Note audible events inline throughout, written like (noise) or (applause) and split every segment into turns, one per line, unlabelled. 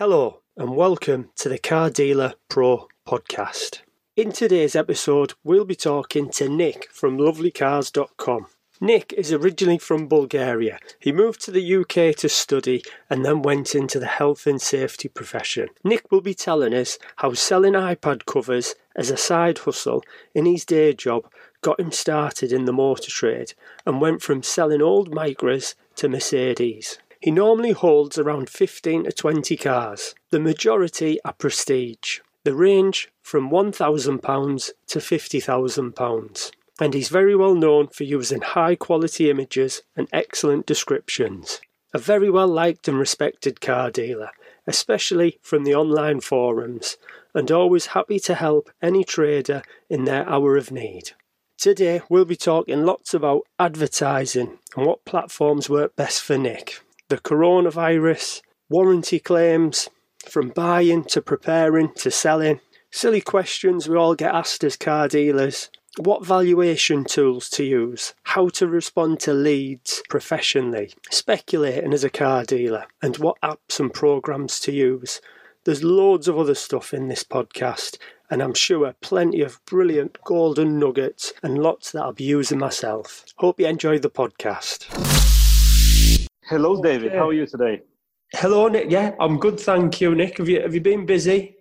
Hello, and welcome to the Car Dealer Pro podcast. In today's episode, we'll be talking to Nick from lovelycars.com. Nick is originally from Bulgaria. He moved to the UK to study and then went into the health and safety profession. Nick will be telling us how selling iPad covers as a side hustle in his day job got him started in the motor trade and went from selling old Micras to Mercedes. He normally holds around 15 to 20 cars. The majority are prestige. They range from £1,000 to £50,000. And he's very well known for using high quality images and excellent descriptions. A very well liked and respected car dealer, especially from the online forums, and always happy to help any trader in their hour of need. Today we'll be talking lots about advertising and what platforms work best for Nick the coronavirus, warranty claims, from buying to preparing to selling, silly questions we all get asked as car dealers, what valuation tools to use, how to respond to leads professionally, speculating as a car dealer, and what apps and programs to use. There's loads of other stuff in this podcast, and I'm sure plenty of brilliant golden nuggets and lots that I'll be using myself. Hope you enjoy the podcast.
Hello, David. How are you today?
Hello, Nick. Yeah, I'm good, thank you, Nick. Have you have you been busy?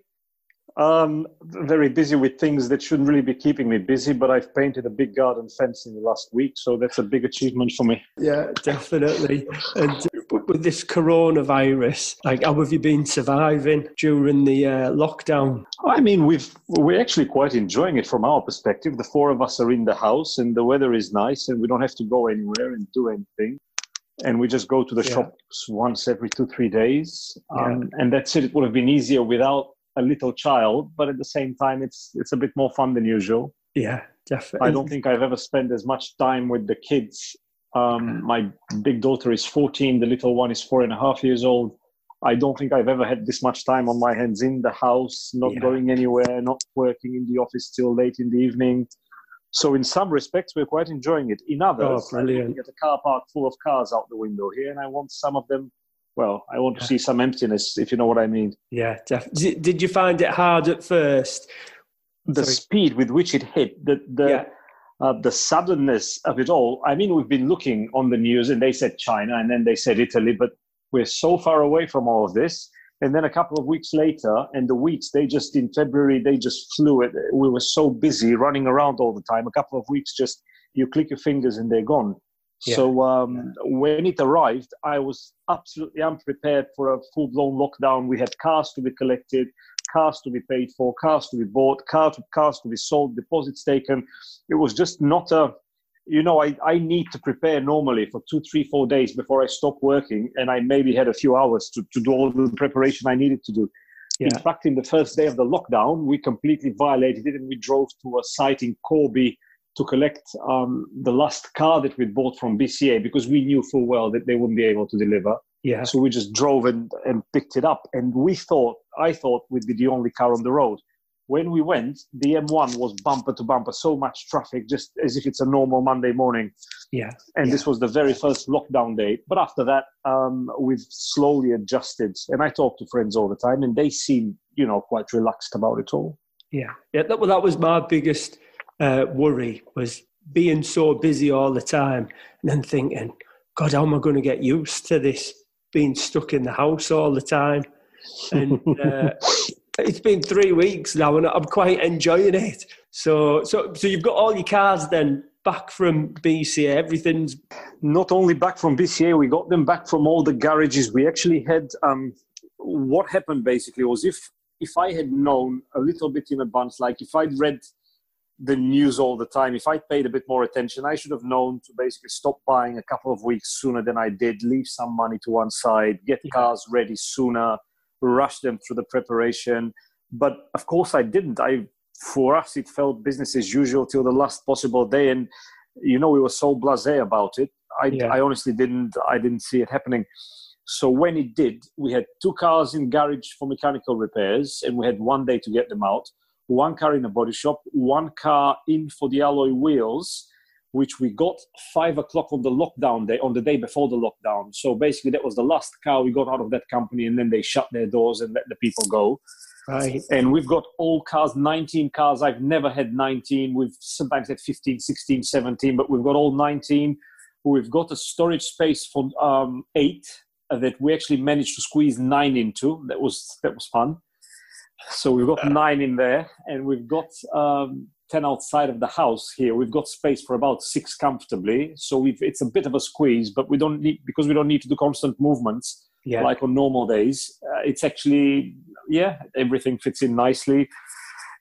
Um, very busy with things that shouldn't really be keeping me busy, but I've painted a big garden fence in the last week, so that's a big achievement for me.
Yeah, definitely. and uh, with this coronavirus, like, how have you been surviving during the uh, lockdown?
I mean, we've we're actually quite enjoying it from our perspective. The four of us are in the house, and the weather is nice, and we don't have to go anywhere and do anything and we just go to the yeah. shops once every two three days. Um, yeah. and that's it. It would have been easier without a little child but at the same time it's it's a bit more fun than usual.
Yeah definitely.
I don't think i've ever spent as much time with the kids. Um, my big daughter is 14 the little one is four and a half years old. I don't think i've ever had this much time on my hands in the house not yeah. going anywhere not working in the office till late in the evening so in some respects, we're quite enjoying it. In others,
oh, brilliant.
get a car park full of cars out the window here, and I want some of them. Well, I want to see some emptiness, if you know what I mean.
Yeah, definitely. Did you find it hard at first?
The Sorry. speed with which it hit, the the yeah. uh, the suddenness of it all. I mean, we've been looking on the news, and they said China, and then they said Italy, but we're so far away from all of this and then a couple of weeks later and the weeks they just in february they just flew it we were so busy running around all the time a couple of weeks just you click your fingers and they're gone yeah. so um, yeah. when it arrived i was absolutely unprepared for a full-blown lockdown we had cars to be collected cars to be paid for cars to be bought cars, cars to be sold deposits taken it was just not a you know, I, I need to prepare normally for two, three, four days before I stop working. And I maybe had a few hours to, to do all the preparation I needed to do. Yeah. In fact, in the first day of the lockdown, we completely violated it and we drove to a site in Corby to collect um, the last car that we bought from BCA because we knew full well that they wouldn't be able to deliver.
Yeah.
So we just drove and, and picked it up. And we thought, I thought we'd be the only car on the road when we went, the M1 was bumper to bumper, so much traffic, just as if it's a normal Monday morning.
Yeah.
And
yeah.
this was the very first lockdown day. But after that, um, we've slowly adjusted. And I talk to friends all the time, and they seem, you know, quite relaxed about it all.
Yeah. Yeah. That, well, that was my biggest uh, worry was being so busy all the time and then thinking, God, how am I going to get used to this being stuck in the house all the time? And (laughs) uh, it's been three weeks now, and I'm quite enjoying it. So, so, so you've got all your cars then back from BCA. Everything's
not only back from BCA. We got them back from all the garages. We actually had. Um, what happened basically was if if I had known a little bit in advance, like if I'd read the news all the time, if I paid a bit more attention, I should have known to basically stop buying a couple of weeks sooner than I did, leave some money to one side, get cars ready sooner, rush them through the preparation. But of course, I didn't. I for us, it felt business as usual till the last possible day, and you know, we were so blasé about it. I, yeah. I honestly didn't. I didn't see it happening. So when it did, we had two cars in garage for mechanical repairs, and we had one day to get them out. One car in a body shop, one car in for the alloy wheels, which we got five o'clock on the lockdown day, on the day before the lockdown. So basically, that was the last car we got out of that company, and then they shut their doors and let the people go.
Right.
And we've got all cars, 19 cars. I've never had 19. We've sometimes had 15, 16, 17, but we've got all 19. We've got a storage space for um, eight that we actually managed to squeeze nine into. That was that was fun. So we've got nine in there, and we've got um, ten outside of the house here. We've got space for about six comfortably. So we've it's a bit of a squeeze, but we don't need because we don't need to do constant movements
Yeah.
like on normal days. Uh, it's actually yeah, everything fits in nicely,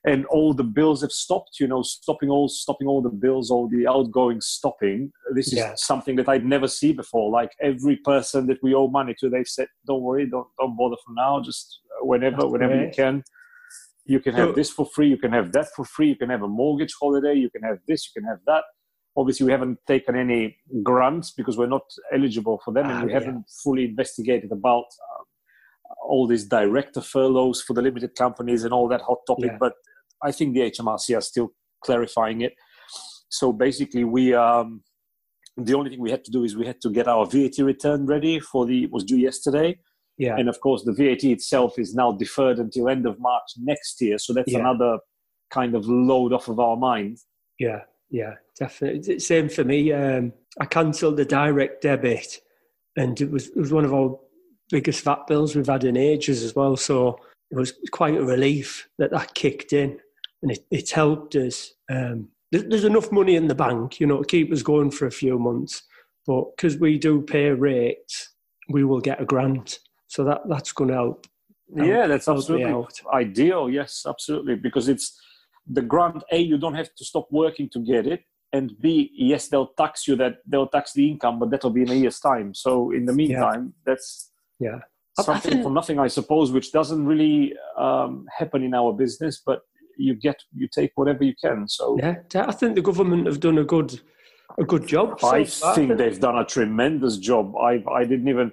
and all the bills have stopped. You know, stopping all stopping all the bills, all the outgoing stopping. This is
Yeah.
something that I'd never see before. Like every person that we owe money to, they've said, "Don't worry, don't don't bother for now. Just whenever,
That's
whenever you can." You can have
So-
this for free. You can have that for free. You can have a mortgage holiday. You can have this. You can have that. Obviously, we haven't taken any grants because we're not eligible for them,
Ah,
and we
yeah.
haven't fully investigated about um, all these director furloughs for the limited companies and all that hot topic.
Yeah.
But I think the HMRC are still clarifying it. So basically, we um, the only thing we had to do is we had to get our VAT return ready for the it was due yesterday,
Yeah.
and of course the VAT itself is now deferred until end of March next year. So that's
Yeah.
another kind of load off of our mind.
Yeah, yeah, definitely. Same for me. Um, I cancelled the direct debit, and it was it was one of our biggest VAT bills we've had in ages as well. So it was quite a relief that that kicked in, and it, it helped us. Um, there- there's enough money in the bank, you know, to keep us going for a few months. But because we do pay rates, we will get a grant, so that that's going to help.
yeah, that's
help
absolutely ideal. Yes, absolutely, because it's the grant. A, you don't have to stop working to get it, and B, yes, they'll tax you that they'll tax the income, but that'll be in a year's time. So in the meantime, that's
Yeah. I- I
something
think-
for nothing, I suppose, which doesn't really um, happen in our business, but you get you take whatever you can. So
Yeah, I think the government have done a good a good job.
I
far.
think they've done a tremendous job. I I didn't even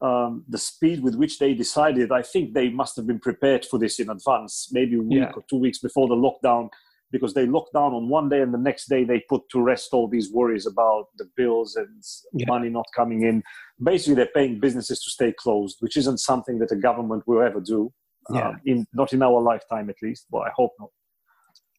um, the speed with which they decided. I think they must have been prepared for this in advance, maybe a week
Yeah.
or two weeks before the lockdown, because they locked down on one day and the next day they put to rest all these worries about the bills and
Yeah.
money not coming in. Basically, they're paying businesses to stay closed, which isn't something that a government will ever do.
Yeah.
Um, in not in our lifetime, at least. But I hope not.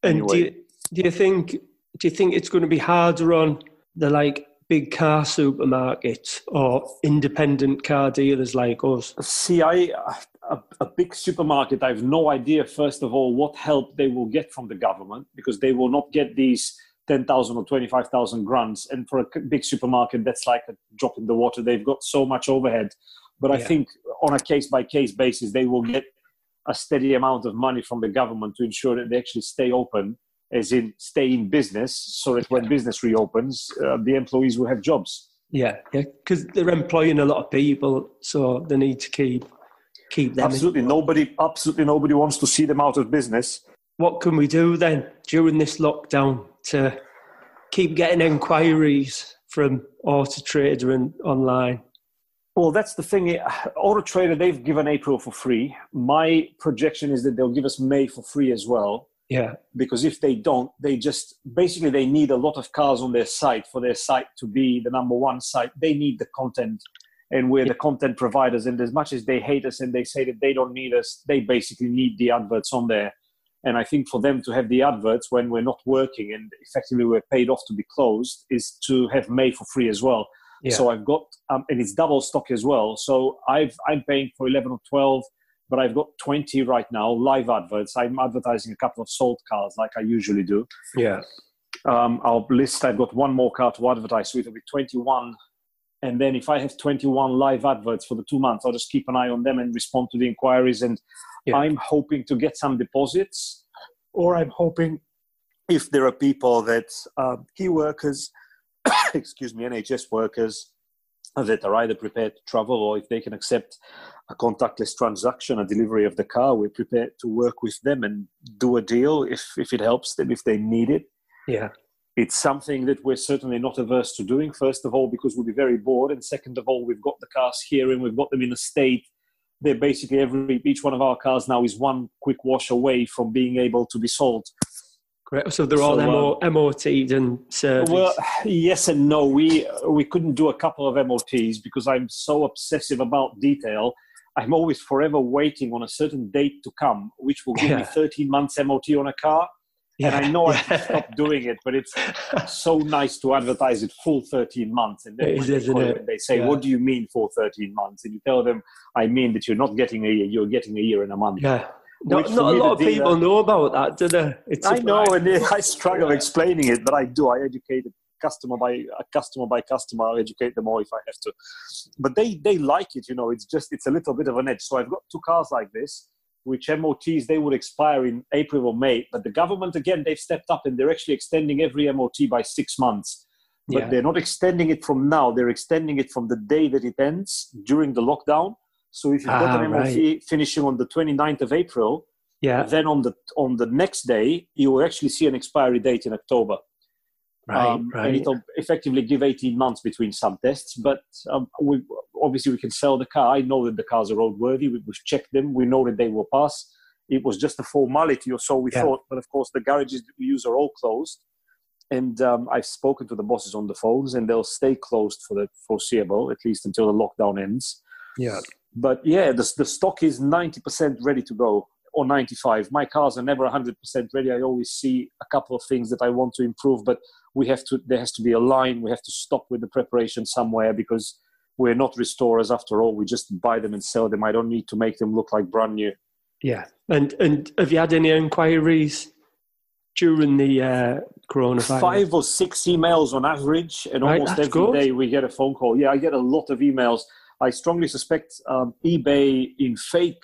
And do you, do you think do you think it's going to be harder on the like big car supermarkets or independent car dealers like us?
See, I a, a big supermarket. I have no idea. First of all, what help they will get from the government because they will not get these ten thousand or twenty five thousand grants. And for a big supermarket, that's like a drop in the water. They've got so much overhead. But I think on a case by case basis, they will get a steady amount of money from the government to ensure that they actually stay open, as in stay in business, so that when business reopens, uh, the employees will have jobs.
Yeah, yeah, because they're employing a lot of people, so they need to keep keep them. in.
Absolutely nobody, absolutely nobody wants to see them out of business.
What can we do then during this lockdown to keep getting inquiries from Auto Trader and online?
Well, that's the thing. Auto Trader, they've given April for free. My projection is that they'll give us May for free as well.
Yeah,
Because if they don't, they just basically they need a lot of cars on their site for their site to be the number one site. They need the content, and we're the content providers. And as much as they hate us and they say that they don't need us, they basically need the adverts on there. And I think for them to have the adverts when we're not working and effectively we're paid off to be closed is to have May for free as well.
yeah,
So I've got, um, and it's double stock as well. So I've, I'm paying for 11 or 12, but I've got 20 right now, live adverts. I'm advertising a couple of sold cars like I usually do.
yeah,
Um, our list, I've got one more car to advertise, so it'll be 21. And then if I have 21 live adverts for the two months, I'll just keep an eye on them and respond to the inquiries. And
Yeah.
I'm hoping to get some deposits, or I'm hoping if there are people that um, key workers, (coughs) excuse me, NHS workers that are either prepared to travel or if they can accept a contactless transaction, a delivery of the car, we're prepared to work with them and do a deal if, if it helps them, if they need it.
yeah,
It's something that we're certainly not averse to doing. First of all, because we'll be very bored, and second of all, we've got the cars here and we've got them in a state. They're basically every each one of our cars now is one quick wash away from being able to be sold.
Great. So they're all so, um, MOT'd and serviced.
Well, yes and no. We we couldn't do a couple of MOTs because I'm so obsessive about detail. I'm always forever waiting on a certain date to come, which will give yeah. me 13 months MOT on a car. Yeah. And I know I have stop doing it, but it's (laughs) so nice to advertise it full 13 months. And then
it is,
they, they say, yeah. What do you mean for 13 months? And you tell them, I mean that you're not getting a year, you're getting a year and a month.
Yeah. Not, not a lot of people know about that, do they?
It's I know, and I struggle explaining it, but I do. I educate customer by customer by customer. I'll educate them all if I have to. But they they like it, you know. It's just it's a little bit of an edge. So I've got two cars like this, which MOTs they would expire in April or May. But the government again they've stepped up and they're actually extending every MOT by six months. But yeah. they're not extending it from now. They're extending it from the day that it ends during the lockdown so if you've got ah, an MOT right. finishing on the 29th of April, yeah. then on the on the next day you will actually see an expiry date in October.
Right, um, right.
And it'll effectively give 18 months between some tests. But um, we, obviously we can sell the car. I know that the cars are roadworthy. We, have checked them. We know that they will pass. It was just a formality or so we yeah. thought. But of course the garages that we use are all closed. And um, I've spoken to the bosses on the phones and they'll stay closed for the foreseeable, at least until the lockdown ends.
Yeah
but yeah, the, the stock is 90% ready to go or 95. My cars are never 100% ready. I always see a couple of things that I want to improve, but we have to, there has to be a line. We have to stop with the preparation somewhere because we're not restorers after all. We just buy them and sell them. I don't need to make them look like brand new.
Yeah. And, and have you had any inquiries during the uh, coronavirus?
Five or six emails on average, and right, almost every good. day we get a phone call. Yeah, I get a lot of emails. I strongly suspect um, eBay in fake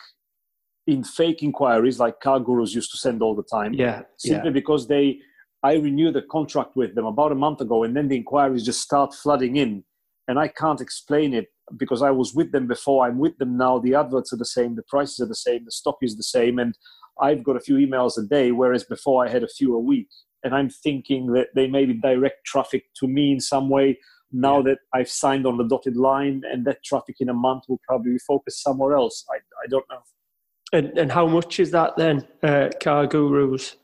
in fake inquiries like car gurus used to send all the time.
Yeah,
simply
yeah.
because they I renewed the contract with them about a month ago, and then the inquiries just start flooding in, and I can't explain it because I was with them before. I'm with them now. The adverts are the same, the prices are the same, the stock is the same, and I've got a few emails a day, whereas before I had a few a week. And I'm thinking that they maybe direct traffic to me in some way now yeah. that I've signed on the dotted line and that traffic in a month will probably be focused somewhere else. I, I don't know.
And, and how much is that then, uh, Car Gurus?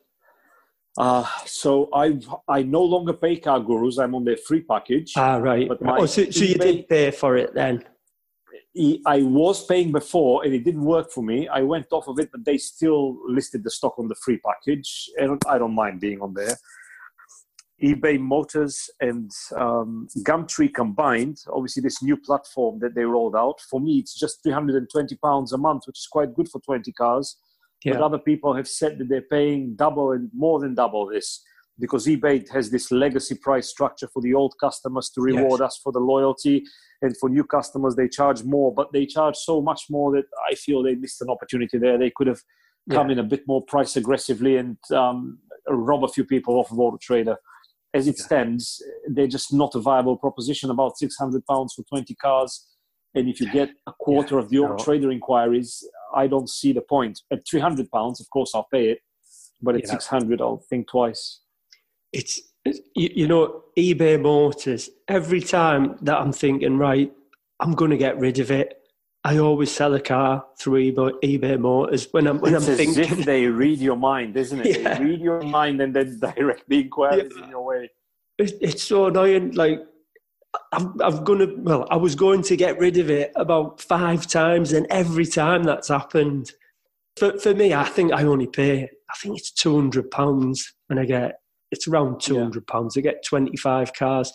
Uh, so I I no longer pay Car Gurus. I'm on their free package.
Ah, right. But oh, so, so you did pay for it then?
I was paying before and it didn't work for me. I went off of it, but they still listed the stock on the free package. And I don't mind being on there eBay Motors and um, Gumtree combined, obviously this new platform that they rolled out, for me it's just 320 pounds a month, which is quite good for 20 cars. Yeah. But other people have said that they're paying double and more than double this because eBay has this legacy price structure for the old customers to reward yes. us for the loyalty, and for new customers they charge more. But they charge so much more that I feel they missed an opportunity there. They could have come yeah. in a bit more price aggressively and um, rob a few people off of Auto Trader as it stands, they're just not a viable proposition. About six hundred pounds for twenty cars, and if you get a quarter yeah, of the no. trader inquiries, I don't see the point. At three hundred pounds, of course, I'll pay it, but at yeah. six hundred, I'll think twice.
It's you know eBay Motors. Every time that I'm thinking, right, I'm going to get rid of it. I always sell a car through eBay, eBay Motors when I'm when
it's
I'm thinking.
They (laughs) read your mind, isn't it? Yeah. They read your mind and then direct the inquiries yeah. in your way.
It, it's so annoying. Like I'm, I'm gonna. Well, I was going to get rid of it about five times, and every time that's happened. For for me, I think I only pay. I think it's two hundred pounds, and I get it's around two hundred pounds. I get twenty five cars.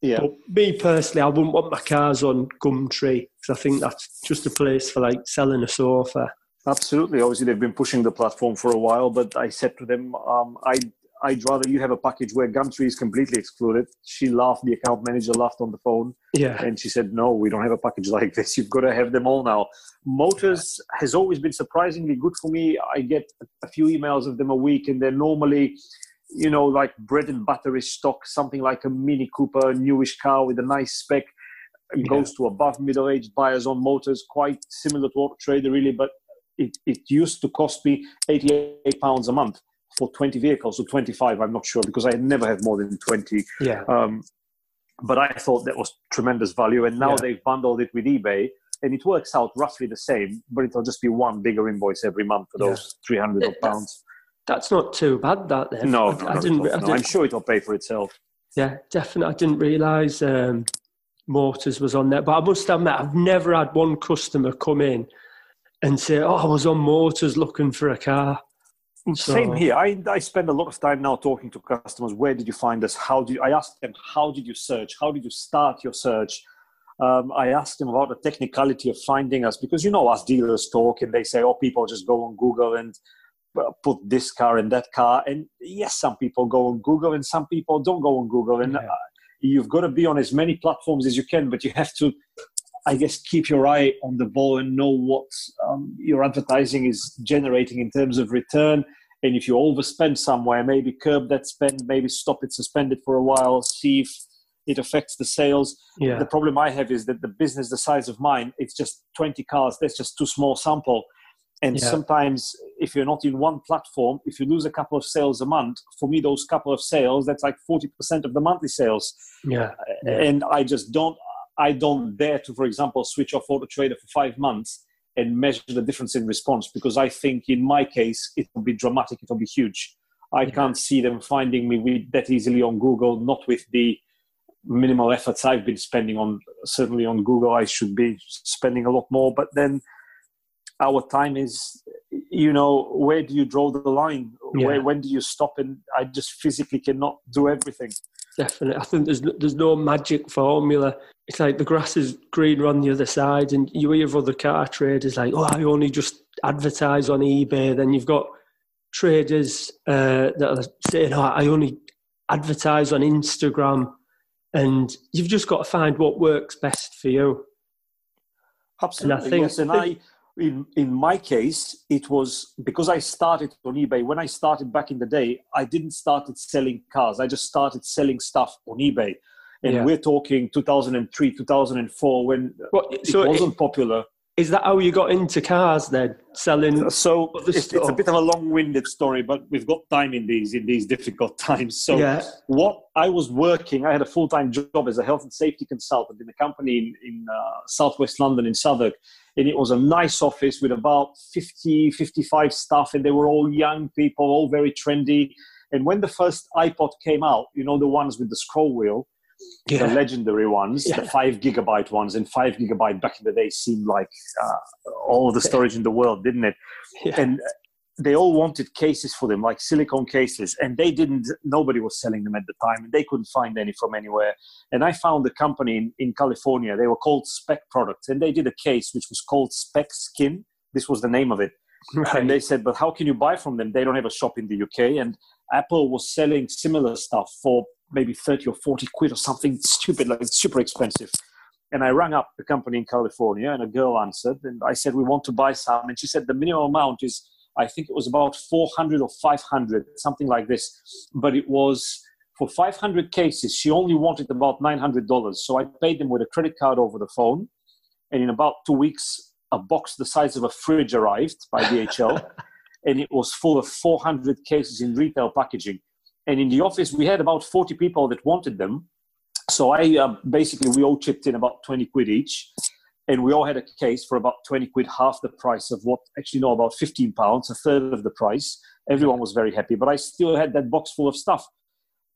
Yeah. But
me personally, I wouldn't want my cars on Gumtree because I think that's just a place for like selling a sofa.
Absolutely. Obviously, they've been pushing the platform for a while, but I said to them, um, I'd, I'd rather you have a package where Gumtree is completely excluded. She laughed, the account manager laughed on the phone.
Yeah.
And she said, No, we don't have a package like this. You've got to have them all now. Motors has always been surprisingly good for me. I get a few emails of them a week, and they're normally you know, like bread and butter stock, something like a Mini Cooper, newish car with a nice spec. Yeah. goes to above middle aged buyers on motors, quite similar to Auto Trader, really. But it, it used to cost me 88 pounds a month for 20 vehicles or 25, I'm not sure, because I never had more than 20.
Yeah.
Um, but I thought that was tremendous value. And now yeah. they've bundled it with eBay and it works out roughly the same, but it'll just be one bigger invoice every month for those yeah. 300 pounds
That's not too bad, that then.
No,
I, I didn't, I.
I'm sure it'll pay for itself.
Yeah, definitely. I didn't realise um, Motors was on there, but I must admit, I've never had one customer come in and say, "Oh, I was on Motors looking for a car." So-
Same here. I, I spend a lot of time now talking to customers. Where did you find us? How did you, I ask them? How did you search? How did you start your search? Um, I asked them about the technicality of finding us because you know us dealers talk and they say, "Oh, people just go on Google and put this car and that car." And yes, some people go on Google and some people don't go on Google. And
Yeah.
uh, you've got to be on as many platforms as you can, but you have to I guess keep your eye on the ball and know what um, your advertising is generating in terms of return. And if you overspend somewhere, maybe curb that spend, maybe stop it, suspend it for a while, see if it affects the sales.
Yeah,
The problem I have is that the business the size of mine, it's just 20 cars. That's just too small sample. And
Yeah.
sometimes if you're not in one platform, if you lose a couple of sales a month, for me, those couple of sales, that's like 40% of the monthly sales
yeah, uh, Yeah.
and I just don't I don't dare to, for example, switch off Auto Trader for five months and measure the difference in response because I think in my case it will be dramatic, it will be huge. I
Yeah.
can't see them finding me with that easily on Google, not with the minimal efforts I've been spending on certainly on Google. I should be spending a lot more, but then our time is you know where do you draw the line
Yeah.
where when do you stop and i just physically cannot do everything
definitely. I think there's no, there's no magic formula. It's like the grass is greener on the other side, and you hear of other car traders like, "Oh, I only just advertise on eBay." Then you've got traders uh, that are saying, "Oh, I only advertise on Instagram," and you've just got to find what works best for you.
Absolutely,
think-
yes. And I, in in my case, it was because I started on eBay. When I started back in the day, I didn't started selling cars. I just started selling stuff on eBay. And
Yeah.
we're talking 2003, 2004, when it
so,
wasn't popular.
is that how you got into cars then? Selling?
So it's, it's a bit of a long-winded story, but we've got time in these in these difficult (laughs) times. So
yeah,
what I was working, I had a full time job as a health and safety consultant in a company in, in uh, southwest London in Southwark. And it was a nice office with about 50, 55 staff, and they were all young people, all very trendy. And when the first iPod came out, you know, the ones with the scroll wheel, the legendary ones,
Yeah.
the five gigabyte ones, and five gigabyte back in the day seemed like uh, all the storage in the world, didn't it?
yeah.
and they all wanted cases for them like silicone cases and they didn't nobody was selling them at the time and they couldn't find any from anywhere. And i found a company in, in california they were called Speck products and they did a case which was called Speck skin. This was the name of it.
Right.
and they said but how can you buy from them? They don't have a shop in the uk and apple was selling similar stuff for maybe 30 or 40 quid or something (laughs) stupid like super expensive. And I rang up the company in California, and a girl answered, and I said, "We want to buy some." And she said, "The minimum amount is, I think it was about 400 or 500, something like this, but it was." For 500 cases, she only wanted about $900. So I paid them with a credit card over the phone. And in about two weeks, a box the size of a fridge arrived by DHL. (laughs) and it was full of 400 cases in retail packaging. And in the office, we had about 40 people that wanted them so I uh, basically we all chipped in about twenty quid each, and we all had a case for about twenty quid, half the price of what actually no about fifteen pounds, a third of the price. Everyone was very happy, but I still had that box full of stuff,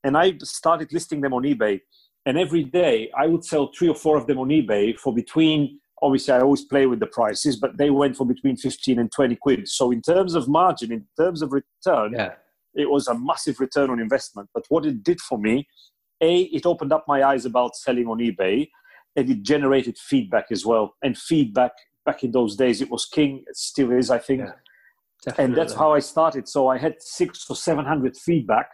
and I started listing them on eBay. And every day I would sell three or four of them on eBay for between. Obviously, I always play with the prices, but they went for between fifteen and twenty quid. So in terms of margin, in terms of return,
yeah,
it was a massive return on investment. But what it did for me, A, it opened up my eyes about selling on eBay and it generated feedback as well. And feedback back in those days, it was king, it still is, I think.
Yeah,
and that's how I started. So I had six or 700 feedback.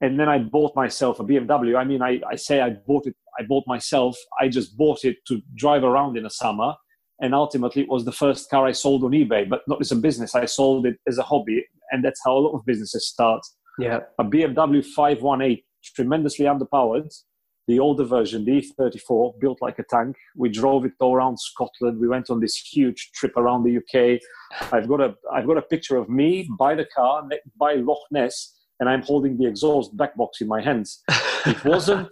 And then I bought myself a BMW. I mean, I, I say I bought it, I bought myself. I just bought it to drive around in the summer. And ultimately, it was the first car I sold on eBay, but not as a business. I sold it as a hobby. And that's how a lot of businesses start
Yeah,
a BMW 518, tremendously underpowered, the older version, the E34, built like a tank. We drove it all around Scotland. We went on this huge trip around the UK. I've got a I've got a picture of me by the car by Loch Ness, and I'm holding the exhaust back box in my hands. It wasn't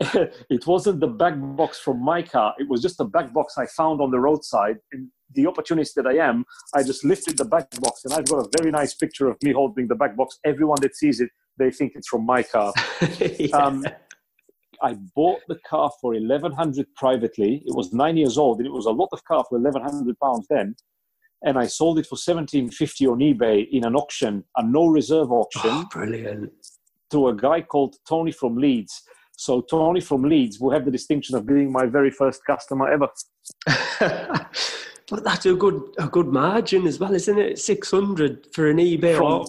(laughs) it wasn't the back box from my car. It was just a back box I found on the roadside. And the opportunist that I am, I just lifted the back box, and I've got a very nice picture of me holding the back box. Everyone that sees it, they think it's from my car. (laughs) yeah. um, I bought the car for 1100 privately. It was nine years old, and it was a lot of car for 1100 pounds then. And I sold it for 1750 on eBay in an auction, a no reserve oh, auction. Oh,
brilliant.
To a guy called Tony from Leeds. So Tony from Leeds will have the distinction of being my very first customer ever. (laughs)
but that's a good a good margin as well, isn't it? Six hundred for an eBay. From,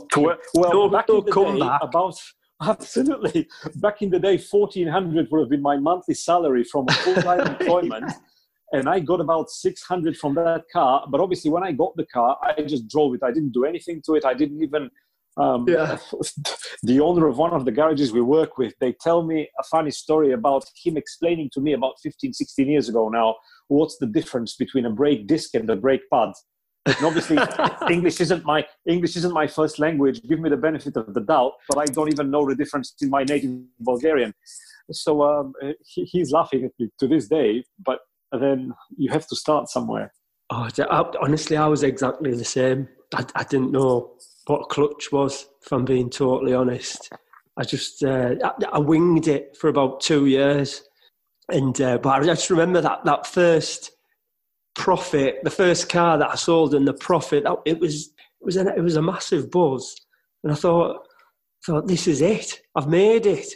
well, no, back no in the day, about Absolutely. Back in the day, 1400 would have been my monthly salary from full time (laughs) employment. And I got about 600 from that car. But obviously, when I got the car, I just drove it. I didn't do anything to it. I didn't even. Um, yeah. (laughs) the owner of one of the garages we work with, they tell me a funny story about him explaining to me about 15, 16 years ago now what's the difference between a brake disc and a brake pad. And obviously, (laughs) English isn't my English isn't my first language. Give me the benefit of the doubt, but I don't even know the difference in my native Bulgarian. So um, he, he's laughing at me to this day. But then you have to start somewhere.
Oh, honestly, I was exactly the same. I, I didn't know what clutch was. If I'm being totally honest, I just uh, I, I, winged it for about two years, and uh, but I just remember that that first profit, the first car that I sold and the profit, it was it was a, it was a massive buzz, and I thought thought this is it. I've made it.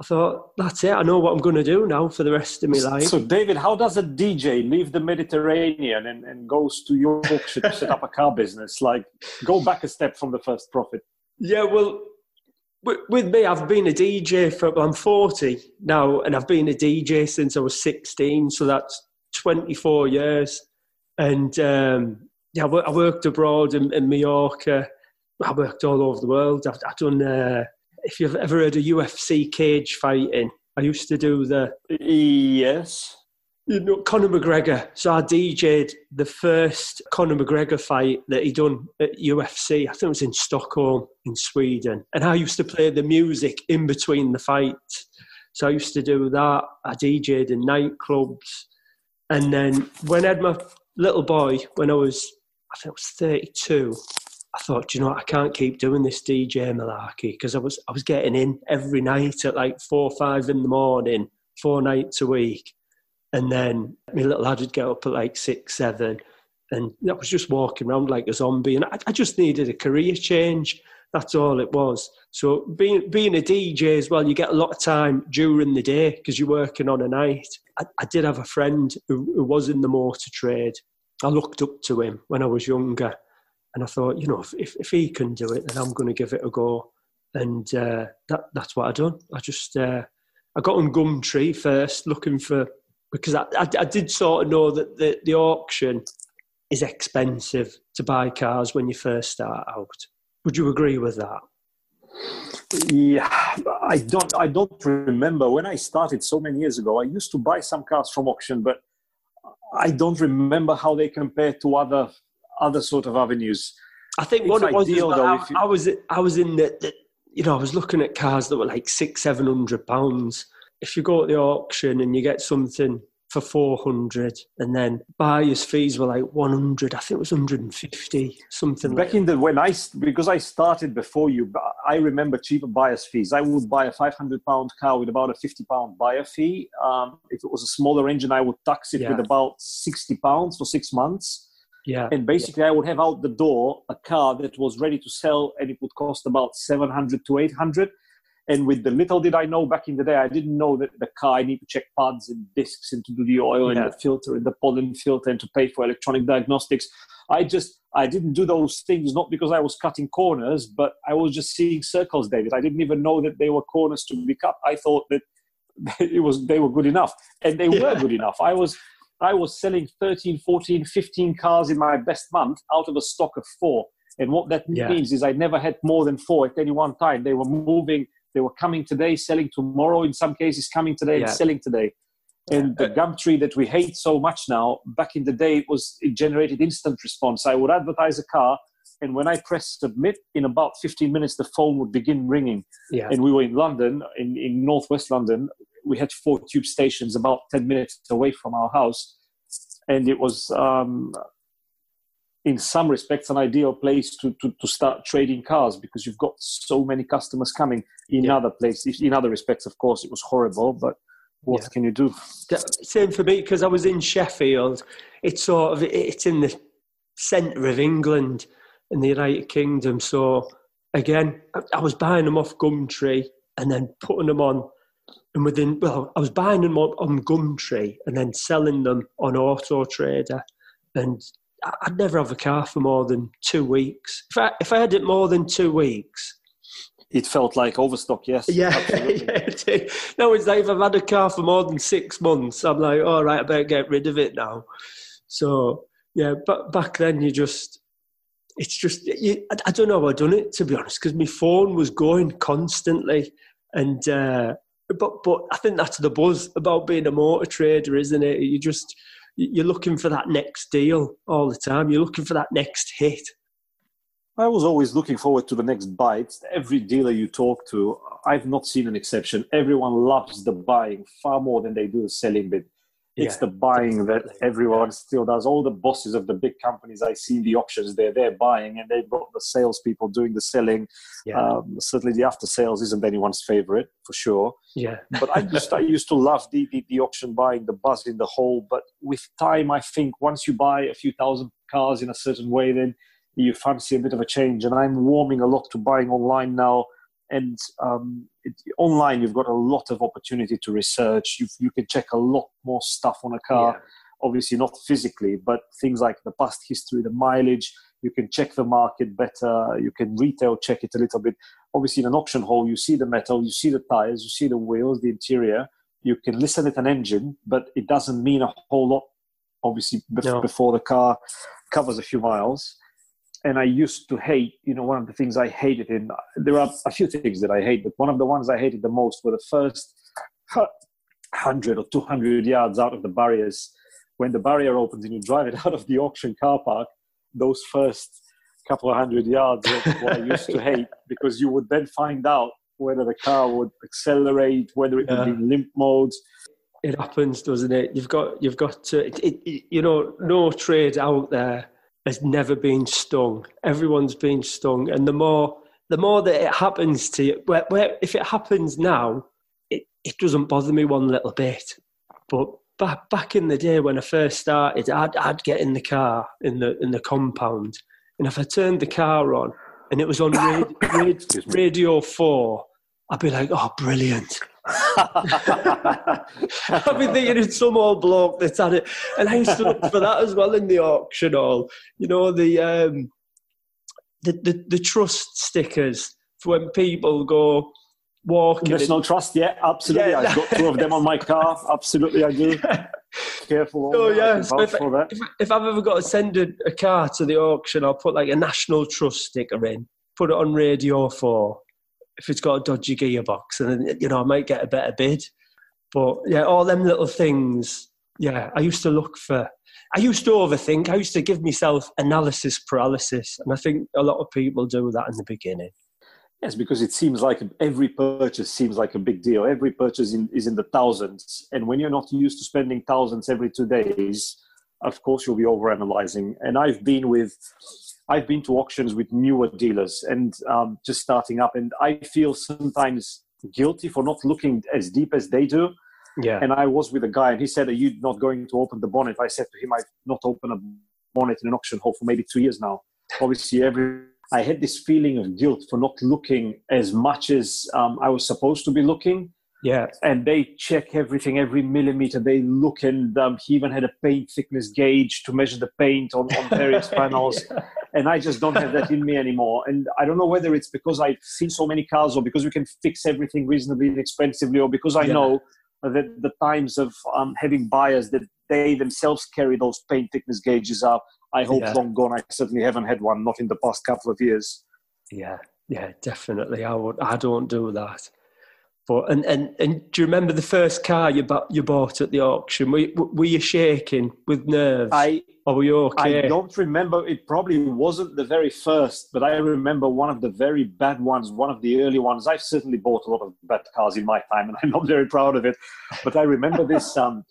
I thought that's it. I know what I'm going to do now for the rest of my life.
So, David, how does a DJ leave the Mediterranean and, and goes to Yorkshire to set up a car business? Like, go back a step from the first profit.
Yeah, well, with me, I've been a DJ for I'm 40 now, and I've been a DJ since I was 16. So that's 24 years. And um, yeah, I worked abroad in, in Mallorca. I worked all over the world. I've, I've done, uh, if you've ever heard of UFC cage fighting, I used to do the.
Yes.
You know, Conor McGregor. So I DJ'd the first Conor McGregor fight that he done at UFC. I think it was in Stockholm, in Sweden. And I used to play the music in between the fights. So I used to do that. I DJ'd in nightclubs. And then when I had my little boy, when I was, I think I was 32, I thought, you know what, I can't keep doing this DJ malarkey because I was, I was getting in every night at like four five in the morning, four nights a week. And then my little lad would get up at like six, seven. And I was just walking around like a zombie. And I, I just needed a career change. That's all it was. So being being a DJ as well, you get a lot of time during the day because you're working on a night. I, I did have a friend who, who, was in the motor trade. I looked up to him when I was younger, and I thought, you know, if if, if he can do it, then I'm going to give it a go. And uh, that that's what I done. I just uh, I got on Gumtree first, looking for because I, I, I did sort of know that the, the auction is expensive to buy cars when you first start out. Would you agree with that?
Yeah, I don't. I don't remember when I started so many years ago. I used to buy some cars from auction, but I don't remember how they compare to other other sort of avenues.
I think what it was ideal, though, I, you... I, was I was in the, the, you know I was looking at cars that were like six seven hundred pounds. If you go to the auction and you get something for 400 and then buyer's fees were like 100 i think it was 150 something
back
like
in the when i because i started before you i remember cheaper buyer's fees i would buy a 500 pound car with about a 50 pound buyer fee um, if it was a smaller engine i would tax it yeah. with about 60 pounds for six months
yeah
and basically
yeah.
i would have out the door a car that was ready to sell and it would cost about 700 to 800 and with the little did I know back in the day, I didn't know that the car I need to check pads and discs and to do the oil yeah. and the filter and the pollen filter and to pay for electronic diagnostics. I just I didn't do those things not because I was cutting corners, but I was just seeing circles, David. I didn't even know that they were corners to be cut. I thought that (laughs) it was they were good enough, and they yeah. were good enough. I was I was selling 13, 14, 15 cars in my best month out of a stock of four. And what that yeah. means is I never had more than four at any one time. They were moving they were coming today, selling tomorrow. In some cases, coming today yeah. and selling today. And the Gumtree that we hate so much now, back in the day, it was it generated instant response. I would advertise a car, and when I press submit, in about 15 minutes, the phone would begin ringing.
Yeah.
And we were in London, in, in northwest London, we had four tube stations about 10 minutes away from our house. And it was, um, in some respects, an ideal place to, to, to start trading cars because you've got so many customers coming. In yeah. other places, in other respects, of course, it was horrible, but what yeah. can you do?
Same for me because I was in Sheffield. It's sort of it's in the centre of England in the United Kingdom. So again, I was buying them off Gumtree and then putting them on. And within, well, I was buying them on, on Gumtree and then selling them on Auto Trader. And I'd never have a car for more than two weeks. If I, if I had it more than two weeks,
it felt like overstock, yes.
Yeah, (laughs) yeah. No, it's like if I've had a car for more than six months, I'm like, all right, I better get rid of it now. So yeah, but back then you just, it's just, you, I, I, don't know how I done it to be honest, because my phone was going constantly, and uh, but but I think that's the buzz about being a motor trader, isn't it? You just you're looking for that next deal all the time. You're looking for that next hit.
I was always looking forward to the next bite. Every dealer you talk to, I've not seen an exception. Everyone loves the buying far more than they do the selling bit. It's yeah, the buying definitely. that everyone still does. All the bosses of the big companies I see in the auctions, they're they're buying, and they've got the salespeople doing the selling. Yeah. Um, certainly, the after sales isn't anyone's favorite for sure.
Yeah.
but I used I used to love the, the the auction buying, the buzz in the whole. But with time, I think once you buy a few thousand cars in a certain way, then you fancy a bit of a change. And I'm warming a lot to buying online now. And um, it, online, you've got a lot of opportunity to research. you you can check a lot more stuff on a car. Yeah. Obviously, not physically, but things like the past history, the mileage. You can check the market better. You can retail check it a little bit. Obviously, in an auction hall, you see the metal, you see the tires, you see the wheels, the interior. You can listen at an engine, but it doesn't mean a whole lot. Obviously, no. before the car covers a few miles and I used to hate, you know, one of the things I hated in, there are a few things that I hate, but one of the ones I hated the most were the first 100 or 200 yards out of the barriers. When the barrier opens and you drive it (laughs) out of the auction car park, those first couple of hundred yards what I used to hate (laughs) because you would then find out whether the car would accelerate, whether it would be in limp mode.
It happens, doesn't it? You've got, you've got to, it, it, you know, no trade out there has never been stung. Everyone's been stung, and the more the more that it happens to you, where, where if it happens now, it, it doesn't bother me one little bit. But back back in the day when I first started, I'd I'd get in the car in the in the compound, and if I turned the car on and it was on (coughs) radio, radio four, I'd be like, oh, brilliant. (laughs) I've been thinking it's some old bloke that's had it, and I used to for that as well in the auction hall. You know the um, the, the, the trust stickers for when people go walking.
National in. Trust, yeah, absolutely. Yeah. I've got two of them on my car. (laughs) Absolutely, I do. Careful.
Oh yeah. So if, I, if, if, I've ever got to send a, a car to the auction, I'll put like a National Trust sticker in, put it on Radio Four if it's got a dodgy gearbox, and then, you know I might get a better bid. But yeah, all them little things. Yeah, I used to look for. I used to overthink. I used to give myself analysis paralysis, and I think a lot of people do that in the beginning.
Yes, because it seems like every purchase seems like a big deal. Every purchase in, is in the thousands, and when you're not used to spending thousands every two days, of course you'll be overanalyzing. And I've been with I've been to auctions with newer dealers and um, just starting up, and I feel sometimes guilty for not looking as deep as they do.
Yeah.
And I was with a guy, and he said, "Are you not going to open the bonnet?" I said to him, "I've not opened a bonnet in an auction hall for maybe two years now." Obviously, every I had this feeling of guilt for not looking as much as um, I was supposed to be looking.
Yeah.
And they check everything, every millimeter. They look, and um, he even had a paint thickness gauge to measure the paint on, on various (laughs) panels. yeah and I just don't have that in me anymore. And I don't know whether it's because I've seen so many cars, or because we can fix everything reasonably inexpensively, or because I yeah. know that the times of um, having buyers that they themselves carry those paint thickness gauges are, I hope, yeah. long gone. I certainly haven't had one, not in the past couple of years.
Yeah, yeah, definitely. I would. I don't do that. But and, and and do you remember the first car you bought you bought at the auction? Were, were you shaking with nerves?
I
or were you okay?
I don't remember. It probably wasn't the very first, but I remember one of the very bad ones, one of the early ones. I've certainly bought a lot of bad cars in my time, and (laughs) I'm not very proud of it. But I remember this (laughs) um,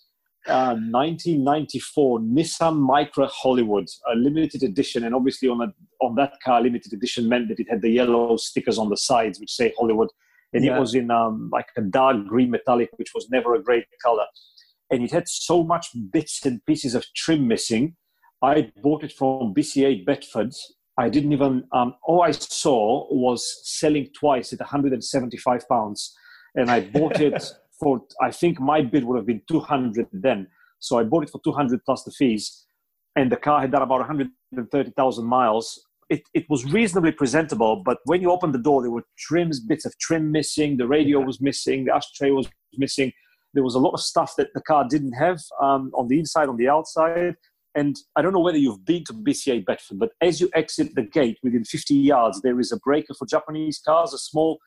uh, 1994 Nissan Micra Hollywood, a limited edition, and obviously on a, on that car, limited edition meant that it had the yellow stickers on the sides which say Hollywood and yeah. it was in um, like a dark green metallic, which was never a great color. And it had so much bits and pieces of trim missing. I bought it from BCA Bedford. I didn't even. Um, all I saw was selling twice at 175 pounds, and I bought it (laughs) for. I think my bid would have been 200 then. So I bought it for 200 plus the fees, and the car had done about 130,000 miles it, it was reasonably presentable, but when you opened the door, there were trims, bits of trim missing, the radio was missing, the ashtray was missing. There was a lot of stuff that the car didn't have um, on the inside, on the outside. And I don't know whether you've been to BCA Bedford, but as you exit the gate within 50 yards, there is a breaker for Japanese cars, a small,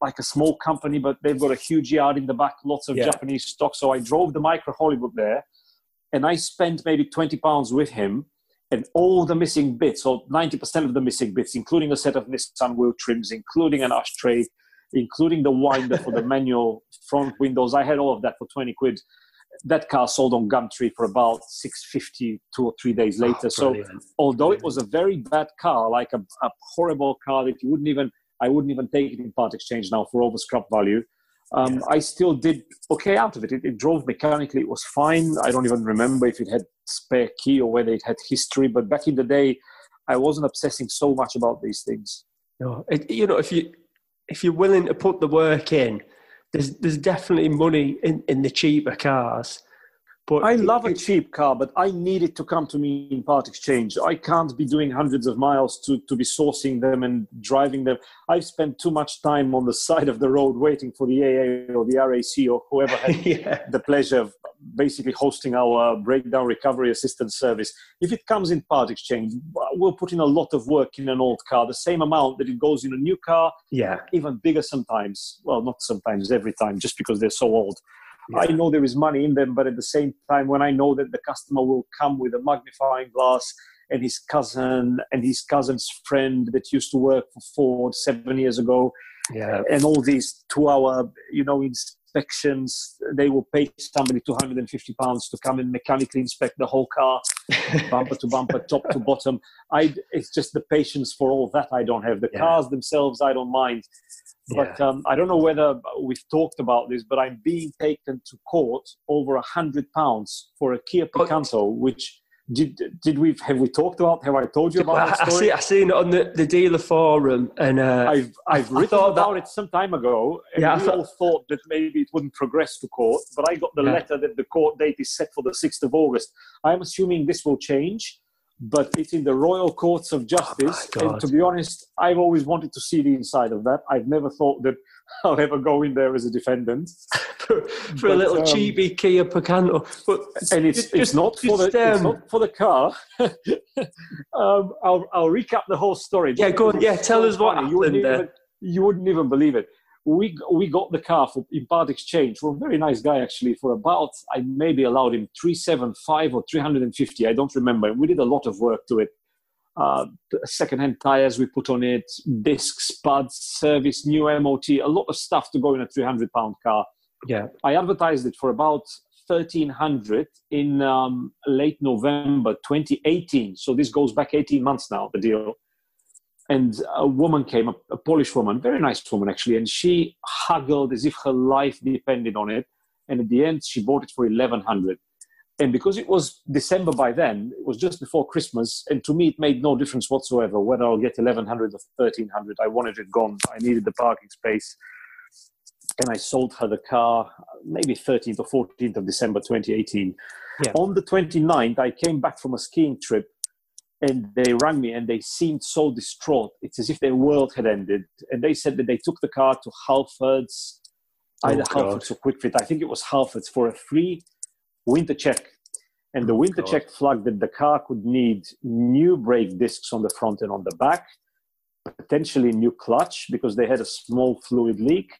like a small company, but they've got a huge yard in the back, lots of yeah. Japanese stock. So I drove the Micra Hollywood there and I spent maybe 20 pounds with him and all the missing bits, or 90% of the missing bits, including a set of Nissan wheel trims, including an ashtray, including the winder for the (laughs) manual front windows. I had all of that for 20 quid. That car sold on Gumtree for about 650 two or three days ah, later. Oh, so although it was a very bad car, like a, a horrible car that you wouldn't even, I wouldn't even take it in part exchange now for over scrap value. Um. I still did okay out of it. it. it. drove mechanically; it was fine. I don't even remember if it had spare key or whether it had history. But back in the day, I wasn't obsessing so much about these things.
No, it, you know, if you if you're willing to put the work in, there's there's definitely money in, in the cheaper cars.
But I love a cheap car, but I need it to come to me in part exchange. I can't be doing hundreds of miles to, to be sourcing them and driving them. I've spent too much time on the (laughs) side of the road waiting for the AA or the RAC or whoever had (laughs) yeah. the pleasure of basically hosting our breakdown recovery assistance service. If it comes in part exchange, we'll put in a lot of work in an old car, the same amount that it goes in a new car.
Yeah.
Even bigger sometimes. Well, not sometimes, every time, just because they're so old. Yeah. I know there is money in them, but at the same time, when I know that the customer will come with a magnifying glass and his cousin and his cousin's friend that used to work for Ford seven years ago,
yeah.
and all these two-hour, you know, inspections, they will pay somebody 250 pounds to come and mechanically inspect the whole car, (laughs) bumper to bumper, top to bottom. I, it's just the patience for all that I don't have. The yeah. cars themselves, I don't mind. But yeah. um, I don't know whether we've talked about this, but I'm being taken to court over a hundred pounds for a Kia Picanto, which did did we have we talked about? Have I told you about that story?
I see, I seen it on the, the dealer forum, and uh,
I've I've written about that, it some time ago. And yeah, we thought, all thought that maybe it wouldn't progress to court, but I got the yeah. letter that the court date is set for the sixth of August. I'm assuming this will change but it's in the royal courts of justice. Oh and to be honest, I've always wanted to see the inside of that. I've never thought that (laughs) I'll ever go in there as a defendant (laughs)
for, for but, a little um, cheapy Kia Picanto.
But (laughs) and it's, just, it's not for the um, it's not for the car. um, I'll I'll recap the whole story.
Yeah, go on. Yeah, tell us what happened
you wouldn't,
there.
even, you wouldn't even believe it we we got the car for in part exchange for a very nice guy actually for about I maybe allowed him three seven five or three hundred and fifty I don't remember. We did a lot of work to it. Uh, second-hand tires we put on it, discs, pads, service, new MOT, a lot of stuff to go in a three hundred pound car.
Yeah,
I advertised it for about thirteen hundred in um, late November 2018. So this goes back eighteen months now. The deal and a woman came, a, a, Polish woman, very nice woman actually, and she haggled as if her life depended on it. And at the end, she bought it for 1100 And because it was December by then, it was just before Christmas, and to me, it made no difference whatsoever whether I'll get 1100 or 1300 I wanted it gone. I needed the parking space. And I sold her the car maybe 13th or 14th of December 2018. Yeah. On the 29th, I came back from a skiing trip and they rang me and they seemed so distraught. It's as if their world had ended. And they said that they took the car to Halfords, oh, either oh, Halfords or Kwik Fit. I think it was Halfords for a free winter check. And the oh, winter God. check flagged that the car could need new brake discs on the front and on the back, potentially new clutch because they had a small fluid leak,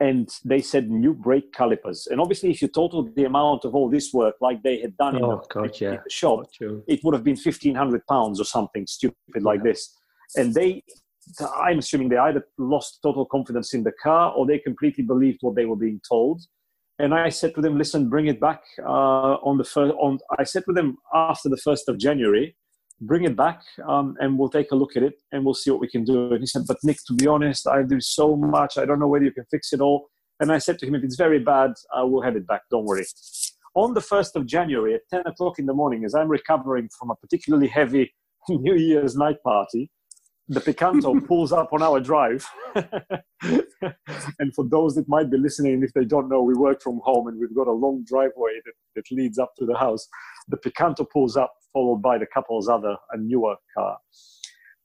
and they said new brake calipers. And obviously, if you total the amount of all this work, like they had done oh, in, the, God, yeah. in the shop, it would have been fifteen hundred pounds or something stupid yeah. like this. And they, I'm assuming they either lost total confidence in the car or they completely believed what they were being told. And I said to them, "Listen, bring it back uh, on the first." On I said to them after the first of January, bring it back um, and we'll take a look at it and we'll see what we can do. And he said, But Nick, to be honest, I do so much. I don't know whether you can fix it all. And I said to him, If it's very bad, I will have it back. Don't worry. On the 1st of January at 10 o'clock in the morning, as I'm recovering from a particularly heavy (laughs) New Year's night party, the Picanto (laughs) pulls up on our drive. (laughs) and for those that might be listening, if they don't know, we work from home and we've got a long driveway that, that leads up to the house. The Picanto pulls up followed by the couple's other a newer car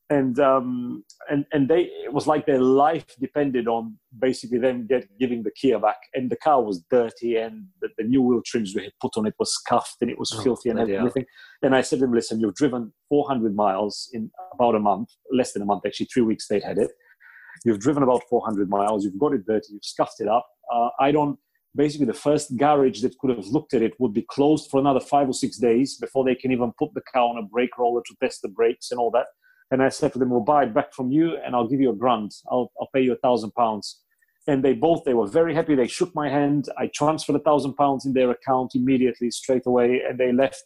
and um, and and they it was like their life depended on basically them get, giving the Kia back. And the car was dirty, and the, the new wheel trims we had put on it was scuffed, and it was oh, filthy and everything. And I said to them, "Listen, you've driven 400 miles in about a month, less than a month actually, three weeks they had it. You've driven about 400 miles. You've got it dirty. You've scuffed it up. Uh, I don't basically the first garage that could have looked at it would be closed for another five or six days before they can even put the car on a brake roller to test the brakes and all that. And I said to them, "We'll buy it back from you, and I'll give you a grant. I'll, I'll pay you a thousand pounds." And they both they were very happy. They shook my hand. I transferred a thousand pounds in their account immediately, straight away, and they left.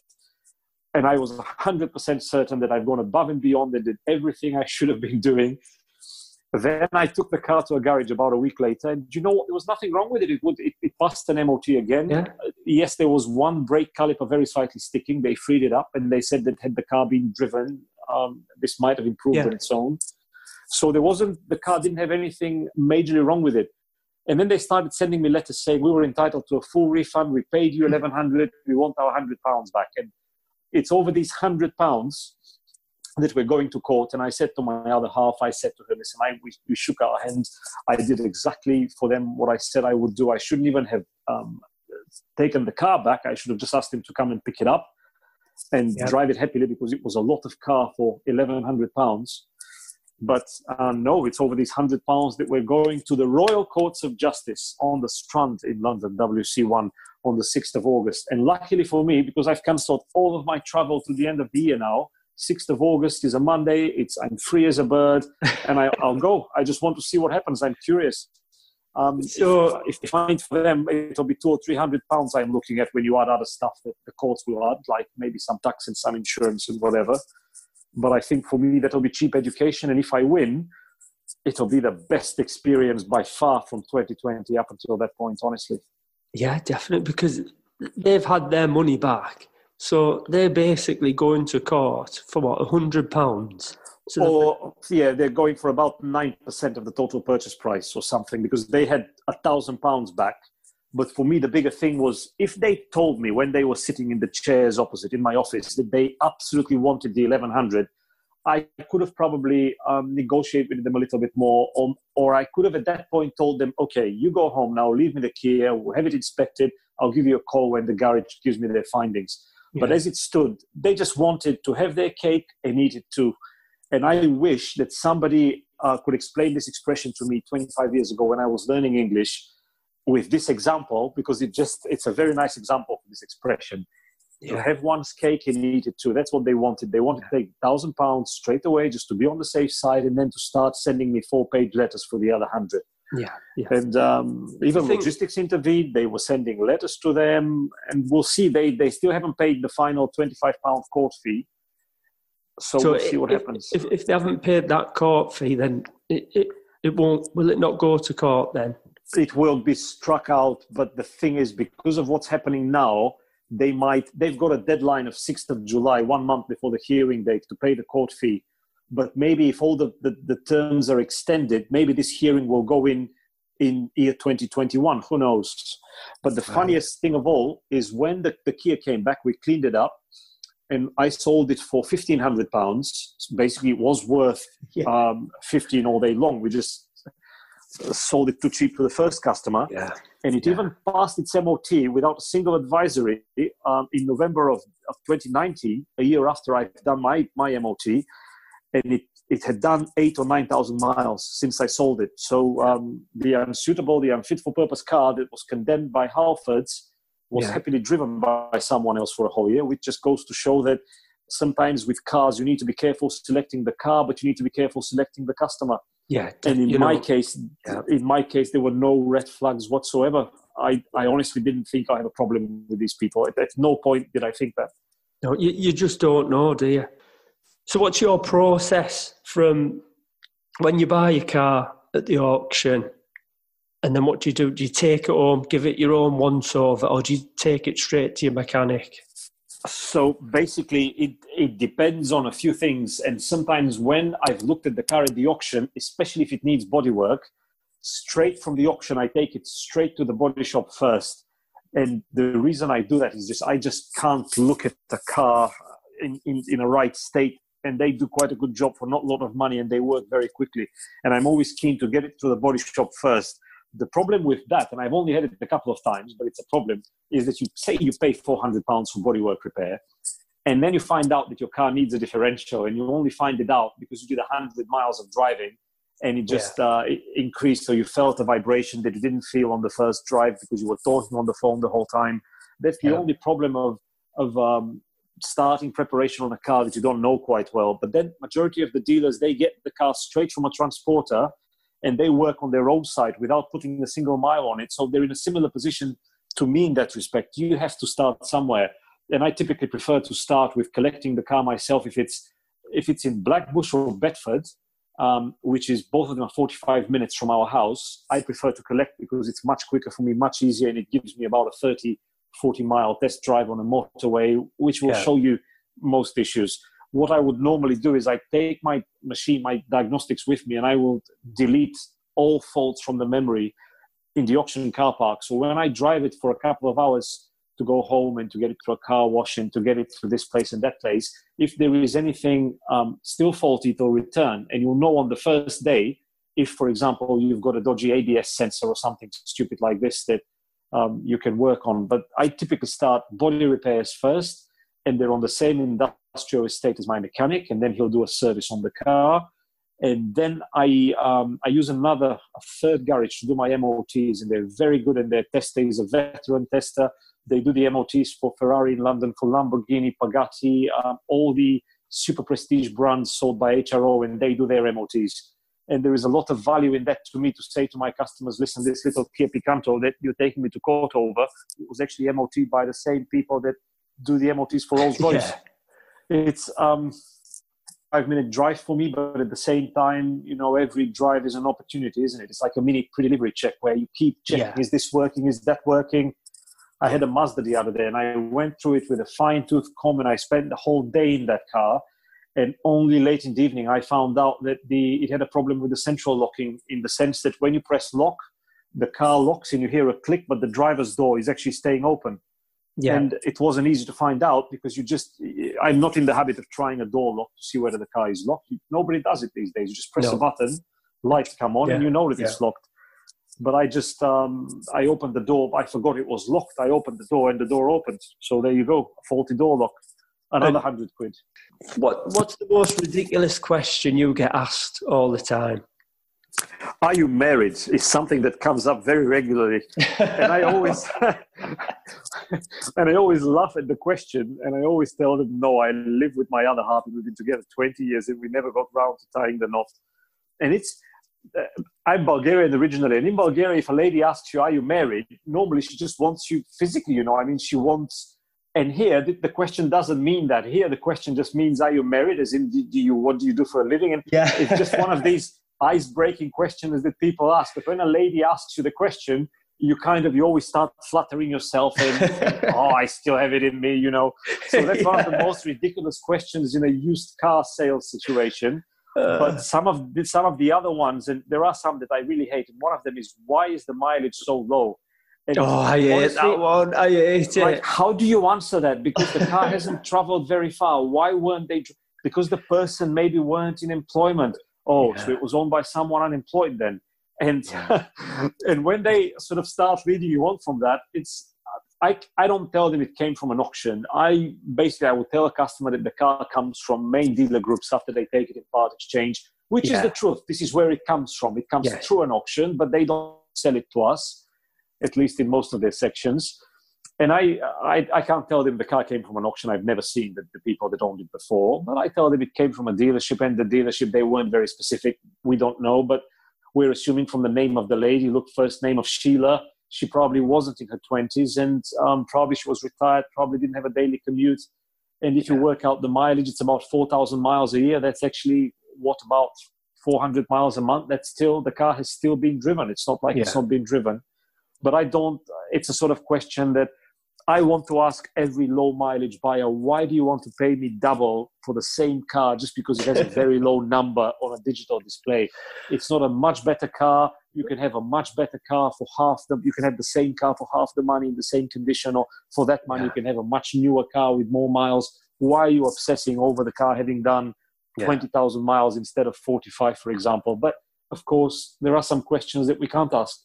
And I was hundred percent certain that I've gone above and beyond and did everything I should have been doing then I took the car to a garage about a week later, and you know what? There was nothing wrong with it. It would it, it passed an MOT again. Yeah. Uh, yes, there was one brake caliper very slightly sticking. They freed it up, and they said that had the car been driven, um, this might have improved yeah. on its own. So there wasn't the car didn't have anything majorly wrong with it. And then they started sending me letters saying we were entitled to a full refund. We paid you eleven hundred. We want our hundred pounds back. And it's over these hundred pounds that we're going to court. And I said to my other half, I said to her, listen, I, we, we shook our hands. I did exactly for them what I said I would do. I shouldn't even have um, taken the car back. I should have just asked him to come and pick it up and yep. drive it happily because it was a lot of car for 1100 pounds. But uh, no, it's over these 100 pounds that we're going to the Royal Courts of Justice on the Strand in London, WC1, on the 6th of August. And luckily for me, because I've cancelled all of my travel to the end of the year now, 6th of August is a Monday. It's I'm free as a bird, and I, will go. I just want to see what happens. I'm curious. Um, so if, if I find for them, it'll be two or three hundred pounds. I'm looking at when you add other stuff that the courts will add, like maybe some tax and some insurance and whatever. But I think for me that'll be cheap education, and if I win, it'll be the best experience by far from 2020 up until that point. Honestly.
Yeah, definitely, because they've had their money back so they're basically going to court for what, a hundred pounds?
So or yeah, they're going for about nine percent of the total purchase price or something because they had a thousand pounds back. But for me, the bigger thing was if they told me when they were sitting in the chairs opposite in my office that they absolutely wanted the eleven hundred, I could have probably um, negotiated with them a little bit more, or, or I could have at that point told them, okay, you go home now, leave me the key, we'll have it inspected. I'll give you a call when the garage gives me their findings. But as it stood, they just wanted to have their cake and eat it too. And I wish that somebody uh, could explain this expression to me 25 years ago when I was learning English with this example, because it just it's a very nice example for this expression. Yeah. To have one's cake and eat it too. That's what they wanted. They wanted to take thousand pounds straight away just to be on the safe side, and then to start sending me four-page letters for the other hundred.
Yeah, yeah.
And um, even logistics intervened. They were sending letters to them, and we'll see. They they still haven't paid the final twenty-five pound court fee. So, so we'll see what
if,
happens.
If, if they haven't paid that court fee, then it, it it won't. Will it not go to court then?
It will be struck out. But the thing is, because of what's happening now, they might. They've got a deadline of sixth of July, one month before the hearing date, to pay the court fee but maybe if all the, the, the, terms are extended, maybe this hearing will go in in year 2021. Who knows? But the funniest thing of all is when the, the Kia came back, we cleaned it up and I sold it for 1500 pounds. Basically, it was worth (laughs) yeah. um, 15 all day long. We just sold it too cheap to the first customer.
Yeah.
And it
yeah.
even passed its MOT without a single advisory um, in November of, of 2019, a year after I've done my, my MOT and it it had done eight or nine thousand miles since I sold it. So um, the unsuitable, the unfit for purpose car that was condemned by Halfords was yeah. happily driven by someone else for a whole year, which just goes to show that sometimes with cars you need to be careful selecting the car, but you need to be careful selecting the customer.
Yeah,
and in my know, case, yeah. in my case, there were no red flags whatsoever. I, I honestly didn't think I had a problem with these people. At, at no point did I think that.
No, you, you just don't know, do you? So, what's your process from when you buy a car at the auction? And then what do you do? Do you take it home, give it your own once over, or do you take it straight to your mechanic?
So basically, it, it depends on a few things. And sometimes when I've looked at the car at the auction, especially if it needs bodywork, straight from the auction, I take it straight to the body shop first. And the reason I do that is just I just can't look at the car in, in, in a right state and they do quite a good job for not a lot of money and they work very quickly. And I'm always keen to get it to the body shop first. The problem with that, and I've only had it a couple of times, but it's a problem, is that you say you pay 400 pounds for bodywork repair, and then you find out that your car needs a differential, and you only find it out because you did 100 miles of driving and it just yeah. uh, increased. So you felt a vibration that you didn't feel on the first drive because you were talking on the phone the whole time. That's the yeah. only problem of of um, starting preparation on a car that you don't know quite well. But then majority of the dealers they get the car straight from a transporter and they work on their own side without putting a single mile on it. So they're in a similar position to me in that respect. You have to start somewhere. And I typically prefer to start with collecting the car myself if it's if it's in Blackbushe or Bedford, um, which is both of them are 45 minutes from our house. I prefer to collect because it's much quicker for me, much easier, and it gives me about a 30, 40 mile test drive on a motorway, which will yeah. show you most issues. What I would normally do is I take my machine, my diagnostics with me, and I will delete all faults from the memory in the auction car park. So when I drive it for a couple of hours to go home and to get it to a car wash and to get it to this place and that place, if there is anything um, still faulty, it'll return. And you'll know on the first day if, for example, you've got a dodgy ABS sensor or something stupid like this that um, you can work on. But I typically start body repairs first, and they're on the same industrial estate as my mechanic, and then he'll do a service on the car. And then I um, I use another a third garage to do my MOTs, and they're very good. And their tester is a veteran tester. They do the MOTs for Ferrari in London, for Lamborghini, Pagani, um, all the super prestige brands sold by HRO, and they do their MOTs. And there is a lot of value in that to me to say to my customers, listen, this little Kia Picanto that you're taking me to court over it was actually MOT by the same people that do the MOTs for Rolls Royce. (laughs) yeah. It's um, five minute drive for me, but at the same time, you know, every drive is an opportunity, isn't it? It's like a mini pre-delivery check where you keep checking: yeah. is this working? Is that working? I had a Mazda the other day, and I went through it with a fine tooth comb, and I spent the whole day in that car. And only late in the evening, I found out that the it had a problem with the central locking, in the sense that when you press lock, the car locks and you hear a click, but the driver's door is actually staying open. Yeah. And it wasn't easy to find out because you just, I'm not in the habit of trying a door lock to see whether the car is locked. Nobody does it these days. You just press no. a button, lights come on, yeah. and you know that yeah. it's locked but I just um, I opened the door. I forgot it was locked. I opened the door and the door opened. So there you go, faulty door lock. Another hundred quid.
What What's the most ridiculous question you get asked all the time?
Are you married? Is something that comes up very regularly, and I always (laughs) and I always laugh at the question, and I always tell them, no, I live with my other half, and we've been together twenty years, and we never got round to tying the knot. And it's uh, I'm Bulgarian originally, and in Bulgaria, if a lady asks you, "Are you married?" normally she just wants you physically. You know, I mean, she wants. And here, the, the question doesn't mean that. Here, the question just means, "Are you married?" As in, do you what do you do for a living? And yeah. it's just one of these ice-breaking questions that people ask. But when a lady asks you the question, you kind of you always start flattering yourself and (laughs) oh i still have it in me you know so that's yeah. one of the most ridiculous questions in a used car sales situation uh. but some of the, some of the other ones, and there are some that I really hate. And one of them is why is the mileage so low?
And oh, I hate that one. I hate like, it.
How do you answer that? Because the car hasn't traveled very far. Why weren't they? Because the person maybe weren't in employment. Oh, yeah. so it was owned by someone unemployed then. And yeah. (laughs) and when they sort of start leading you on from that, it's I, I don't tell them it came from an auction. I basically I will tell a customer that the car comes from main dealer groups after they take it in part exchange, which yeah. is the truth. This is where it comes from. It comes through an auction, but they don't sell it to us, at least in most of their sections. And I, I, I can't tell them the car came from an auction. I've never seen the, the people that owned it before, but I tell them it came from a dealership, and the dealership they weren't very specific. We don't know, but we're assuming from the name of the lady. Look, first name of Sheila she probably wasn't in her 20s and um, probably she was retired, probably didn't have a daily commute. And if you work out the mileage, it's about 4,000 miles a year. That's actually what about 400 miles a month. That's still, the car has still been driven. It's not like yeah. it's not been driven. But I don't, it's a sort of question that I want to ask every low mileage buyer, why do you want to pay me double for the same car just because it has a very low (laughs) number on a digital display? It's not a much better car. You can have a much better car for half the, you can have the same car for half the money in the same condition, or for that money, yeah. you can have a much newer car with more miles. Why are you obsessing over the car having done yeah. 20,000 miles instead of 45, for example? But of course, there are some questions that we can't ask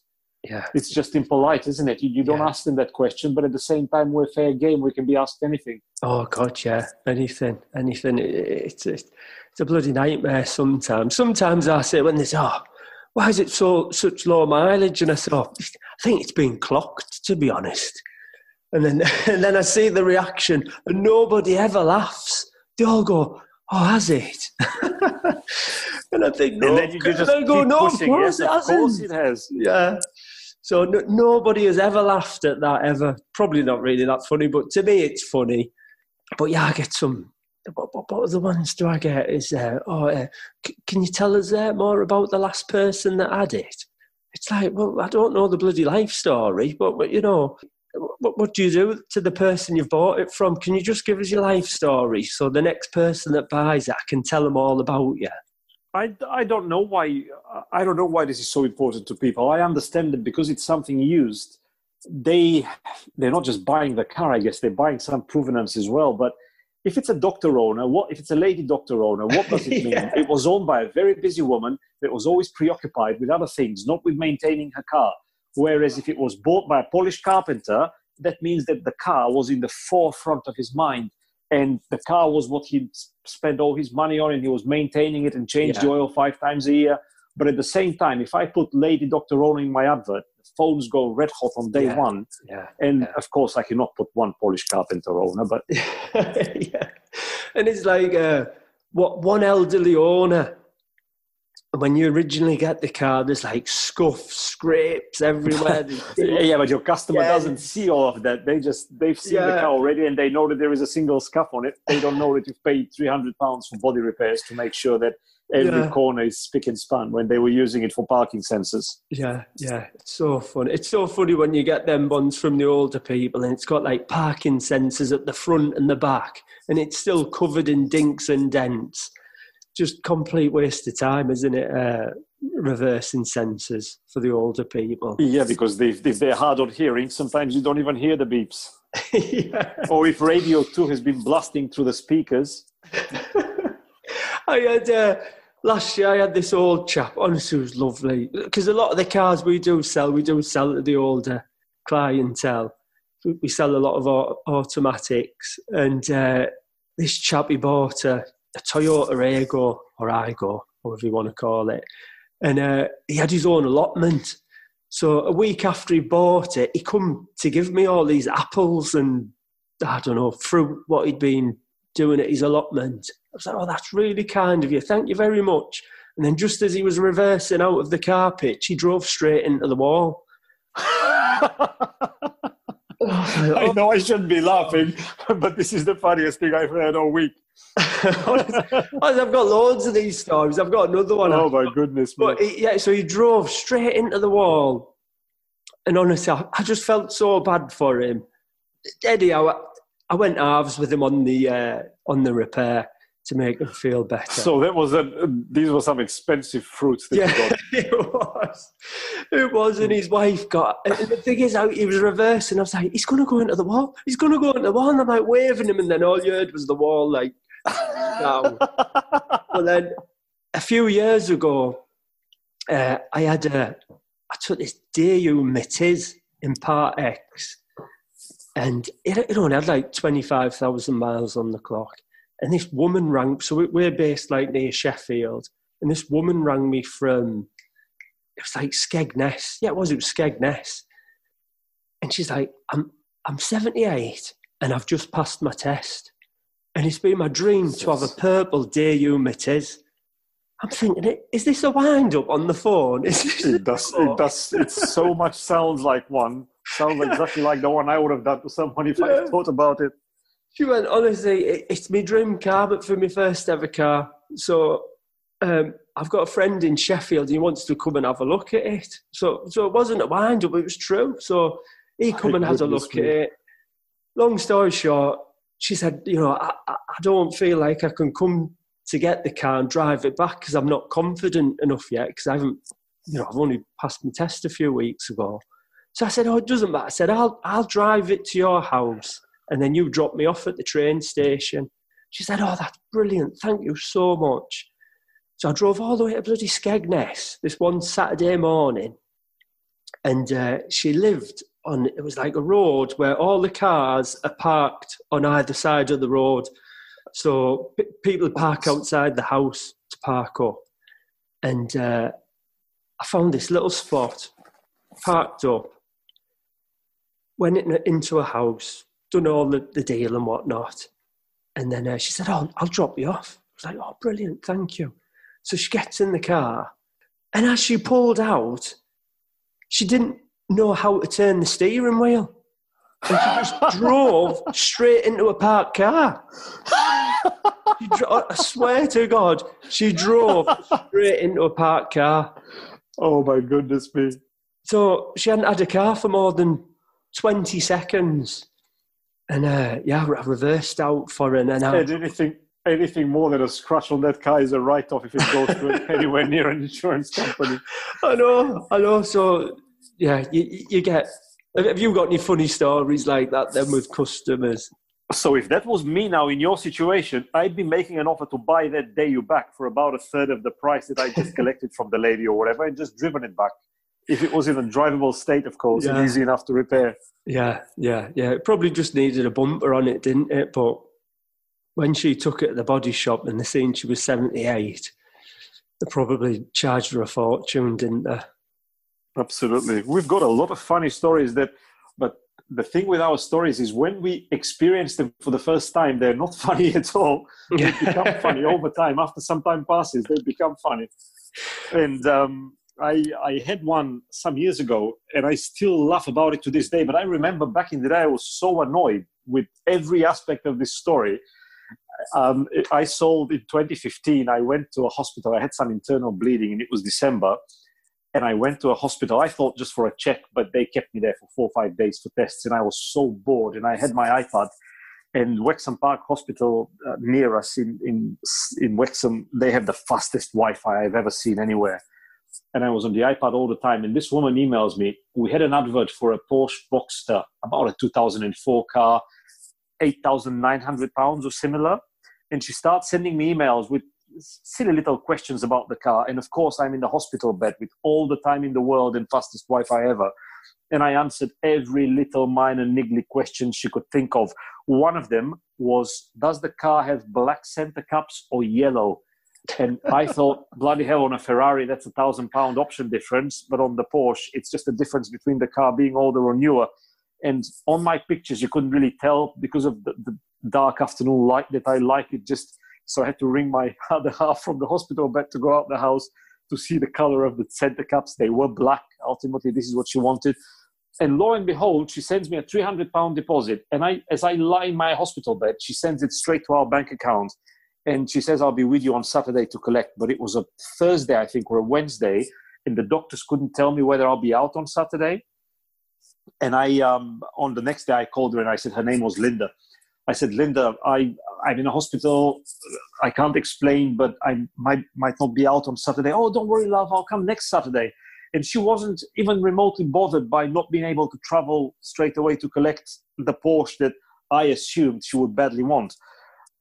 yeah.
It's just impolite isn't it? You, you don't yeah. ask them that question but at the same time we're fair game. We can be asked anything.
Oh god yeah. Anything anything. It's a, it's a bloody nightmare sometimes. Sometimes i say when there's oh why is it so such low mileage? And i say oh, i think it's been clocked to be honest. And then (laughs) and then i see the reaction and nobody ever laughs. They all go oh has it? (laughs) And i think no
and then you just go no of course, yes, it, of course it has.
Yeah so no, nobody has ever laughed at that ever. Probably not really that funny, but to me it's funny. But yeah, I get some. What, what, what other ones do I get? Is uh, oh, uh, c- can you tell us uh, more about the last person that had it? It's like, well, I don't know the bloody life story, but, but you know, what, what do you do to the person you've bought it from? Can you just give us your life story so the next person that buys it, I can tell them all about you?
I, I don't know why I don't know why this is so important to people. I understand that because it's something used, they they're not just buying the car. I guess they're buying some provenance as well. But if it's a doctor owner, what if it's a lady doctor owner? What does it (laughs) mean? yeah. It was owned by a very busy woman that was always preoccupied with other things, not with maintaining her car. Whereas if it was bought by a Polish carpenter, that means that the car was in the forefront of his mind and the car was what he'd spent all his money on and he was maintaining it and changed yeah. the oil five times a year but at the same time if i put lady doctor owner in my advert phones go red hot on day
yeah.
one
yeah.
and of course i cannot put one polish carpenter owner but (laughs)
yeah and it's like uh, what one elderly owner when you originally get the car, there's like scuffs, scrapes everywhere. (laughs)
yeah, but your customer yeah. doesn't see all of that. They just they've seen yeah. the car already, and they know that there is a single scuff on it. They don't know that you've paid three hundred pounds for body repairs to make sure that every yeah. corner is spick and span when they were using it for parking sensors.
Yeah, yeah, it's so funny. It's so funny when you get them ones from the older people, and it's got like parking sensors at the front and the back, and it's still covered in dinks and dents just complete waste of time, isn't it? Uh, reversing sensors for the older people.
Yeah, because they, if they're hard on hearing, sometimes you don't even hear the beeps. yeah. (laughs) Or if Radio 2 has been blasting through the speakers. (laughs)
I had, uh, last year I had this old chap, honestly, was lovely. Because a lot of the cars we do sell, we do sell to the older clientele. We sell a lot of automatics. And uh, this chap, he bought a a Toyota Aygo or Igo, whatever you want to call it. And uh, he had his own allotment. So a week after he bought it, he come to give me all these apples and I don't know fruit what he'd been doing at his allotment. I was like, "Oh, that's really kind of you. Thank you very much." And then just as he was reversing out of the car pitch, he drove straight into the wall. (laughs) (laughs)
I know I shouldn't be laughing, (laughs) but this is the funniest thing I've heard all week. (laughs)
I've got loads of these stories. I've got another one.
Oh my goodness!
But he, yeah, so he drove straight into the wall, and honestly, I, I just felt so bad for him. Eddie, I, I went halves with him on the uh, on the repair to make him feel better.
So that was a, these were some expensive fruits. That
yeah, (laughs) it was. It was, and his wife got. And the thing is, how he was reversing. I was like, he's going to go into the wall. He's going to go into the wall. And I'm like waving him, and then all you heard was the wall like down. but then a few years ago, uh, I had a. I took this Daewoo Matiz in Part X and it, it only had like 25,000 miles on the clock. And this woman rang, so we're based like near Sheffield, and this woman rang me from, it was like Skegness. Yeah, it was, it was Skegness. And she's like, I'm, I'm 78 and I've just passed my test. And it's been my dream to have a purple Daewoo Matiz. I'm thinking, is this a wind up on the phone?
it does. It does. It so much sounds like one. Sounds exactly like the one I would have done to someone if yeah. I thought about it.
She went, honestly, it's my dream car, but for my first ever car. So um, I've got a friend in Sheffield. He wants to come and have a look at it. So, so it wasn't a wind up; it was true. So he (laughs) come and had a look me. at it. Long story short, she said, you know, I, I don't feel like I can come to get the car and drive it back because I'm not confident enough yet because I haven't, you know, I've only passed my test a few weeks ago. So I said, oh, it doesn't matter. I said, I'll, I'll drive it to your house and then you drop me off at the train station. She said, oh, that's brilliant. Thank you so much. So I drove all the way to bloody Skegness this one Saturday morning. And uh, she lived on, it was like a road where all the cars are parked on either side of the road. So p- people park outside the house to park up. And uh, I found this little spot, parked up, went in, into a house, done all the, the deal and whatnot. And then uh, she said, Oh, I'll drop you off. I was like, Oh, brilliant, thank you. So she gets in the car. And as she pulled out, she didn't know how to turn the steering wheel. And she just (laughs) drove straight into a parked car. Dro- I swear to God, she drove straight into a parked car.
Oh my goodness me.
So she hadn't had a car for more than 20 seconds. And uh, yeah, I reversed out for her. And
I, anything, anything more than a scratch on that car is a write off if it goes to (laughs) anywhere near an insurance company.
I know, I know. So yeah, you, you get. Have you got any funny stories like that then with customers?
So if that was me now in your situation, I'd be making an offer to buy that Daewoo back for about a third of the price that I just (laughs) collected from the lady or whatever, and just driven it back. If it was in a drivable state, of course, yeah. and easy enough to repair.
Yeah, yeah, yeah. It probably just needed a bumper on it, didn't it? But when she took it at the body shop and they seen she was 78, they probably charged her a fortune, didn't they?
Absolutely. We've got a lot of funny stories that, but the thing with our stories is when we experience them for the first time, they're not (laughs) funny at all. They (laughs) become funny over time. After some time passes, they become funny. And um, I, I had one some years ago, and I still laugh about it to this day. But I remember back in the day, I was so annoyed with every aspect of this story. Um, I sold in 2015. I went to a hospital. I had some internal bleeding, and it was December and I went to a hospital. I thought just for a check, but they kept me there for four or five days for tests, and I was so bored. And I had my iPad, and Wexham Park Hospital uh, near us in in in Wexham, they have the fastest Wi-Fi I've ever seen anywhere. And I was on the iPad all the time. And this woman emails me. We had an advert for a Porsche Boxster, about a 2004 car, 8,900 pounds or similar. And she starts sending me emails with silly little questions about the car. And of course, I'm in the hospital bed with all the time in the world and fastest Wi Fi ever. And I answered every little minor niggly question she could think of. One of them was Does the car have black center caps or yellow? And I (laughs) thought, bloody hell, on a Ferrari, that's a thousand pound option difference. But on the Porsche, it's just a difference between the car being older or newer. And on my pictures, you couldn't really tell because of the, the dark afternoon light that I like. It just so I had to ring my (laughs) other half from the hospital bed to go out the house to see the color of the center caps. They were black. Ultimately, this is what she wanted. And lo and behold, she sends me a 300 pound deposit. And I, as I lie in my hospital bed, she sends it straight to our bank account. And she says, I'll be with you on Saturday to collect. But it was a Thursday, I think, or a Wednesday. And the doctors couldn't tell me whether I'll be out on Saturday. And I, um, on the next day, I called her and I said her name was Linda. I said, Linda, I, I'm in a hospital. I can't explain, but I might, might not be out on Saturday. Oh, don't worry, love. I'll come next Saturday. And she wasn't even remotely bothered by not being able to travel straight away to collect the Porsche that I assumed she would badly want.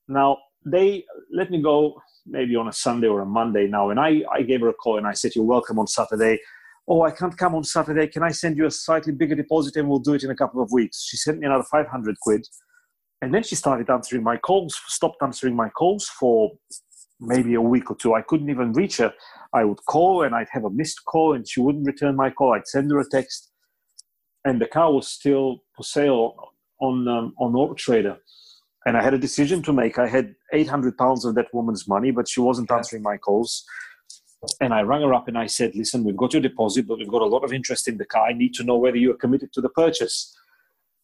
Now, they let me go maybe on a Sunday or a Monday now. And I, I gave her a call and I said, You're welcome on Saturday. oh, I can't come on Saturday. Can I send you a slightly bigger deposit and we'll do it in a couple of weeks? She sent me another 500 quid. And then she started answering my calls, stopped answering my calls for maybe a week or two. I couldn't even reach her. I would call and I'd have a missed call and she wouldn't return my call. I'd send her a text. And the car was still for sale on, um, on Auto Trader. And I had a decision to make. I had 800 pounds of that woman's money, but she wasn't answering my calls. And I rang her up and I said, Listen, we've got your deposit, but we've got a lot of interest in the car. I need to know whether you are committed to the purchase.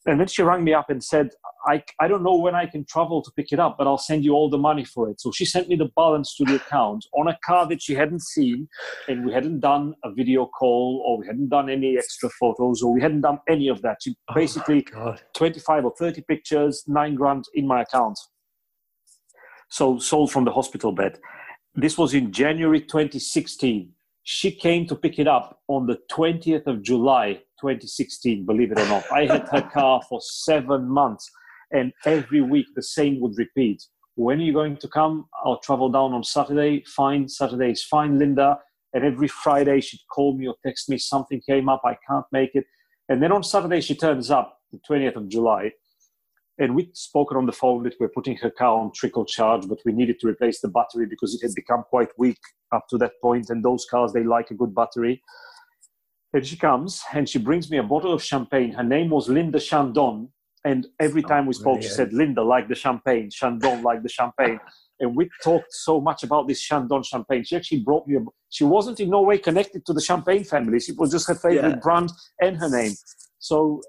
And then she rang me up and said, I, I don't know when I can travel to pick it up, but I'll send you all the money for it. So she sent me the balance to the account on a car that she hadn't seen, and we hadn't done a video call, or we hadn't done any extra photos, or we hadn't done any of that. She oh basically 25 or 30 pictures, nine grand in my account. So sold from the hospital bed. This was in January 2016. She came to pick it up on the 20th of July 2016, believe it or not. I had her car for seven months, and every week the same would repeat. When are you going to come? I'll travel down on Saturday. Fine, Saturday is fine, Linda. And every Friday she'd call me or text me, something came up, I can't make it. And then on Saturday she turns up, the 20th of July, and we'd spoken on the phone that we're putting her car on trickle charge, but we needed to replace the battery because it had become quite weak up to that point. And those cars, they like a good battery. And she comes and she brings me a bottle of champagne. Her name was Linda Chandon. And every oh, time we spoke, she said, Linda, like the champagne, Chandon, like the champagne. And we talked so much about this Chandon champagne. She actually brought me a, she wasn't in no way connected to the champagne family. It was just her favorite yeah. brand and her name. So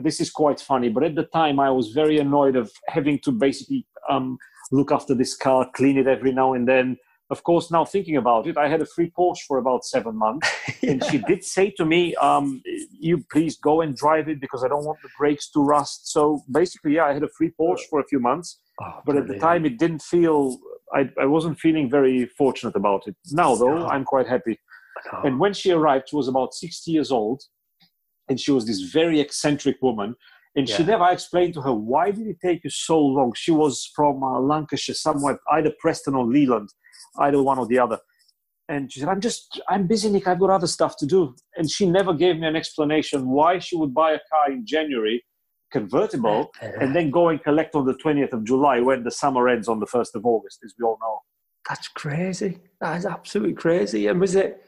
this is quite funny. But at the time, I was very annoyed of having to basically um, look after this car, clean it every now and then. Of course, now thinking about it, I had a free Porsche for about seven months, yeah. (laughs) and she did say to me, um, "You please go and drive it because I don't want the brakes to rust." So basically, yeah, I had a free Porsche for a few months, oh, but at the time, it didn't feel. I, I wasn't feeling very fortunate about it. Now, though, I'm quite happy. And when she arrived, she was about 60 years old, and she was this very eccentric woman and yeah. she never explained to her why did it take you so long she was from uh, lancashire somewhere either preston or leyland either one or the other. And she said i'm just i'm busy nick. I've got other stuff to do. And she never gave me an explanation why she would buy a car in january convertible (laughs) and then go and collect on the 20th of july when the summer ends on the 1st of august as we all know.
That's crazy. That is absolutely crazy. And was it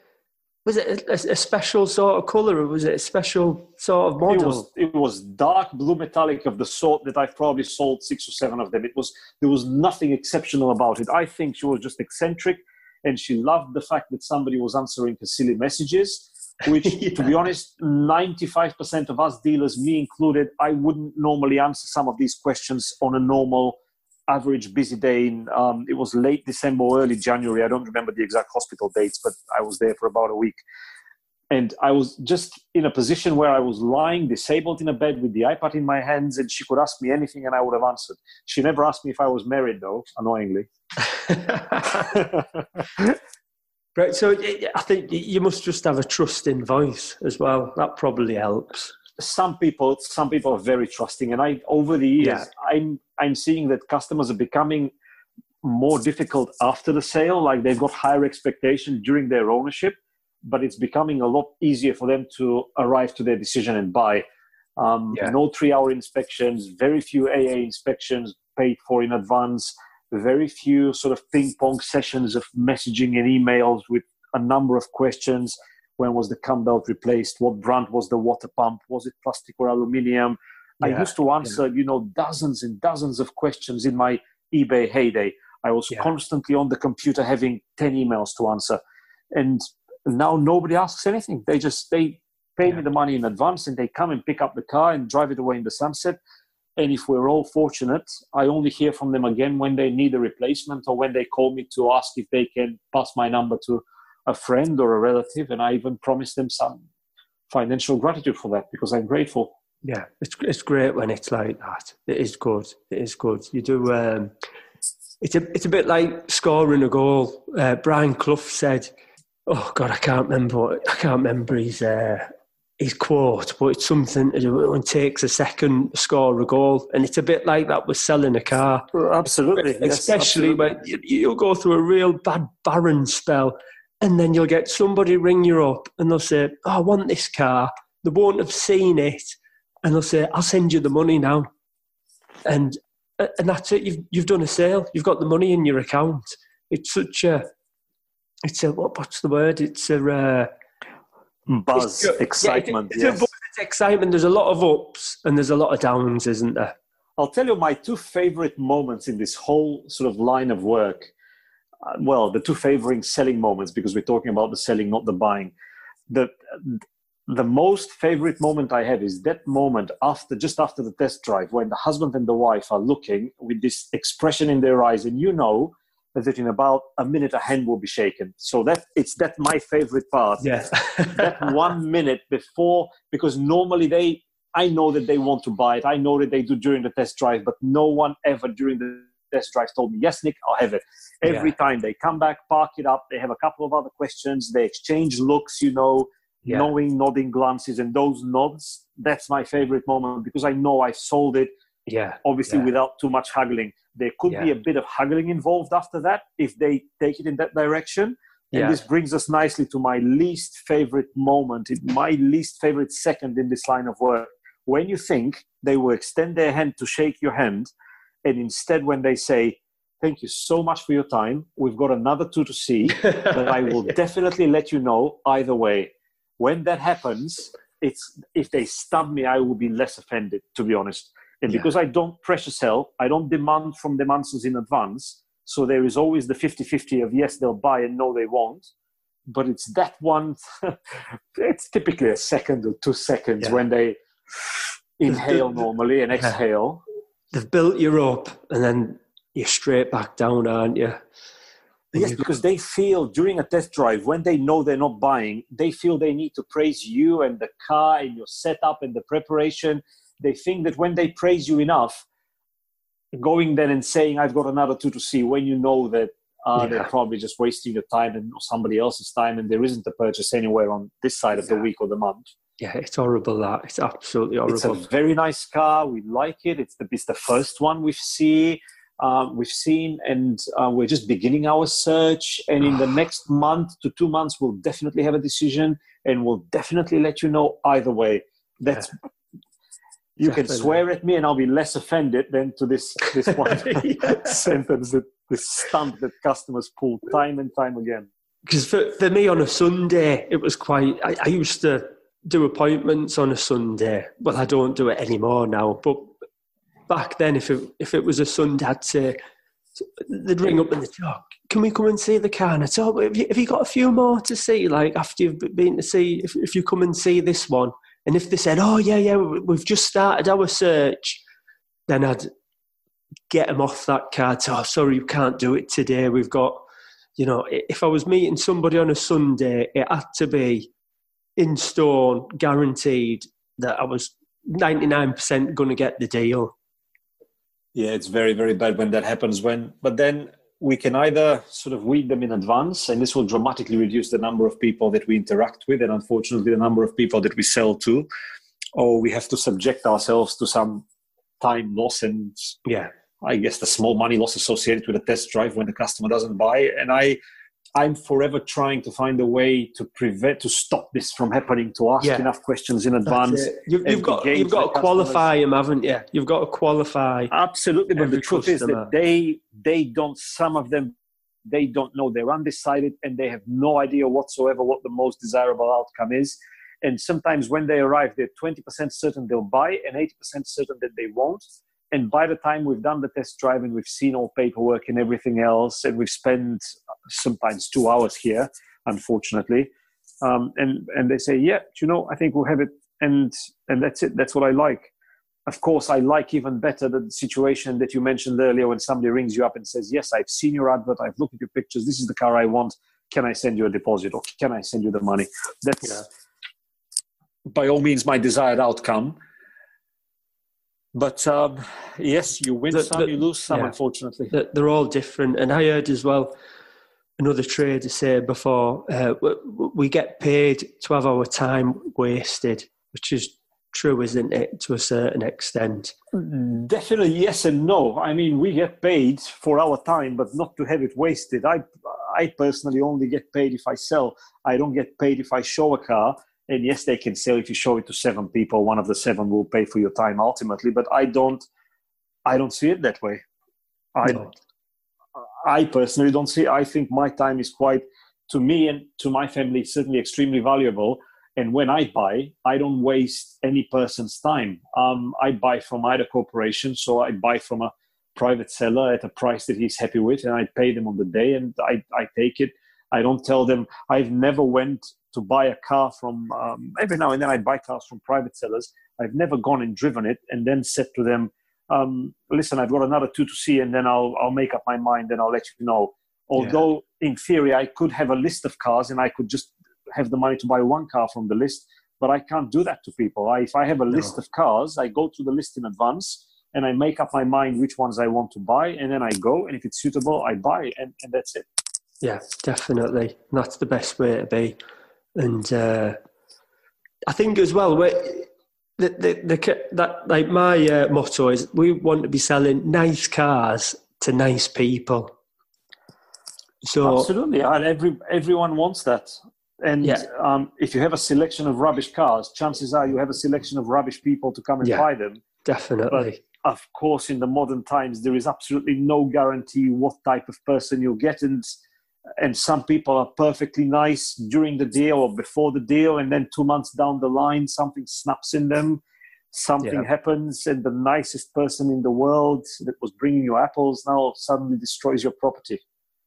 was it a, a, special sort of color or was it a special sort of model?
it was, it was dark blue metallic of the sort that i've probably sold six or seven of them. It was there was nothing exceptional about it. I think she was just eccentric and she loved the fact that somebody was answering her silly messages which yeah. (laughs) to be honest 95% of us dealers me included i wouldn't normally answer some of these questions on a normal average busy day in um, it was late december early january. I don't remember the exact hospital dates but i was there for about a week. And i was just in a position where i was lying disabled in a bed with the ipad in my hands and she could ask me anything and i would have answered. She never asked me if i was married though annoyingly. (laughs)
Right so i think you must just have a trusting voice as well. That probably helps
some people some people are very trusting and i over the years yeah. i'm i'm seeing that customers are becoming more difficult after the sale like they've got higher expectations during their ownership but it's becoming a lot easier for them to arrive to their decision and buy um, yeah. no three hour inspections very few aa inspections paid for in advance very few sort of ping pong sessions of messaging and emails with a number of questions when was the cam belt replaced? What brand was the water pump? Was it plastic or aluminium? Yeah, I used to answer, yeah. you know, dozens and dozens of questions in my eBay heyday. I was yeah. constantly on the computer having 10 emails to answer. And now nobody asks anything. They just, they pay me the money in advance and they come and pick up the car and drive it away in the sunset. And if we're all fortunate, I only hear from them again when they need a replacement or when they call me to ask if they can pass my number to a friend or a relative, and I even promise them some financial gratitude for that because I'm grateful.
Yeah, it's it's great when it's like that. It is good. It is good. You do. Um, it's a it's a bit like scoring a goal. Uh, Brian Clough said, "Oh God, I can't remember. I can't remember his uh, his quote, but it's something to do it takes a second score a goal, and it's a bit like that with selling a car.
Absolutely,
especially yes, absolutely. when you, you'll go through a real bad barren spell, and then you'll get somebody ring you up and they'll say, oh, I want this car. They won't have seen it. And they'll say, I'll send you the money now. And and that's it. You've, you've done a sale. You've got the money in your account. It's such a, it's a, what, what's the word? It's a, uh,
buzz, it's, excitement.
Yeah, it's, yes. it's excitement. There's a lot of ups and there's a lot of downs, isn't there?
I'll tell you my two favorite moments in this whole sort of line of work uh, Uh, well, the two favoring selling moments because we're talking about the selling, not the buying. The the most favorite moment I have is that moment after just after the test drive when the husband and the wife are looking with this expression in their eyes, and you know that in about a minute a hand will be shaken. So that it's that my favorite part.
Yes. (laughs)
that one minute before, because normally they I know that they want to buy it. I know that they do during the test drive, but no one ever during the test drive told me, yes, Nick, I'll have it. Every yeah. time they come back, park it up, they have a couple of other questions, they exchange looks, you know, yeah. knowing, nodding glances, and those nods, that's my favorite moment because I know I sold it.
Yeah.
Obviously,
yeah.
without too much haggling. There could be a bit of haggling involved after that if they take it in that direction. And this brings us nicely to my least favorite moment, my least favorite second in this line of work. When you think they will extend their hand to shake your hand, and instead when they say thank you so much for your time. We've got another two to see (laughs) but i will yeah. definitely let you know either way. When that happens it's if they stub me i will be less offended to be honest. And yeah. because i don't pressure sell i don't demand from them answers in advance. So there is always the 50-50 of yes they'll buy and no they won't. But it's that one (laughs) it's typically a second or two seconds yeah. when they inhale normally and exhale
they've built you up and then you're straight back down, aren't you?
And yes, because they feel during a test drive when they know they're not buying, they feel they need to praise you and the car and your setup and the preparation. They think that when they praise you enough, going then and saying, I've got another two to see, when you know that uh, yeah. they're probably just wasting your time and somebody else's time and there isn't a purchase anywhere on this side of yeah. the week or the month
yeah, it's horrible. That it's absolutely horrible.
It's a very nice car. We like it. It's the it's the first one we've seen. Um, we've seen, and uh, we're just beginning our search. And in the (sighs) next month to two months, we'll definitely have a decision, and we'll definitely let you know either way. That's yeah. you definitely. can swear at me, and I'll be less offended than to this this (laughs) one (laughs) sentence that this stunt that customers pull time and time again.
Because for, for me on a Sunday, it was quite. I, I used to do appointments on a Sunday. Well, I don't do it anymore now, but back then, if it, if it was a Sunday, I'd say, they'd ring up and they'd oh, can we come and see the car? And I'd say, oh, have, you, have you got a few more to see? Like, after you've been to see, if, if you come and see this one. And if they said, oh, yeah, yeah, we've just started our search, then I'd get them off that card. So, oh, sorry, you can't do it today. We've got, you know, if I was meeting somebody on a Sunday, it had to be in stone, guaranteed that I was 99% going to get the deal.
Yeah, it's very, very bad when that happens. When, but then we can either sort of weed them in advance, and this will dramatically reduce the number of people that we interact with, and unfortunately, the number of people that we sell to, or we have to subject ourselves to some time loss and
yeah,
I guess the small money loss associated with a test drive when the customer doesn't buy. And I I'm forever trying to find a way to prevent to stop this from happening. To ask yeah. enough questions in advance.
You've, you've got you've got to qualify them, haven't you? You've got to qualify.
Absolutely, but the truth customer. is that they they don't. Some of them they don't know. They're undecided and they have no idea whatsoever what the most desirable outcome is. And sometimes when they arrive, they're twenty percent certain they'll buy and eighty percent certain that they won't and by the time we've done the test drive and we've seen all paperwork and everything else and we've spent sometimes two hours here unfortunately. Um, and and they say yeah you know i think we'll have it and and that's it. That's what i like. Of course i like even better the situation that you mentioned earlier when somebody rings you up and says yes i've seen your advert. I've looked at your pictures. This is the car i want. Can i send you a deposit or can i send you the money? That's yeah. by all means my desired outcome. But um, yes, you win the, some, the, you lose some, yeah, unfortunately.
They're all different. And I heard as well another trader say before uh, we get paid to have our time wasted, which is true, isn't it, to a certain extent?
Definitely yes and no. I mean, we get paid for our time, but not to have it wasted. I, I personally only get paid if I sell. I don't get paid if I show a car. And yes, they can sell if you show it to seven people. One of the seven will pay for your time ultimately. But I don't. I don't see it that way. I, no. I personally don't see. I think my time is quite, to me and to my family, certainly extremely valuable. And when I buy, I don't waste any person's time. Um, I buy from either corporation, so I buy from a private seller at a price that he's happy with, and I pay them on the day, and I, I take it. I don't tell them. I've never went to buy a car from. Um, every now and then I buy cars from private sellers. I've never gone and driven it, and then said to them, um, listen, I've got another two to see, and then I'll I'll make up my mind and I'll let you know. Although yeah. in theory I could have a list of cars and I could just have the money to buy one car from the list, but I can't do that to people. I, if I have a no. list of cars, I go to the list in advance and I make up my mind which ones I want to buy, and then I go, and if it's suitable, I buy, and, and that's it.
Yeah, definitely. That's the best way to be. And uh, I think as well, the, the, the, that like my uh, motto is we want to be selling nice cars to nice people.
So absolutely, and every everyone wants that. And yeah. um, if you have a selection of rubbish cars, chances are you have a selection of rubbish people to come and yeah, buy them.
Definitely.
But of course, in the modern times, there is absolutely no guarantee what type of person you'll get, and and some people are perfectly nice during the deal or before the deal and then two months down the line something snaps in them. Something yeah. happens and the nicest person in the world that was bringing you apples now suddenly destroys your property.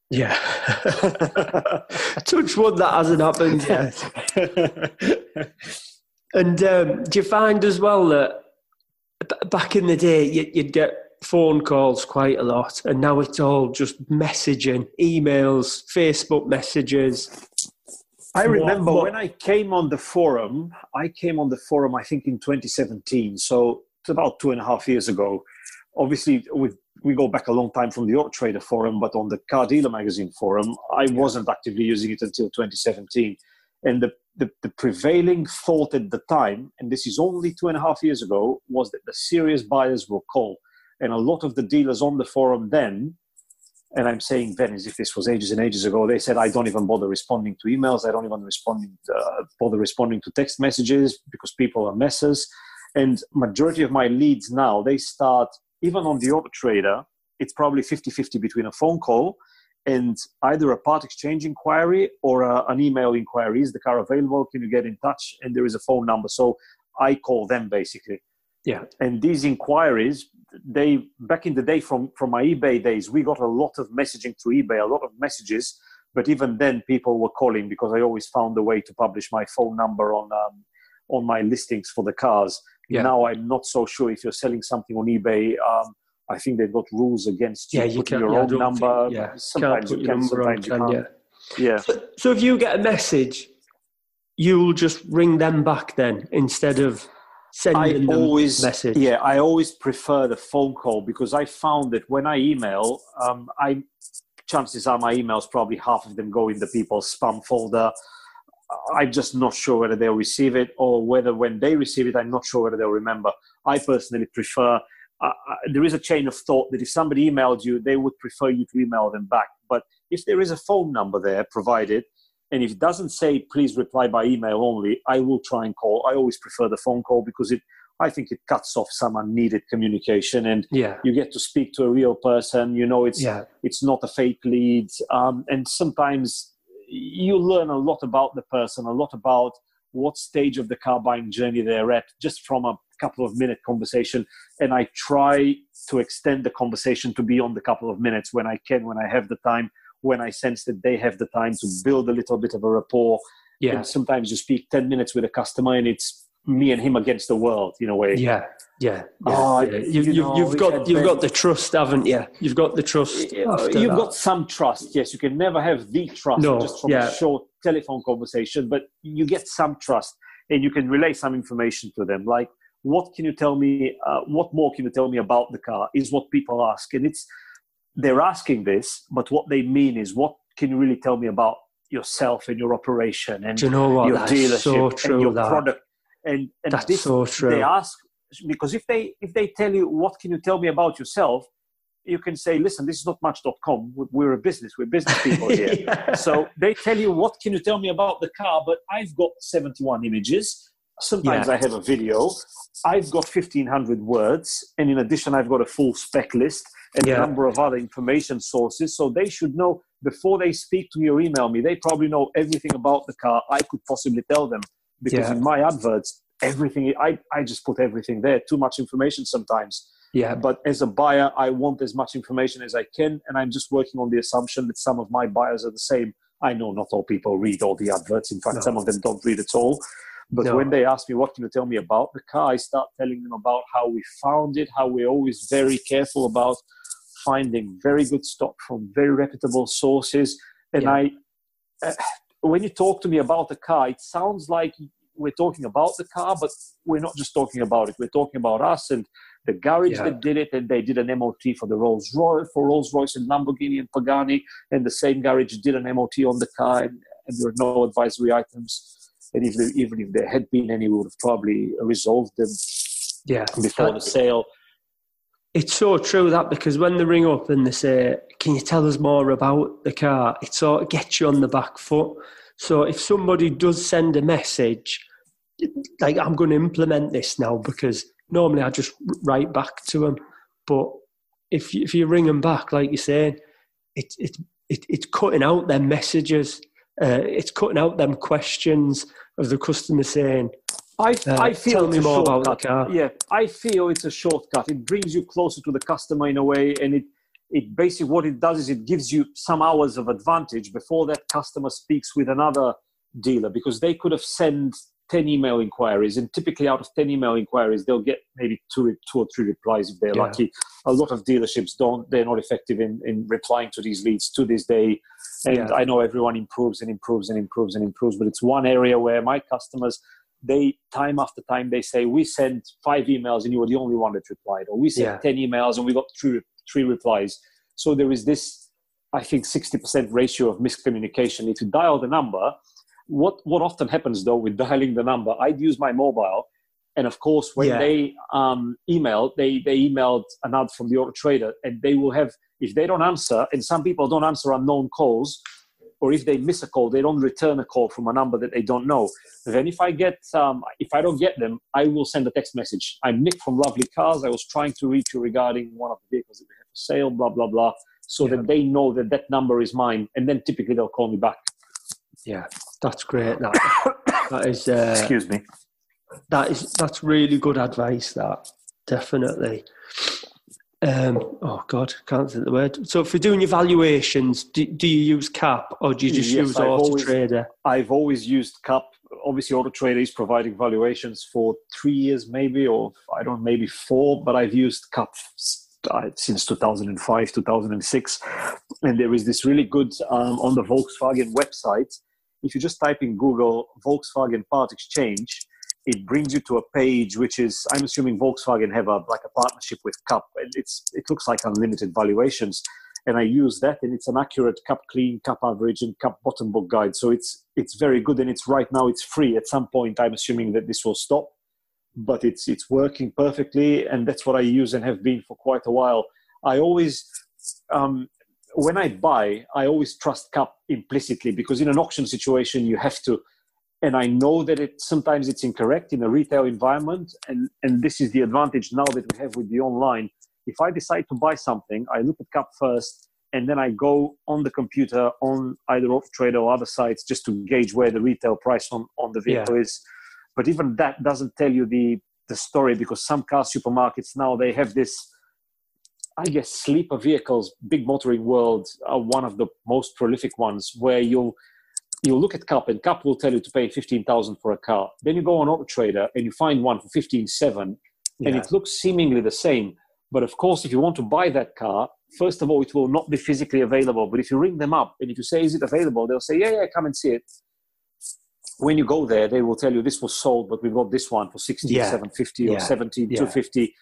Yeah. (laughs) Touch wood that hasn't happened yet. (laughs) And um, do you find as well that back in the day you'd get phone calls quite a lot, and now it's all just messaging, emails, Facebook messages.
I remember what, what, when I came on the forum, I came on the forum, I think in 2017. So it's about two and a half years ago. Obviously, we we go back a long time from the Auto Trader forum, but on the Car Dealer Magazine forum, I wasn't actively using it until 2017. And the, the, the, prevailing thought at the time, and this is only two and a half years ago, was that the serious buyers will call. And a lot of the dealers on the forum then, and I'm saying then as if this was ages and ages ago, they said, I don't even bother responding to emails. I don't even uh, bother responding to text messages because people are messes. And majority of my leads now, they start, even on the Auto Trader, it's probably 50-50 between a phone call and either a part exchange inquiry or a, an email inquiry. Is the car available? Can you get in touch? And there is a phone number. So I call them basically.
Yeah.
And these inquiries, they back in the day from from my eBay days, we got a lot of messaging through eBay, a lot of messages. But even then, people were calling because I always found a way to publish my phone number on um, on my listings for the cars. Yeah. Now I'm not so sure if you're selling something on eBay. Um, I think they've got rules against you yeah, you putting your own number.
Think, yeah. Sometimes you can, sometimes
you can't. Yeah. yeah.
So, so if you get a message, you'll just ring them back then instead of sending I always, message.
Yeah, I always prefer the phone call because I found that when I email, um, I chances are my emails probably half of them go in the people's spam folder. I'm just not sure whether they'll receive it or whether when they receive it, I'm not sure whether they'll remember. I personally prefer. Uh, uh there is a chain of thought that if somebody emailed you, they would prefer you to email them back. But if there is a phone number there provided, and if it doesn't say please reply by email only, I will try and call. I always prefer the phone call because it I think it cuts off some unneeded communication and
yeah.
you get to speak to a real person. You know, it's
yeah.
it's not a fake lead. Um, and sometimes you learn a lot about the person, a lot about what stage of the car buying journey they're at just from a couple of minute conversation. And I try to extend the conversation to beyond the couple of minutes when I can, when I have the time when I sense that they have the time to build a little bit of a rapport.
Yeah.
And sometimes you speak 10 minutes with a customer and it's me and him against the world in a way.
Yeah. Yeah. Oh, yeah. You, you, you have got you've got the trust, haven't you? You've got the trust.
You've that. got some trust. Yes, you can never have the trust no, just from yeah. a short telephone conversation, but you get some trust and you can relay some information to them. Like, what can you tell me? Uh, what more can you tell me about the car? Is what people ask, and it's they're asking this, but what they mean is, what can you really tell me about yourself and your operation and
you know what?
your
That's dealership
so and your that. product? And, and
That's this, so true.
They ask because if they if they tell you what can you tell me about yourself, you can say, listen, this is not much.com. We're a business. We're business people (laughs) here. yeah. So they tell you, what can you tell me about the car? But I've got 71 images. Sometimes yeah. I have a video. I've got 1,500 words. And in addition, I've got a full spec list and yeah. a number of other information sources. So they should know before they speak to me or email me, they probably know everything about the car I could possibly tell them. Because in my adverts, everything, I, I just put everything there. Too much information sometimes
yeah.
But as a buyer, I want as much information as I can, and I'm just working on the assumption that some of my buyers are the same. I know not all people read all the adverts. In fact, no. some of them don't read at all. But no. when they ask me, what can you tell me about the car? I start telling them about how we found it, how we're always very careful about finding very good stock from very reputable sources. And yeah. I, uh, when you talk to me about the car, it sounds like we're talking about the car, but we're not just talking about it. We're talking about us and the garage yeah. that did it, and they did an MOT for the Rolls Royce, for Rolls Royce and Lamborghini and Pagani, and the same garage did an MOT on the car, and, and there were no advisory items. And if there, even if there had been any, we would have probably resolved them
yeah.
before that, the sale.
It's so true that because when they ring up and they say, "Can you tell us more about the car?" It sort of gets you on the back foot. So if somebody does send a message, like I'm going to implement this now because normally I just write back to them. But if you, if you ring them back, like you're saying, it, it, it, it's cutting out their messages. Uh, it's cutting out them questions of the customer saying,
I, uh, I feel
tell me more about the car.
Yeah, I feel it's a shortcut. It brings you closer to the customer in a way, and it it basically what it does is it gives you some hours of advantage before that customer speaks with another dealer because they could have sent 10 email inquiries and typically out of 10 email inquiries they'll get maybe two, two or three replies if they're yeah. lucky a lot of dealerships don't they're not effective in, in replying to these leads to this day and yeah. i know everyone improves and improves and improves and improves but it's one area where my customers they time after time they say we sent five emails and you were the only one that replied or we sent yeah. 10 emails and we got three, three replies so there is this i think 60% ratio of miscommunication if you dial the number what what often happens though with (laughs) dialing the number, I'd use my mobile, and of course when yeah. they um, email, they they emailed an ad from the auto trader, and they will have if they don't answer, and some people don't answer unknown calls, or if they miss a call, they don't return a call from a number that they don't know. Then if I get um, if I don't get them, I will send a text message. I'm Nick from Lovely Cars. I was trying to reach you regarding one of the vehicles that we have for sale. Blah blah blah. So yeah. that they know that that number is mine, and then typically they'll call me back.
Yeah, that's great. That (coughs) that is. Uh,
Excuse me.
That is that's really good advice. That definitely. Um, oh God, can't think the word. So, for doing your valuations, do, do you use CAP or do you just yes, use I've Auto always, Trader?
I've always used CAP. Obviously, Auto Trader is providing valuations for three years, maybe, or I don't, know, maybe four. But I've used CAP uh, since 2005, 2006, and there is this really good um, on the Volkswagen website if you just type in Google Volkswagen Part Exchange, it brings you to a page which is I'm assuming Volkswagen have a like a partnership with CAP. It's it looks like unlimited valuations, and I use that, and it's an accurate CAP clean, CAP average, and CAP bottom book guide. So it's it's very good, and it's right now it's free. At some point, I'm assuming that this will stop, but it's it's working perfectly, and that's what I use and have been for quite a while. I always um, when I buy, I always trust CAP implicitly because in an auction situation you have to, and I know that it sometimes it's incorrect in a retail environment, and and this is the advantage now that we have with the online. If I decide to buy something, I look at CAP first, and then I go on the computer on either Trader or other sites just to gauge where the retail price on, on the vehicle yeah. is. But even that doesn't tell you the the story because some car supermarkets now they have this I guess sleeper vehicles, big motoring world, are one of the most prolific ones where you'll you look at CAP and CAP will tell you to pay 15,000 for a car. Then you go on Auto Trader and you find one for 15,700 yeah. and it looks seemingly the same. But of course, if you want to buy that car, first of all, it will not be physically available. But if you ring them up and if you say, is it available? They'll say, yeah, yeah, come and see it. When you go there, they will tell you this was sold, but we've got this one for 16,750 yeah. or yeah. 17,250.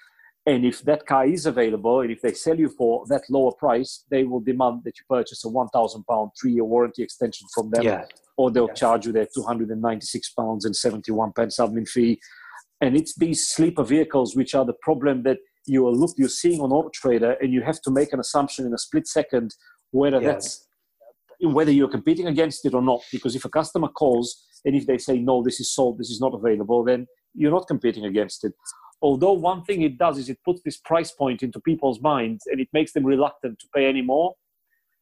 And if that car is available, and if they sell you for that lower price, they will demand that you purchase a one thousand pound three year warranty extension from them,
yeah.
or they'll yeah. charge you their two hundred and ninety six pounds and seventy one pence admin fee. And it's these sleeper vehicles which are the problem that you are look you're seeing on Auto Trader, and you have to make an assumption in a split second whether that's whether you're competing against it or not. Because if a customer calls and if they say no, this is sold, this is not available, then you're not competing against it. Although one thing it does is it puts this price point into people's minds and it makes them reluctant to pay any more.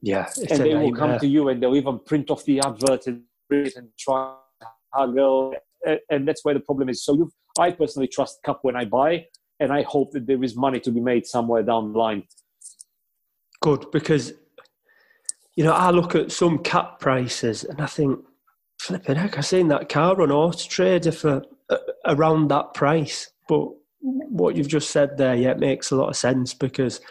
Yeah,
and they will come to you and they'll even print off the advert and and try to haggle, and that's where the problem is. So you, I personally trust CAP when I buy, and I hope that there is money to be made somewhere down the line.
Good, because you know I look at some cap prices and I think, flipping heck, I've seen that car on Auto Trader for uh, around that price, but what you've just said there, yeah, it makes a lot of sense because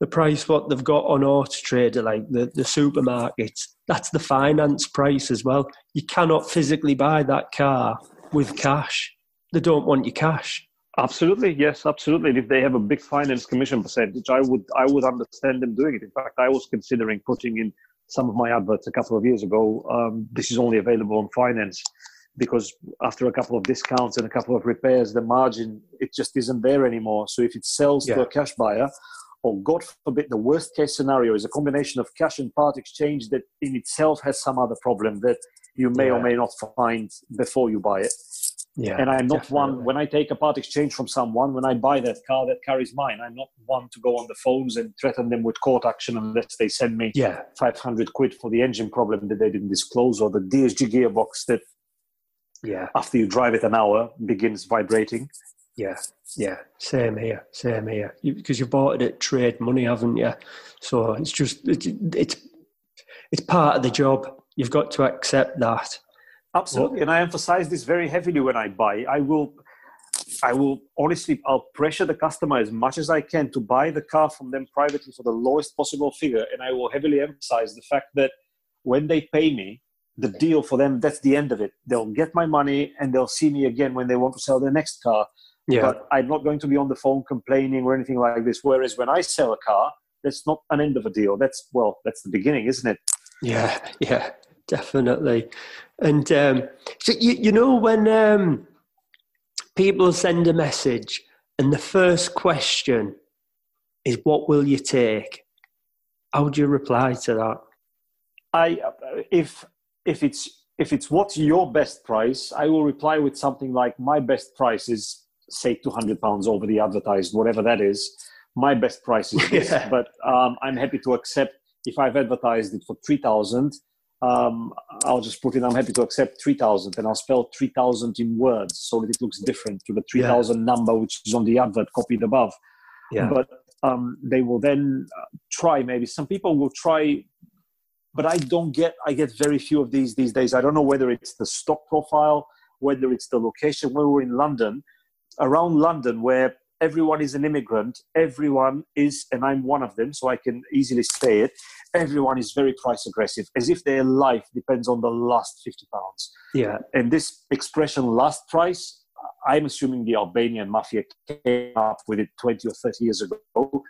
the price what they've got on Auto Trader, like the, the supermarkets, that's the finance price as well. You cannot physically buy that car with cash. They don't want your cash.
Absolutely, yes, absolutely. if they have a big finance commission percentage, I would I would understand them doing it. In fact, I was considering putting in some of my adverts a couple of years ago. Um, this is only available on finance because after a couple of discounts and a couple of repairs, the margin it just isn't there anymore. So if it sells yeah. to a cash buyer, or God forbid, the worst case scenario is a combination of cash and part exchange that in itself has some other problem that you may yeah. or may not find before you buy it. Yeah, and I'm not definitely. one when I take a part exchange from someone when I buy that car that carries mine. I'm not one to go on the phones and threaten them with court action unless they send me
yeah
500 quid for the engine problem that they didn't disclose or the DSG gearbox that
yeah
after you drive it an hour begins vibrating.
Yeah, yeah, same here, same here. You, because you bought it at trade money, haven't you? So it's just it's it's, it's part of the job. You've got to accept that.
Absolutely, and I emphasize this very heavily when I buy. I will, I will honestly, I'll pressure the customer as much as I can to buy the car from them privately for the lowest possible figure, and I will heavily emphasize the fact that when they pay me, the deal for them that's the end of it. They'll get my money and they'll see me again when they want to sell their next car yeah. But I'm not going to be on the phone complaining or anything like this. Whereas when I sell a car, that's not an end of a deal. That's well, that's the beginning, isn't it?
Yeah, (laughs) yeah, definitely. And um, so you, you know when um, people send a message and the first question is, "What will you take?" How would you reply to that?
I if if it's if it's what's your best price, I will reply with something like, "My best price is say 200 pounds over the advertised, whatever that is. My best price is (laughs) this, yeah. but um, I'm happy to accept if I've advertised it for 3,000. Um, I'll just put in, I'm happy to accept 3,000 and I'll spell 3,000 in words so that it looks different to the 3,000 yeah. number which is on the advert copied above. Yeah. But um, they will then try, maybe some people will try, but I don't get, I get very few of these these days. I don't know whether it's the stock profile, whether it's the location. When we're in London, around London where everyone is an immigrant, everyone is, and I'm one of them, so I can easily say it. Everyone is very price aggressive, as if their life depends on the last 50 pounds.
Yeah.
And this expression, last price, I'm assuming the Albanian mafia came up with it 20 or 30 years ago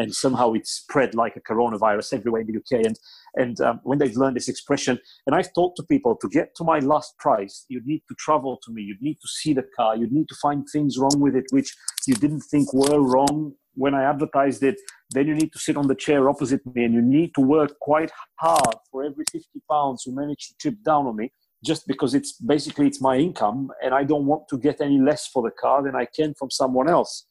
and somehow it spread like a coronavirus everywhere in the UK. And and um, when they've learned this expression, and I've talked to people to get to my last price, you need to travel to me, you need to see the car, you need to find things wrong with it which you didn't think were wrong when I advertised it. Then you need to sit on the chair opposite me, and you need to work quite hard for every 50 pounds you manage to chip down on me just because it's basically it's my income and I don't want to get any less for the car than I can from someone else.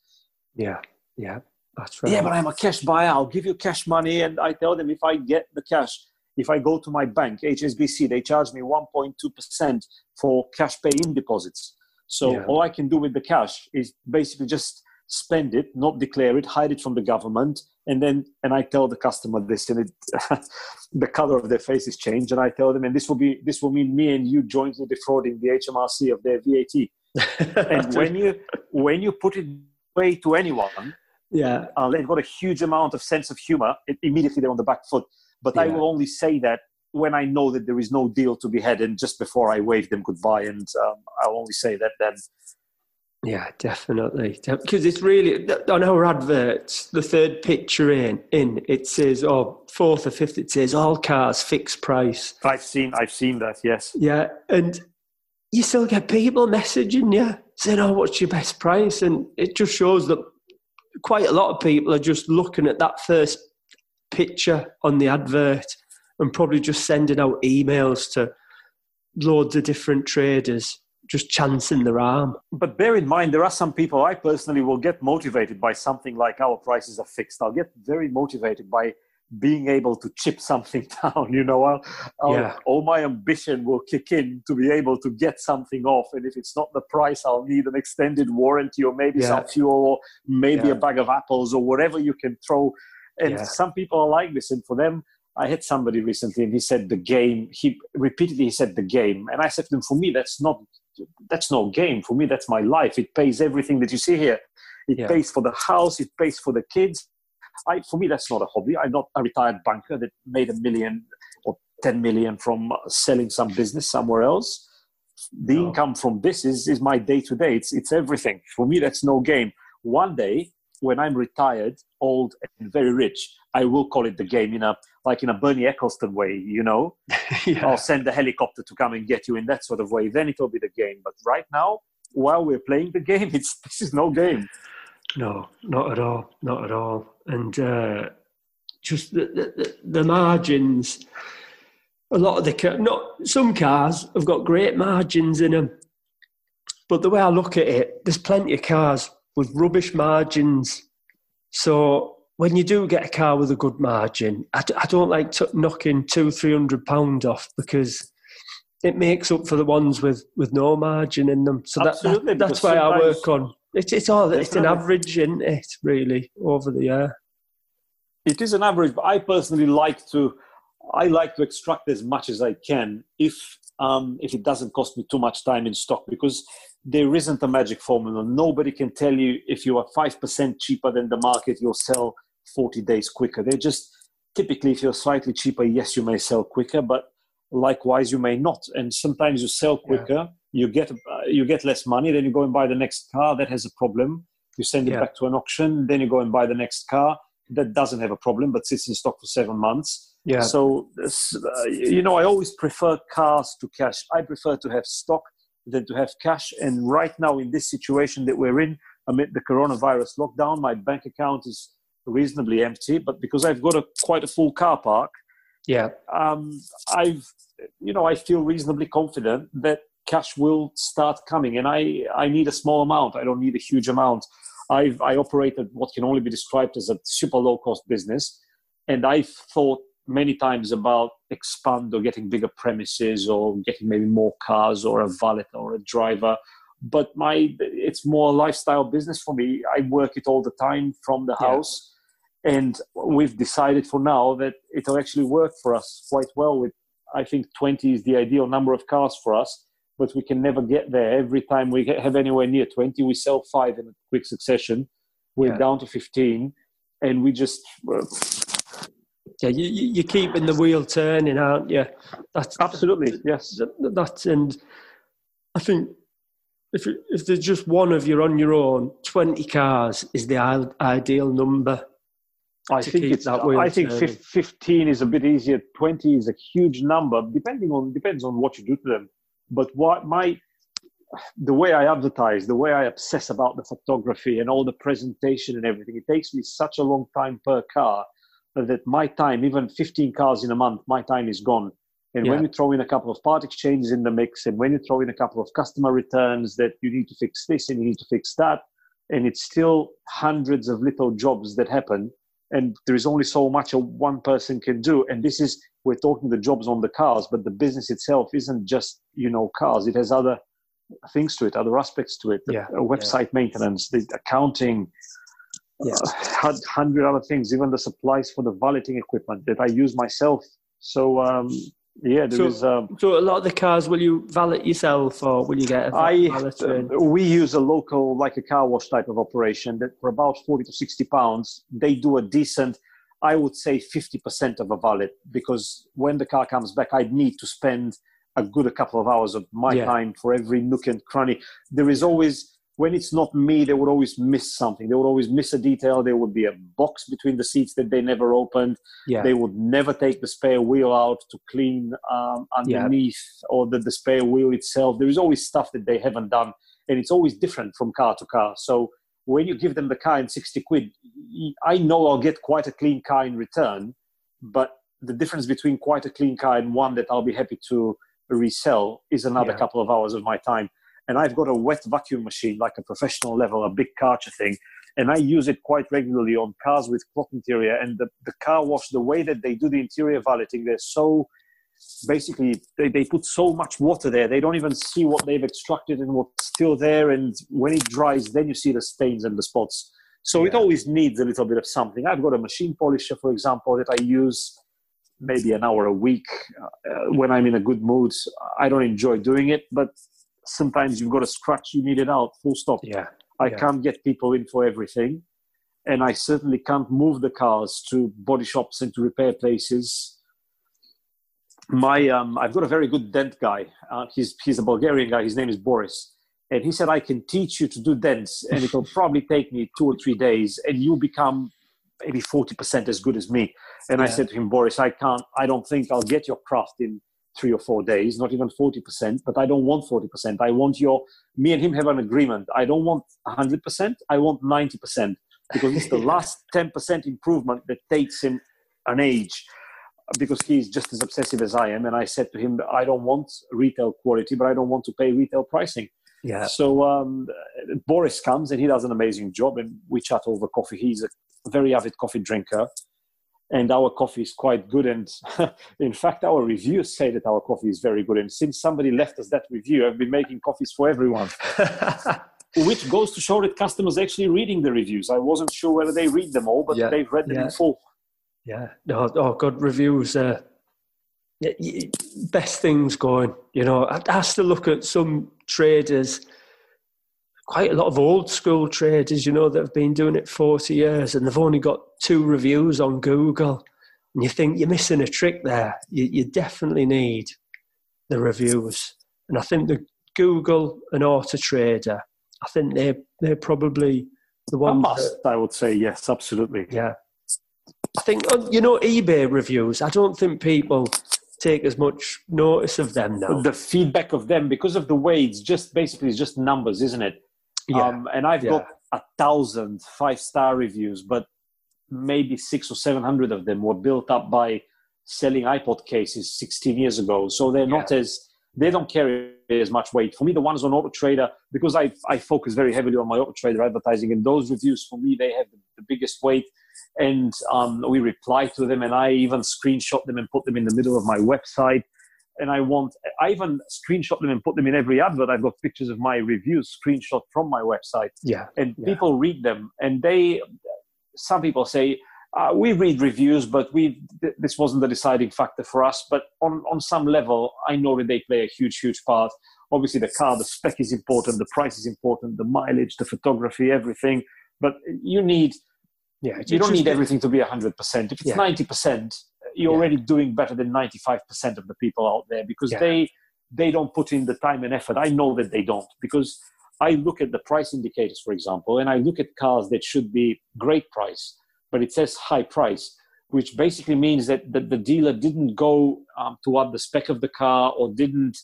Yeah, yeah.
That's right. Yeah, but I'm a cash buyer. I'll give you cash money. And I tell them if I get the cash, if I go to my bank, HSBC, they charge me 1.2% for cash pay in deposits. So yeah. all I can do with the cash is basically just spend it, not declare it, hide it from the government, and then and I tell the customer this, and it, (laughs) the color of their face is changed, and I tell them, and this will be this will mean me and you jointly defrauding the HMRC of their VAT. (laughs) and when you when you put it away to anyone,
yeah.
Uh, they've got a huge amount of sense of humor. It, immediately they're on the back foot. But yeah. I will only say that when I know that there is no deal to be had and just before I wave them goodbye. And um, I'll only say that then.
Yeah, definitely. Because it's really on our adverts, the third picture in in it says, oh, fourth or fifth, it says all cars fixed price.
I've seen, I've seen that. Yes.
Yeah, and you still get people messaging you saying, "Oh, what's your best price?" And it just shows that quite a lot of people are just looking at that first picture on the advert and probably just sending out emails to loads of different traders just chancing their arm.
But bear in mind, there are some people I personally will get motivated by something like our prices are fixed. I'll get very motivated by being able to chip something (laughs) down. You know, I'll, I'll, oh, yeah. all my ambition will kick in to be able to get something off. And if it's not the price, I'll need an extended warranty or maybe yeah. some fuel or maybe yeah. a bag of apples or whatever you can throw. And some people are like this. And for them, I had somebody recently and he said the game, he repeatedly he said the game. And I said to him, for me, that's not, that's no game. For me, that's my life. It pays everything that you see here. It pays for the house. It pays for the kids I, for me, that's not a hobby. I'm not a retired banker that made a million or 10 million from selling some business somewhere else. The no. income from this is, is my day to day. It's, it's everything. For me, that's no game. One day, when I'm retired, old and very rich, I will call it the game in a like in a Bernie Ecclestone way, you know. (laughs) yeah. I'll send the helicopter to come and get you in that sort of way. Then it'll be the game. But right now, while we're playing the game, (laughs) it's this is no game.
No, not at all, not at all. And uh, just the, the, the margins. A lot of the car, not some cars have got great margins in them, but the way I look at it, there's plenty of cars with rubbish margins. So when you do get a car with a good margin, I d- I don't like t- knocking two, three hundred pound off because it makes up for the ones with, with no margin in them. So that, that that's why I work on it's it's all it's an average, isn't it? Really over the year.
It is an average, but I personally like to I like to extract as much as I can if um, if it doesn't cost me too much time in stock because there isn't a magic formula. Nobody can tell you if you are five percent cheaper than the market, you'll sell forty days quicker. They're just typically if you're slightly cheaper, yes, you may sell quicker, but likewise you may not. And sometimes you sell quicker. Yeah you get uh, you get less money then you go and buy the next car that has a problem. You send it yeah. back to an auction then you go and buy the next car that doesn't have a problem but sits in stock for seven months. Yeah. So uh, you know i always prefer cars to cash. I prefer to have stock than to have cash. And right now in this situation that we're in amid the coronavirus lockdown my bank account is reasonably empty. But because i've got a quite a full car park
yeah.
um, i've you know i feel reasonably confident that cash will start coming. And I, I need a small amount. I don't need a huge amount. I've, I operated what can only be described as a super low cost business. And I've thought many times about expand or getting bigger premises or getting maybe more cars or a valet or a driver. But my, it's more a lifestyle business for me. I work it all the time from the house. Yeah. And we've decided for now that it'll actually work for us quite well with I think 20 is the ideal number of cars for us but we can never get there. Every time we have anywhere near 20, we sell five in a quick succession. We're yeah. down to 15, and we just. Uh,
yeah, you, you're keeping the wheel turning, aren't you?
That's absolutely yes.
That's and I think if if there's just one of you on your own, twenty cars is the ideal number.
I think it's. that. I think turning. fifteen is a bit easier. Twenty is a huge number, depending on depends on what you do to them. But what my the way I advertise, the way I obsess about the photography and all the presentation and everything, it takes me such a long time per car that my time, even 15 cars in a month, my time is gone. And yeah. when you throw in a couple of part exchanges in the mix, and when you throw in a couple of customer returns that you need to fix this and you need to fix that, and it's still hundreds of little jobs that happen, and there is only so much a one person can do. And this is we're talking the jobs on the cars, but the business itself isn't just you know cars. It has other things to it, other aspects to it. Yeah, the website yeah. maintenance, the accounting, yeah. uh, hundred other things, even the supplies for the valeting equipment that I use myself. So um, yeah, there
so,
is, um,
so a lot of the cars, will you valet yourself, or will you get a I,
uh, we use a local, like a car wash type of operation that for about forty to sixty pounds, they do a decent I would say 50% of a valet because when the car comes back, I'd need to spend a good a couple of hours of my yeah. time for every nook and cranny. There is always, when it's not me, they would always miss something. They would always miss a detail. There would be a box between the seats that they never opened. Yeah. They would never take the spare wheel out to clean um, underneath yeah. or the, the spare wheel itself. There is always stuff that they haven't done. And it's always different from car to car. So when you give them the car in 60 quid, I know I'll get quite a clean car in return, but the difference between quite a clean car and one that I'll be happy to resell is another yeah. couple of hours of my time. And I've got a wet vacuum machine, like a professional level, a big Karcher thing, and I use it quite regularly on cars with cloth interior. And the, the car wash, the way that they do the interior valeting, they're so basically they, they put so much water there they don't even see what they've extracted and what's still there and when it dries then you see the stains and the spots so yeah. it always needs a little bit of something i've got a machine polisher for example that i use maybe an hour a week uh, when i'm in a good mood i don't enjoy doing it but sometimes you've got a scratch you need it out full stop
yeah
I
yeah.
can't get people in for everything. And I certainly can't move the cars to body shops and to repair places. My, um, I've got a very good dent guy. Uh, he's, he's a Bulgarian guy. His name is Boris. And he said, I can teach you to do dents, and it'll (laughs) probably take me two or three days, and you'll become maybe 40% as good as me. And yeah. I said to him, Boris, I can't, I don't think I'll get your craft in three or four days, not even 40%, but I don't want 40%. I want your, me and him have an agreement. I don't want 100%, I want 90% because it's the (laughs) last 10% improvement that takes him an age because he's just as obsessive as I am. And I said to him, I don't want retail quality, but I don't want to pay retail pricing.
Yeah.
So um, Boris comes and he does an amazing job, and we chat over coffee. He's a very avid coffee drinker and our coffee is quite good. And (laughs) in fact, our reviews say that our coffee is very good. And since somebody left us that review, I've been making coffees for everyone. (laughs) Which goes to show that customers actually reading the reviews. I wasn't sure whether they read them all, but yeah. they've read them yeah. in full.
Yeah. No, oh, good reviews. Uh, best things going. You know, I, I still look at some traders quite a lot of old school traders, you know, that have been doing it 40 years and they've only got two reviews on Google. And you think you're missing a trick there. You, you definitely need the reviews. And I think the Google and Auto Trader, I think they're, they're probably the ones.
That, I would say, yes, absolutely.
Yeah. I think, you know, eBay reviews, I don't think people take as much notice of them now.
The feedback of them, because of the way it's just basically it's just numbers, isn't it? Yeah. Um, and I've yeah. got a thousand five star reviews, but maybe six or seven hundred of them were built up by selling iPod cases 16 years ago. So they're not as they don't carry as much weight. For me, the ones on Auto Trader, because I, I focus very heavily on my Auto Trader advertising, and those reviews for me, they have the, the biggest weight. And um, we reply to them, and I even screenshot them and put them in the middle of my website and I want, I even screenshot them and put them in every advert. I've got pictures of my reviews screenshot from my website.
Yeah.
And
yeah.
people read them and they, some people say, uh, we read reviews, but we th- this wasn't the deciding factor for us. But on, on some level, I know that they play a huge, huge part. Obviously, the car, the spec is important, the price is important, the mileage, the photography, everything. But you need, yeah, you don't need everything to be 100%. If it's yeah. 90%, you're yeah. already doing better than 95% of the people out there because yeah. they they don't put in the time and effort. I know that they don't because I look at the price indicators, for example, and I look at cars that should be great price, but it says high price, which basically means that, that the dealer didn't go um, toward the spec of the car or didn't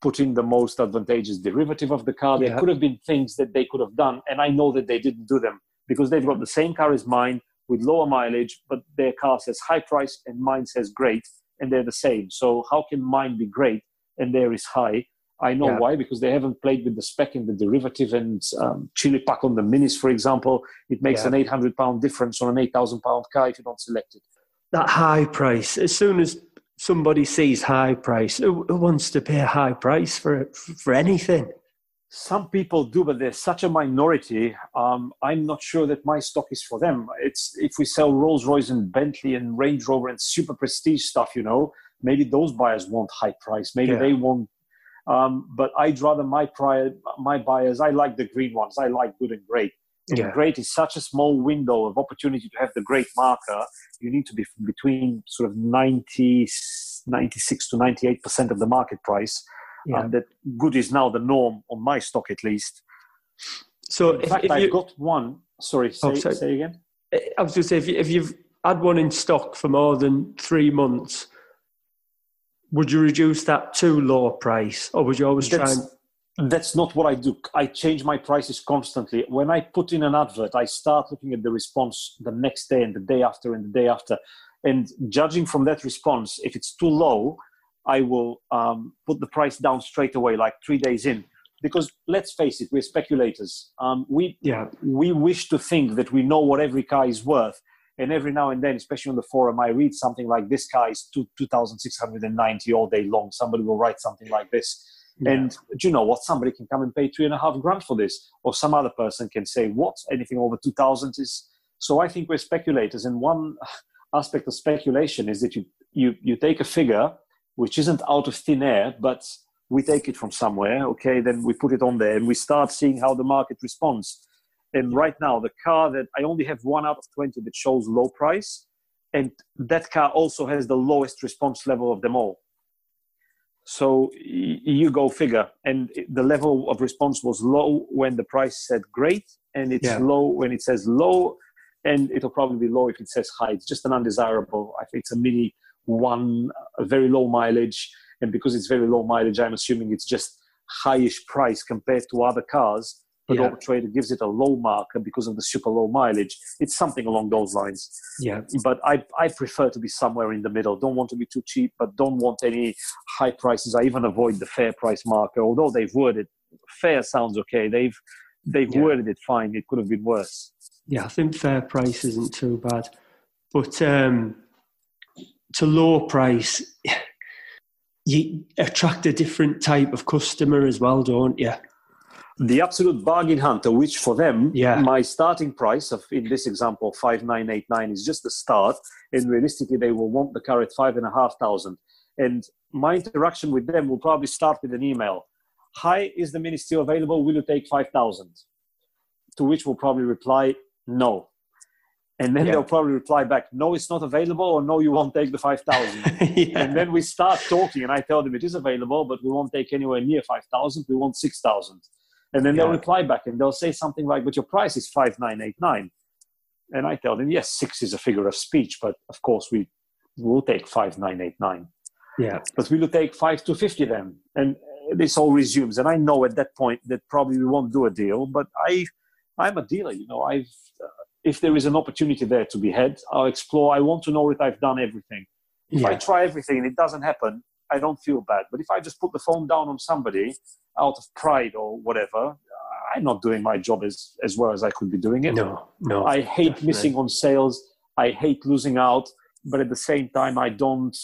put in the most advantageous derivative of the car. There yeah. could have been things that they could have done, and I know that they didn't do them because they've got the same car as mine with lower mileage, but their car says high price and mine says great, and they're the same. So how can mine be great and there is high? I know yeah. why because they haven't played with the spec in the derivative and um, chili pack on the minis, for example. It makes yeah. an 800 pound difference on an 8,000 pound car if you don't select it.
That high price, as soon as somebody sees high price, who, who wants to pay a high price for for anything?
Some people do, but they're such a minority. Um, I'm not sure that my stock is for them. It's if we sell Rolls Royce and Bentley and Range Rover and super prestige stuff, you know, maybe those buyers want high price. Maybe yeah. they want. Um, but I'd rather my prior, my buyers. I like the green ones. I like good and great. And yeah. great is such a small window of opportunity to have the great marker. You need to be between sort of 90, 96 to 98 percent of the market price yeah. and that good is now the norm on my stock at least. So, in if, fact, if I've got one. Sorry, say, oh, sorry. say again.
I was going to say if, you, if you've had one in stock for more than three months, would you reduce that to lower price, or would you always
that's,
try? And...
that's not what I do. I change my prices constantly. When I put in an advert, I start looking at the response the next day and the day after and the day after. And judging from that response, if it's too low, I will um, put the price down straight away, like three days in. Because let's face it, we're speculators. Um, we, yeah. we wish to think that we know what every car is worth. And every now and then, especially on the forum, I read something like this car is 2,690 all day long. Somebody will write something like this yeah. And do you know what? Somebody can come and pay three and a half grand for this, or some other person can say, "What? Anything over two thousand is." So I think we're speculators, and one (laughs) aspect of speculation is that you you you take a figure which isn't out of thin air, but we take it from somewhere. Okay, then we put it on there, and we start seeing how the market responds. And right now, the car that I only have one out of twenty that shows low price, and that car also has the lowest response level of them all. So you go figure. And the level of response was low when the price said great, and it's yeah. low when it says low, and it'll probably be low if it says high. It's just an undesirable. I think it's a mini one, a very low mileage, and because it's very low mileage, I'm assuming it's just highish price compared to other cars but yeah. Trader gives it a low marker because of the super low mileage. It's something along those lines.
Yeah.
But I, I prefer to be somewhere in the middle. Don't want to be too cheap, but don't want any high prices. I even avoid the fair price marker, although they've worded fair sounds okay. They've they've yeah. worded it fine. It could have been worse.
Yeah, I think fair price isn't too bad, but um, to low price. (sighs) You attract a different type of customer as well, don't you?
The absolute bargain hunter, which for them, yeah. my starting price of in this example five nine eight nine is just the start, and realistically they will want the car at five and a half thousand. And my interaction with them will probably start with an email. Hi, is the Mini still available? Will you take five thousand? To which we'll probably reply no. And then yeah. they'll probably reply back, no, it's not available, or no, you won't take the 5,000. (laughs) yeah. And then we start talking, and I tell them it is available, but we won't take anywhere near 5,000, we want 6,000. And then they'll reply back and they'll say something like, but your price is 5989. And I tell them, yes, six is a figure of speech, but of course we will take 5989.
Yeah.
But we will take 5250 then. And this all resumes. And I know at that point that probably we won't do a deal, but I, I'm a dealer, you know, I've, uh, if there is an opportunity there to be had, I'll explore. I want to know if I've done everything. If yeah. I try everything and it doesn't happen, I don't feel bad. But if I just put the phone down on somebody out of pride or whatever, I'm not doing my job as, as well as I could be doing it.
No, no.
I hate definitely. missing on sales. I hate losing out. But at the same time, I don't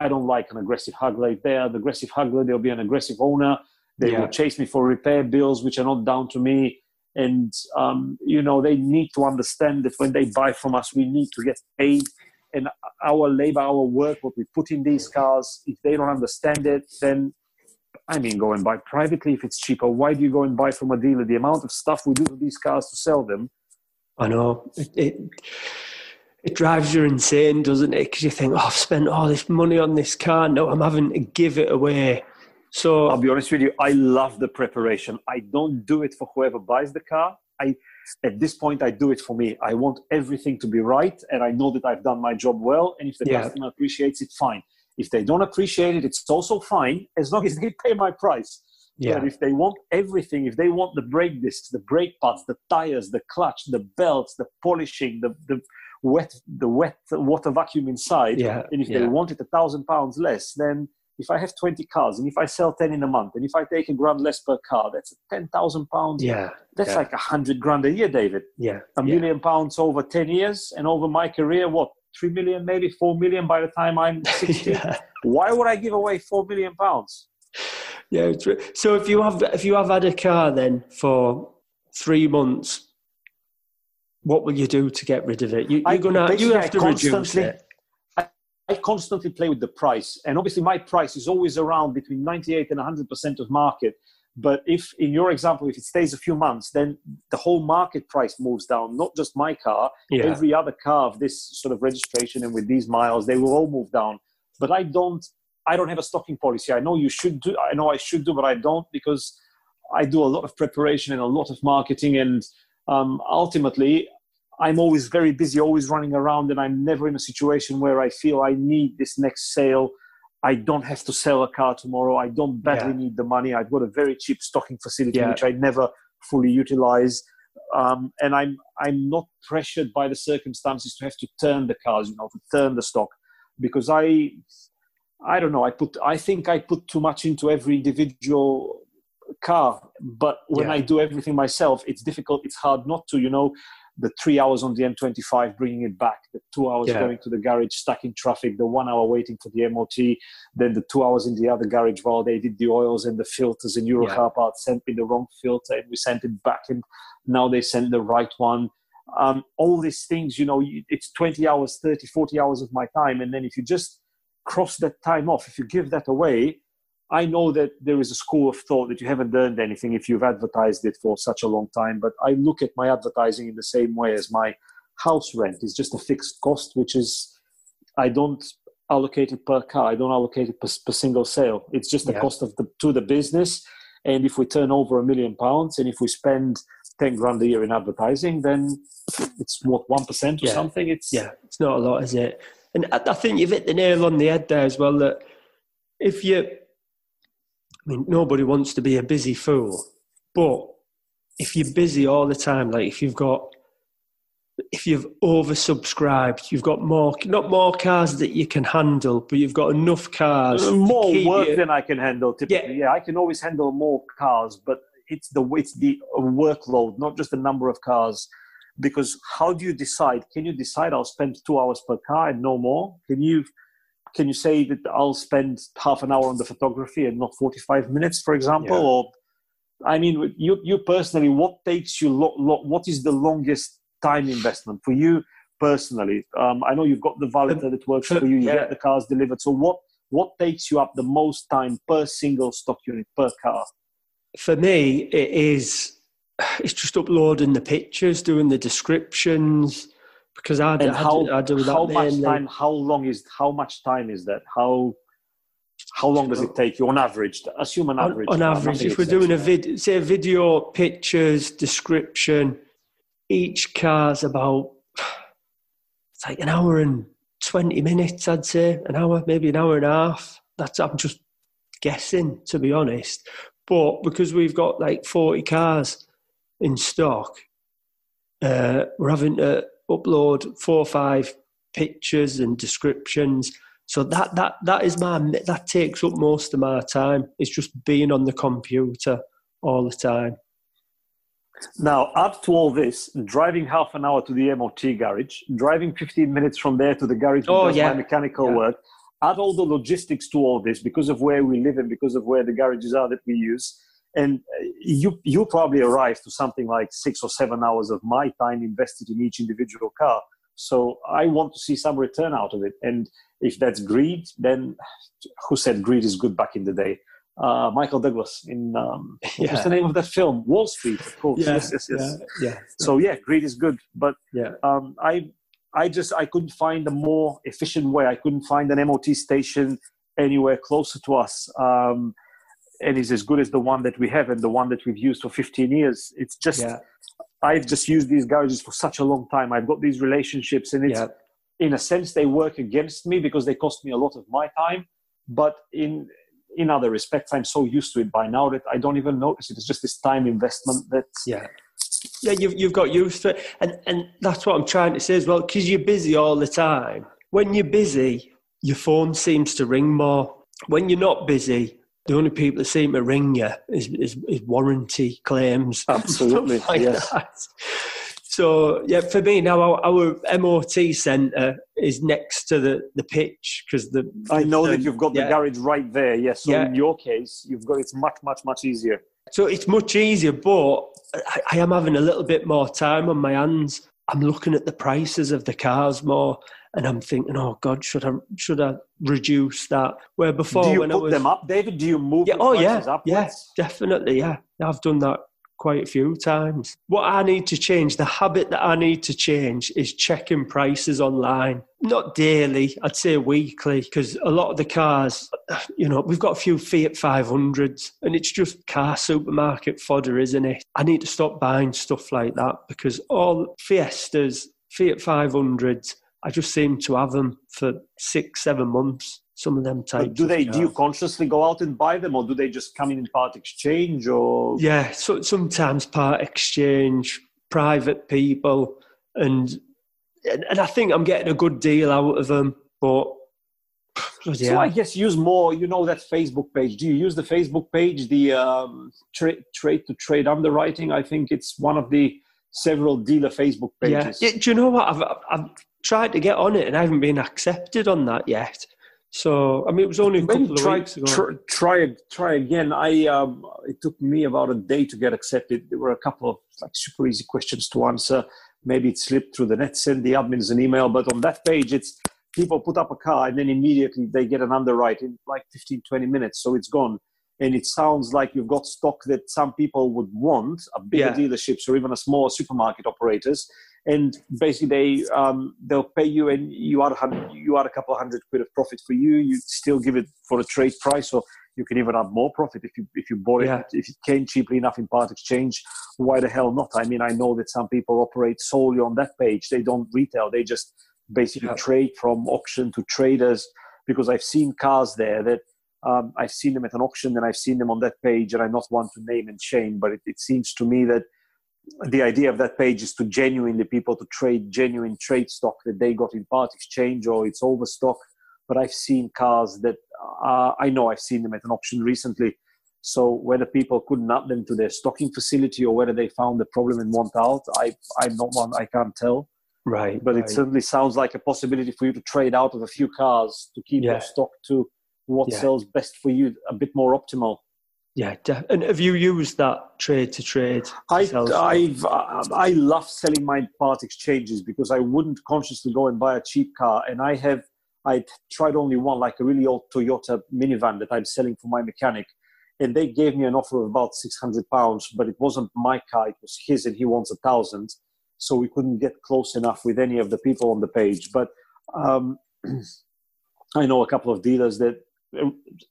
I don't like an aggressive haggler. If they're an aggressive haggler, there'll be an aggressive owner. They yeah. will chase me for repair bills, which are not down to me. And um, you know, they need to understand that when they buy from us, we need to get paid and our labor, our work, what we put in these cars, if they don't understand it, then I mean, go and buy privately if it's cheaper. Why do you go and buy from a dealer? The amount of stuff we do to these cars to sell them.
I know. It, it, it drives you insane, doesn't it? Because you think, oh, I've spent all this money on this car. No, I'm having to give it away. So
I'll be honest with you, I love the preparation. I don't do it for whoever buys the car. I at this point i do it for me i want everything to be right and i know that i've done my job well and if the yeah. customer appreciates it fine if they don't appreciate it it's also fine as long as (laughs) they pay my price yeah. But if they want everything, if they want the brake discs, the brake pads, the tires, the clutch, the belts, the polishing, the, the wet, the wet water vacuum inside,
yeah.
and if
yeah.
they want it a thousand pounds less, then if I have 20 cars and if I sell 10 in a month and if I take a grand less per car, that's 10,000 pounds.
Yeah.
That's
yeah.
like a hundred grand a year, David.
Yeah.
A million yeah. pounds over 10 years and over my career, what? Three million, maybe four million by the time I'm (laughs) 60. yeah. Why would I give away four million pounds?
Yeah. So if you have, if you have had a car then for three months, what will you do to get rid of it? You, are gonna, you have to reduce it.
I constantly play with the price. And obviously, my price is always around between 98 and 100% of market. But if, in your example, if it stays a few months, then the whole market price moves down, not just my car, yeah. every other car of this sort of registration and with these miles, they will all move down. But I don't, I don't have a stocking policy. I know you should do, I know I should do, but I don't because I do a lot of preparation and a lot of marketing. And um, ultimately, I'm always very busy, always running around, and I'm never in a situation where I feel I need this next sale. I don't have to sell a car tomorrow. I don't badly yeah. need the money. I've got a very cheap stocking facility yeah. which I never fully utilize. Um, and I'm I'm not pressured by the circumstances to have to turn the cars, you know, to turn the stock, because I I don't know. I put I think I put too much into every individual car, but when yeah. I do everything myself, it's difficult. It's hard not to, you know the three hours on the M25 bringing it back, the two hours yeah. going to the garage stuck in traffic, the one hour waiting for the MOT, then the two hours in the other garage while they did the oils and the filters and Euro yeah. sent me the wrong filter and we sent it back and now they send the right one. Um, all these things, you know, it's 20 hours, 30, 40 hours of my time. And then if you just cross that time off, if you give that away, I know that there is a school of thought that you haven't earned anything if you've advertised it for such a long time, but I look at my advertising in the same way as my house rent. It's just a fixed cost, which is, I don't allocate it per car. I don't allocate it per, per single sale. It's just the yeah. cost of the to the business. And if we turn over a million pounds and if we spend 10 grand a year in advertising, then it's what, 1% or yeah. something? It's
Yeah, it's not a lot, is it? And I think you've hit the nail on the head there as well that if you I mean, nobody wants to be a busy fool, but if you're busy all the time, like if you've got, if you've oversubscribed, you've got more, not more cars that you can handle, but you've got enough cars.
More work you, than I can handle. Typically, yeah. yeah, I can always handle more cars, but it's the it's the workload, not just the number of cars. Because how do you decide? Can you decide I'll spend two hours per car and no more? Can you? Can you say that I'll spend half an hour on the photography and not 45 minutes, for example? Yeah. Or, I mean, you, you personally, what takes you, lo- lo- what is the longest time investment for you personally? Um, I know you've got the valeter that works for you, you yeah. get the cars delivered. So, what, what takes you up the most time per single stock unit per car?
For me, it is (sighs) it's just uploading the pictures, doing the descriptions, because I,
and I, how, do, I do that. How much time? How long is? How much time is that? How how long does it take you on average? Assume an average.
On, on average, if we're doing a video, say a video, pictures, description, each car's about it's like an hour and twenty minutes. I'd say an hour, maybe an hour and a half. That's I'm just guessing, to be honest. But because we've got like forty cars in stock, uh, we're having to upload four or five pictures and descriptions. So that that that is my that takes up most of my time. It's just being on the computer all the time.
Now, add to all this, driving half an hour to the MOT garage, driving 15 minutes from there to the garage oh, yeah. my mechanical yeah. work. Add all the logistics to all this because of where we live and because of where the garages are that we use and uh, you you probably arrive to something like six or seven hours of my time invested in each individual car so i want to see some return out of it and if that's greed then who said greed is good back in the day uh, Michael Douglas in um, (laughs) yeah. what's the name of that film? Wall Street, of course. Yeah, yes, yes, yes. Yeah, yeah. So yeah, greed is good, but yeah, um, I I just I couldn't find a more efficient way. I couldn't find an MOT station anywhere closer to us. Um, and is as good as the one that we have and the one that we've used for 15 years. It's just yeah. I've just used these garages for such a long time. I've got these relationships, and it's yeah. in a sense they work against me because they cost me a lot of my time. But in in other respects, I'm so used to it by now that I don't even notice it. It's just this time investment that
yeah. Yeah, you've, you've got used to it. And, and that's what I'm trying to say as well, because you're busy all the time. When you're busy, your phone seems to ring more. When you're not busy, the only people that seem to ring you is, is, is warranty claims.
Absolutely, (laughs) like yes. That.
So yeah, for me now, our, our MOT centre is next to the, the pitch because the.
I know that you've got yeah. the garage right there. Yes, so yeah. in your case, you've got it's much much much easier.
So it's much easier, but I, I am having a little bit more time on my hands. I'm looking at the prices of the cars more and I'm thinking, oh God, should I should I reduce that? Where before,
do you
when
put
I was,
them up, David? Do you move?
Yeah, oh yeah, upwards? yeah, definitely, yeah. I've done that quite a few times. What I need to change, the habit that I need to change, is checking prices online. Not daily, I'd say weekly, because a lot of the cars, you know, we've got a few Fiat 500s, and it's just car supermarket fodder, isn't it? I need to stop buying stuff like that because all Fiestas, Fiat 500s I just seem to have them for six, seven months. some of them types.
But do they? Do you consciously go out and buy them, or do they just come in in part exchange? Or
yeah, so sometimes part exchange, private people, and and I think I'm getting a good deal out of them. But (sighs)
so I guess use more. You know that Facebook page. Do you use the Facebook page? The um, tra- trade to trade underwriting. I think it's one of the several dealer Facebook pages.
Yeah. yeah do you know what? I've, I've tried to get on it and I haven't been accepted on that yet. So I mean, it was only a Maybe couple
try,
of weeks ago.
Try, try, try again. I um, it took me about a day to get accepted. There were a couple of like super easy questions to answer. Maybe it slipped through the net. Send the admins an email, but on that page, it's people put up a car and then immediately they get an underwrite in like 15, 20 minutes. So it's gone. And it sounds like you've got stock that some people would want, a bigger yeah. dealerships or even a small supermarket operators and basically they um, they'll pay you and you add you add a couple of hundred quid of profit for you. You still give it for a trade price, or you can even add more profit if you if you bought yeah. it if it came cheaply enough in part exchange. Why the hell not? I mean, I know that some people operate solely on that page. They don't retail. They just basically yeah. trade from auction to traders because I've seen cars there that. Um, I've seen them at an auction and I've seen them on that page, and I'm not one to name and shame, but it, it seems to me that the idea of that page is to genuinely people to trade genuine trade stock that they got in part exchange or it's overstock. But I've seen cars that uh, I know I've seen them at an auction recently. So whether people couldn't add them to their stocking facility or whether they found the problem and want out, I I'm not one I can't tell.
Right.
But
right.
it certainly sounds like a possibility for you to trade out of a few cars to keep yeah. your stock to what yeah. sells best for you, a bit more optimal.
Yeah, and have you used that trade to trade?
I I've, I love selling my part exchanges because I wouldn't consciously go and buy a cheap car, and I have I tried only one, like a really old Toyota minivan that I'm selling for my mechanic, and they gave me an offer of about six hundred pounds, but it wasn't my car; it was his, and he wants a thousand, so we couldn't get close enough with any of the people on the page. But um, (clears throat) I know a couple of dealers that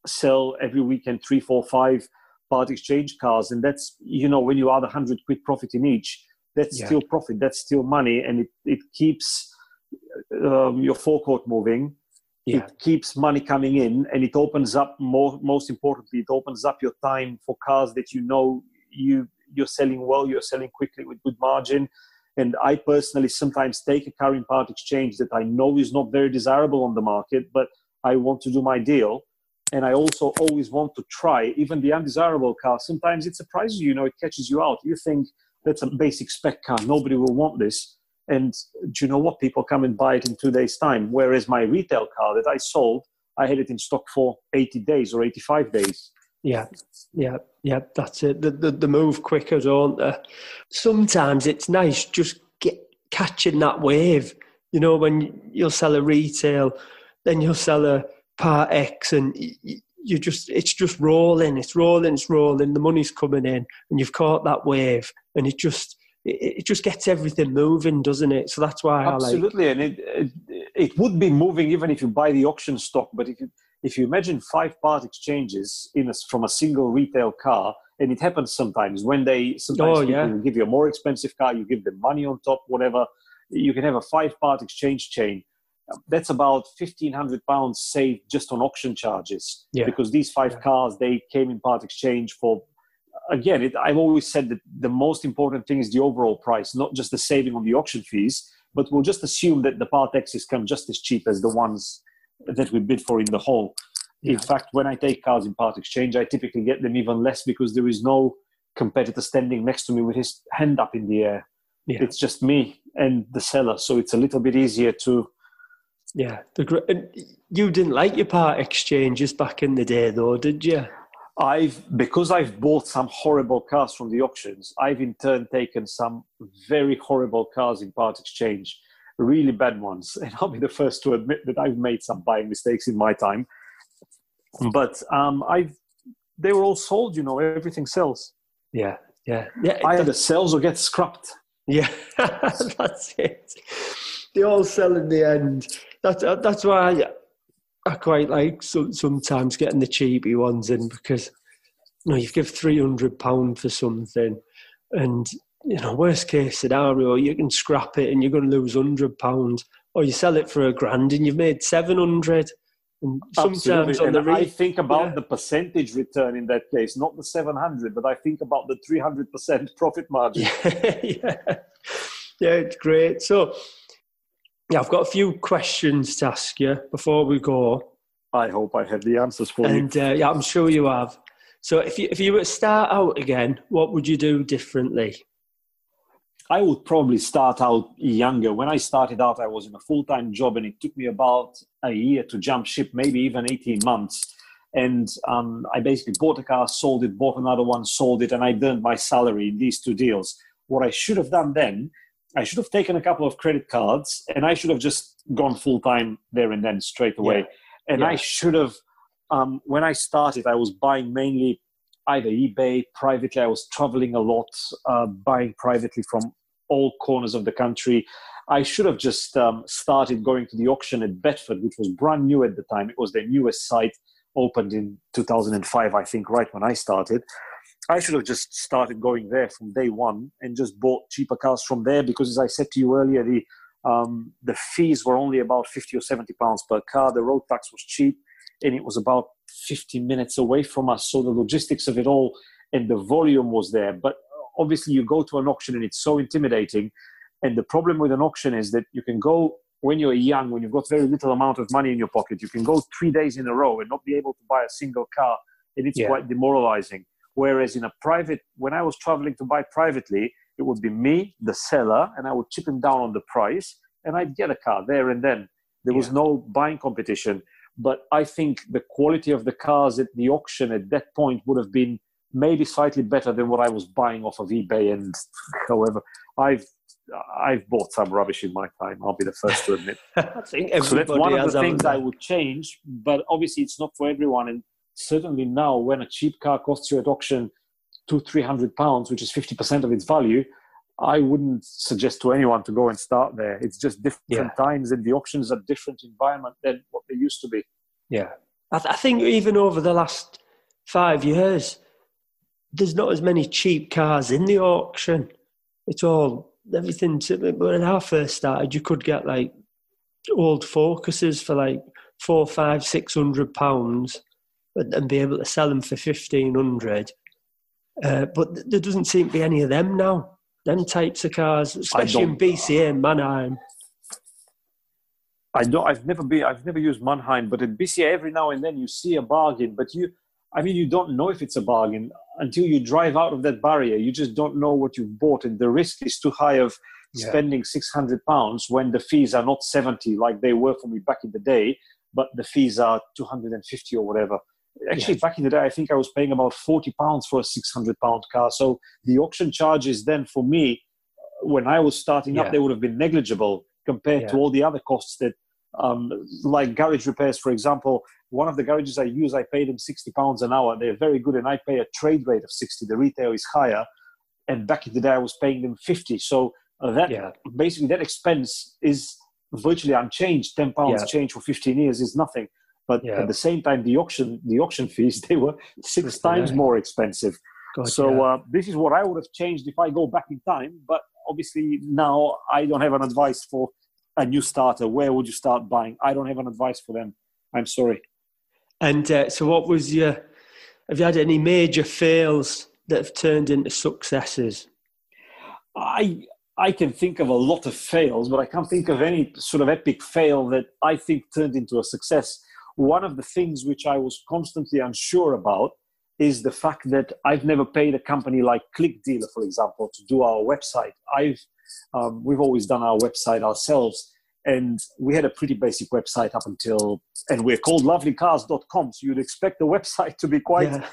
sell every weekend three, four, five part exchange cars, and that's you know when you add a hundred quid profit in each, that's yeah. still profit, that's still money, and it it keeps um, your forecourt moving. Yeah. It keeps money coming in, and it opens up more. Most importantly, it opens up your time for cars that you know you you're selling well, you're selling quickly with good margin. And I personally sometimes take a car in part exchange that I know is not very desirable on the market, but I want to do my deal and I also always want to try even the undesirable car. Sometimes it surprises you, you know, it catches you out. You think that's a basic spec car, nobody will want this. And do you know what? People come and buy it in two days' time. Whereas my retail car that I sold, I had it in stock for 80 days or 85 days.
Yeah, yeah, yeah, that's it. The, the, the move quicker, don't they? Sometimes it's nice just get catching that wave. You know, when you'll sell a retail, then you'll sell a part X, and you just it's just rolling, it's rolling, it's rolling. The money's coming in, and you've caught that wave, and it just it, it just gets everything moving, doesn't it? So that's why
absolutely,
like...
and it, it it would be moving even if you buy the auction stock. But if you if you imagine five part exchanges in a, from a single retail car, and it happens sometimes when they sometimes oh, yeah. give you a more expensive car, you give them money on top, whatever. You can have a five part exchange chain that's about 1500 pounds saved just on auction charges yeah. because these five yeah. cars they came in part exchange for again it, i've always said that the most important thing is the overall price not just the saving on the auction fees but we'll just assume that the part x's come just as cheap as the ones that we bid for in the whole yeah. in fact when i take cars in part exchange i typically get them even less because there is no competitor standing next to me with his hand up in the air it's just me and the seller so it's a little bit easier to
yeah, the and you didn't like your part exchanges back in the day, though, did you?
I've because I've bought some horrible cars from the auctions. I've in turn taken some very horrible cars in part exchange, really bad ones, (laughs) and I'll be the first to admit that I've made some buying mistakes in my time. But um, I've they were all sold. You know, everything sells.
Yeah, yeah, yeah.
Either sells or gets scrapped.
Yeah, (laughs) that's it. They all sell in the end that's uh, that's why I, I quite like so, sometimes getting the cheapy ones in because you know you give three hundred pound for something, and you know worst case scenario you can scrap it and you're going to lose hundred pounds, or you sell it for a grand and you've made seven hundred. And sometimes
re- I think about yeah. the percentage return in that case, not the 700, but I think about the 300% profit margin. (laughs)
yeah. yeah, it's great. So, yeah, I've got a few questions to ask you before we go.
I hope I have the answers for
and,
you.
And uh, yeah, I'm sure you have. So, if you if you were to start out again, what would you do differently?
I would probably start out younger. When I started out, I was in a full time job, and it took me about a year to jump ship, maybe even 18 months. And um, I basically bought a car, sold it, bought another one, sold it, and I earned my salary in these two deals. What I should have done then I should have taken a couple of credit cards and I should have just gone full time there and then straight away. Yeah. And yeah. I should have, um, when I started, I was buying mainly either eBay, privately. I was traveling a lot, uh, buying privately from all corners of the country. I should have just um, started going to the auction at Bedford, which was brand new at the time. It was the newest site, opened in 2005, I think, right when I started. I should have just started going there from day one and just bought cheaper cars from there because, as I said to you earlier, the um, the fees were only about 50 or 70 pounds per car. The road tax was cheap and it was about 15 minutes away from us. So the logistics of it all and the volume was there. But obviously, you go to an auction and it's so intimidating. And the problem with an auction is that you can go when you're young, when you've got very little amount of money in your pocket, you can go three days in a row and not be able to buy a single car. And it's yeah. quite demoralizing. Whereas in a private, when I was traveling to buy privately, it would be me, the seller, and I would chip him down on the price, and I'd get a car there and then. There was yeah. no buying competition. But I think the quality of the cars at the auction at that point would have been maybe slightly better than what I was buying off of eBay. And however, I've I've bought some rubbish in my time. I'll be the first to admit. (laughs)
I think so that's
one of the things I uh, would change. But obviously, it's not for everyone. And certainly now when a cheap car costs you at auction two, three hundred pounds, which is 50% of its value, I wouldn't suggest to anyone to go and start there. It's just different yeah. times and the auctions are different environment than what they used to be.
Yeah. I, th- I think even over the last five years, there's not as many cheap cars in the auction. It's all everything. To, when I first started, you could get like old Focuses for like four, five, six hundred pounds, and be able to sell them for 1500 uh, but there doesn't seem to be any of them now them types of cars especially in bca and Manheim
i don't i've never been i've never used Manheim but in bca every now and then you see a bargain but you i mean you don't know if it's a bargain until you drive out of that barrier. You just don't know what you've bought and the risk is too high of yeah. spending 600 pounds when the fees are not 70 like they were for me back in the day but the fees are 250 or whatever actually back in the day i think i was paying about 40 pounds for a 600 pound car. So the auction charges then for me when i was starting yeah. up they would have been negligible compared yeah. to all the other costs that um, like garage repairs for example. One of the garages i use i pay them 60 pounds an hour. They're very good and i pay a trade rate of 60 the retail is higher. And back in the day i was paying them 50 so uh, that yeah. basically that expense is virtually unchanged. 10 pounds change for 15 years is nothing but yeah. at the same time the auction the auction fees (laughs) they were six times more expensive. God, so yeah. uh, this is what i would have changed if i go back in time but obviously now i don't have an advice for a new starter. Where would you start buying? I don't have an advice for them. I'm sorry.
And uh, so what was your have you had any major fails that have turned into successes?
I I can think of a lot of fails, but I can't think of any sort of epic fail that I think turned into a success one of the things which I was constantly unsure about is the fact that I've never paid a company like ClickDealer, for example, to do our website. I've um, we've always done our website ourselves, and we had a pretty basic website up until, and we're called lovelycars.com. So you'd expect the (laughs) website to be quite yeah.